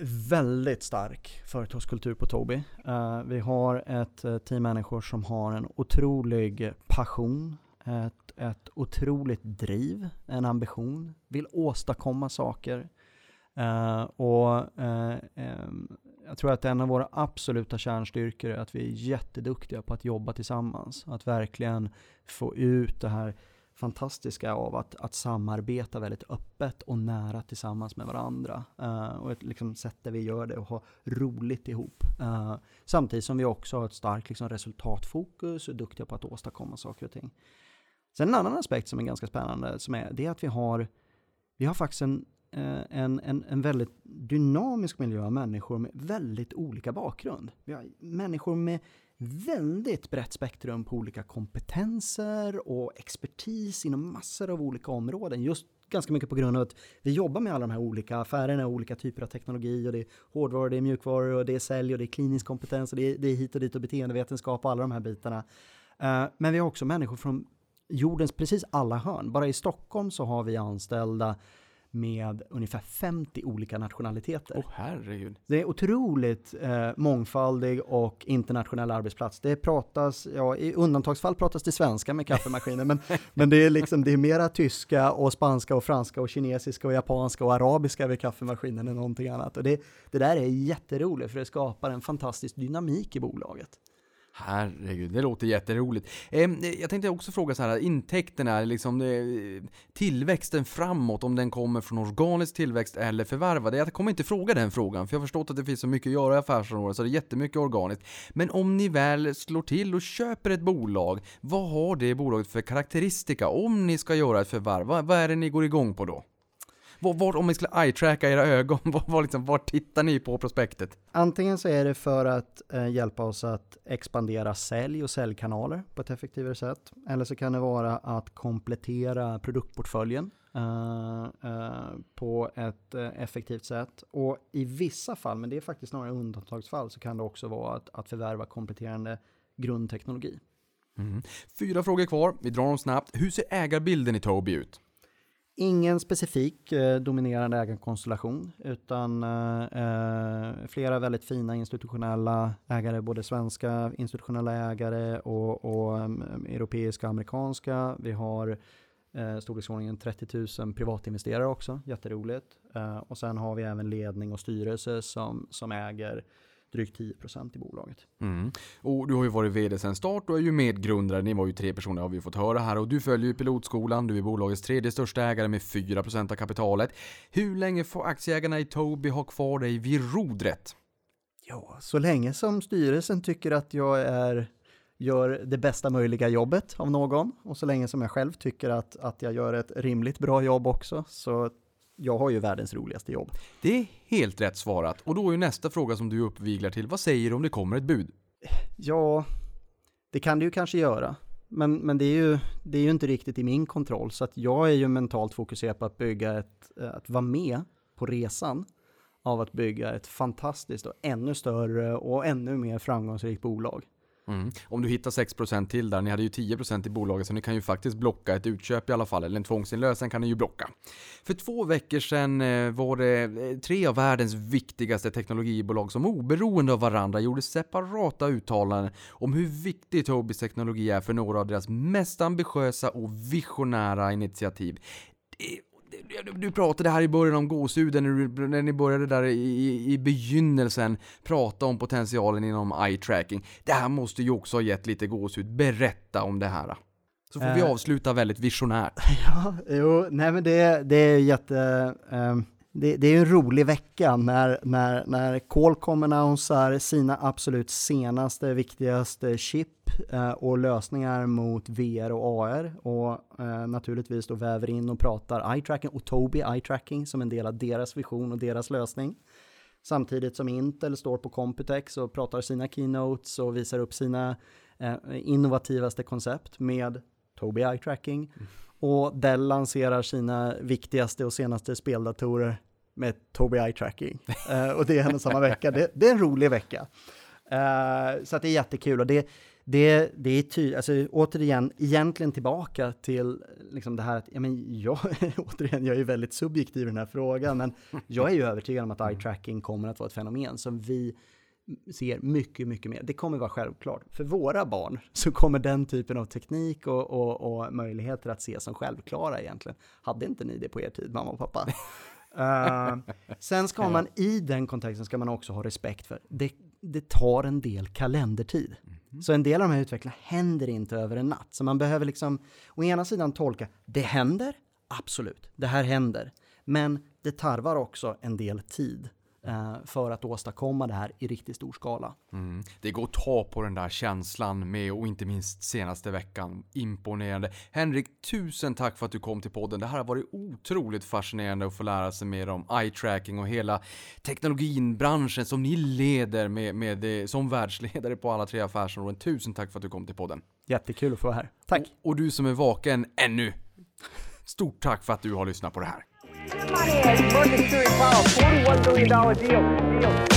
väldigt stark företagskultur på Tobii. Eh, vi har ett eh, team människor som har en otrolig passion, ett, ett otroligt driv, en ambition, vill åstadkomma saker. Eh, och jag tror att en av våra absoluta kärnstyrkor är att vi är jätteduktiga på att jobba tillsammans. Att verkligen få ut det här fantastiska av att, att samarbeta väldigt öppet och nära tillsammans med varandra. Uh, och ett liksom, sätt där vi gör det och har roligt ihop. Uh, samtidigt som vi också har ett starkt liksom, resultatfokus och är duktiga på att åstadkomma saker och ting. Sen en annan aspekt som är ganska spännande, som är, det är att vi har, vi har faktiskt en, eh, en, en, en väldigt dynamisk miljö av människor med väldigt olika bakgrund. Vi har människor med väldigt brett spektrum på olika kompetenser och expertis inom massor av olika områden. Just ganska mycket på grund av att vi jobbar med alla de här olika affärerna och olika typer av teknologi och det är hårdvaror, det är mjukvaror och det är sälj och det är klinisk kompetens och det är, det är hit och dit och beteendevetenskap och alla de här bitarna. Eh, men vi har också människor från jordens precis alla hörn. Bara i Stockholm så har vi anställda med ungefär 50 olika nationaliteter. Åh herregud. Det är otroligt eh, mångfaldig och internationell arbetsplats. Det pratas, ja i undantagsfall pratas det svenska med kaffemaskiner, men, men det är liksom, det är mera tyska och spanska och franska och kinesiska och japanska och arabiska vid kaffemaskinen än någonting annat. Och det, det där är jätteroligt för det skapar en fantastisk dynamik i bolaget. Herregud, det låter jätteroligt. Ehm, jag tänkte också fråga så här, intäkterna, liksom, eh, tillväxten framåt, om den kommer från organisk tillväxt eller förvärvade. Jag kommer inte fråga den frågan, för jag har förstått att det finns så mycket att göra i affärsområdet, så det är jättemycket organiskt. Men om ni väl slår till och köper ett bolag, vad har det bolaget för karaktäristika om ni ska göra ett förvärv? Vad är det ni går igång på då? Var, var, om ni skulle eye-tracka era ögon, var, var, liksom, var tittar ni på prospektet? Antingen så är det för att eh, hjälpa oss att expandera sälj och säljkanaler på ett effektivare sätt. Eller så kan det vara att komplettera produktportföljen eh, eh, på ett eh, effektivt sätt. Och i vissa fall, men det är faktiskt snarare undantagsfall, så kan det också vara att, att förvärva kompletterande grundteknologi. Mm. Fyra frågor kvar, vi drar dem snabbt. Hur ser ägarbilden i Tobii ut? Ingen specifik eh, dominerande ägarkonstellation utan eh, eh, flera väldigt fina institutionella ägare, både svenska institutionella ägare och, och um, europeiska och amerikanska. Vi har eh, storleksordningen 30 000 privatinvesterare också, jätteroligt. Eh, och sen har vi även ledning och styrelse som, som äger drygt 10% i bolaget. Mm. Och du har ju varit VD sedan start och är ju medgrundare. Ni var ju tre personer har vi fått höra här. Och du följer ju pilotskolan. Du är bolagets tredje största ägare med 4% av kapitalet. Hur länge får aktieägarna i Tobii ha kvar dig vid rodret? Ja, så länge som styrelsen tycker att jag är, gör det bästa möjliga jobbet av någon och så länge som jag själv tycker att, att jag gör ett rimligt bra jobb också så jag har ju världens roligaste jobb. Det är helt rätt svarat. Och då är ju nästa fråga som du uppviglar till. Vad säger du om det kommer ett bud? Ja, det kan det ju kanske göra. Men, men det, är ju, det är ju inte riktigt i min kontroll så att jag är ju mentalt fokuserad på att bygga ett, att vara med på resan av att bygga ett fantastiskt och ännu större och ännu mer framgångsrikt bolag. Mm. Om du hittar 6% till där, ni hade ju 10% i bolaget så ni kan ju faktiskt blocka ett utköp i alla fall, eller en tvångsinlösen kan ni ju blocka. För två veckor sedan eh, var det eh, tre av världens viktigaste teknologibolag som oberoende av varandra gjorde separata uttalanden om hur viktig Tobis teknologi är för några av deras mest ambitiösa och visionära initiativ. Du, pratade här i början om gåshuden när, när ni började där i, i, i begynnelsen prata om potentialen inom eye tracking. Det här måste ju också ha gett lite gåshud. Berätta om det här. Så får vi Eh. avsluta väldigt visionärt. Ja, jo, nej men det, det är jätte... ehm, det, det är ju en rolig vecka när, när, när Qualcomm annonsar sina absolut senaste, viktigaste chip eh, och lösningar mot VR och AR och eh, naturligtvis då väver in och pratar eye-tracking och Tobii eye-tracking som en del av deras vision och deras lösning. Samtidigt som Intel står på Computex och pratar sina keynotes och visar upp sina eh, innovativaste koncept med Tobii eye tracking. Mm. Och Dell lanserar sina viktigaste och senaste speldatorer med Tobii eye tracking. uh, och det är en samma vecka. Det, det, är en rolig vecka. Uh, så att det är jättekul. Och det, det, det är tydligt, alltså återigen, egentligen tillbaka till liksom det här att, ja men jag, återigen, jag är väldigt subjektiv i den här frågan, men jag är ju övertygad om att eye tracking kommer att vara ett fenomen som vi ser mycket, mycket mer. Det kommer vara självklart. För våra barn så kommer den typen av teknik och, och, och möjligheter att se som självklara egentligen. Hade inte ni det på er tid, mamma och pappa? uh, sen ska man i den kontexten ska man också ha respekt för, det, det tar en del kalendertid. Mm. Så en del av de här utvecklarna händer inte över en natt. Så man behöver liksom å ena sidan tolka, det händer, absolut, det här händer. Men det tarvar också en del tid för att åstadkomma det här i riktigt stor skala. Mm. Det går att ta på den där känslan med och inte minst senaste veckan. Imponerande. Henrik, tusen tack för att du kom till podden. Det här har varit otroligt fascinerande att få lära sig mer om eye-tracking och hela teknologinbranschen som ni leder med, med det, som världsledare på alla tre affärsområden. Tusen tack för att du kom till podden. Jättekul att få vara här. Tack. Och, och du som är vaken ännu. Stort tack för att du har lyssnat på det här. Money, Mercury Power, $41 billion deal. deal.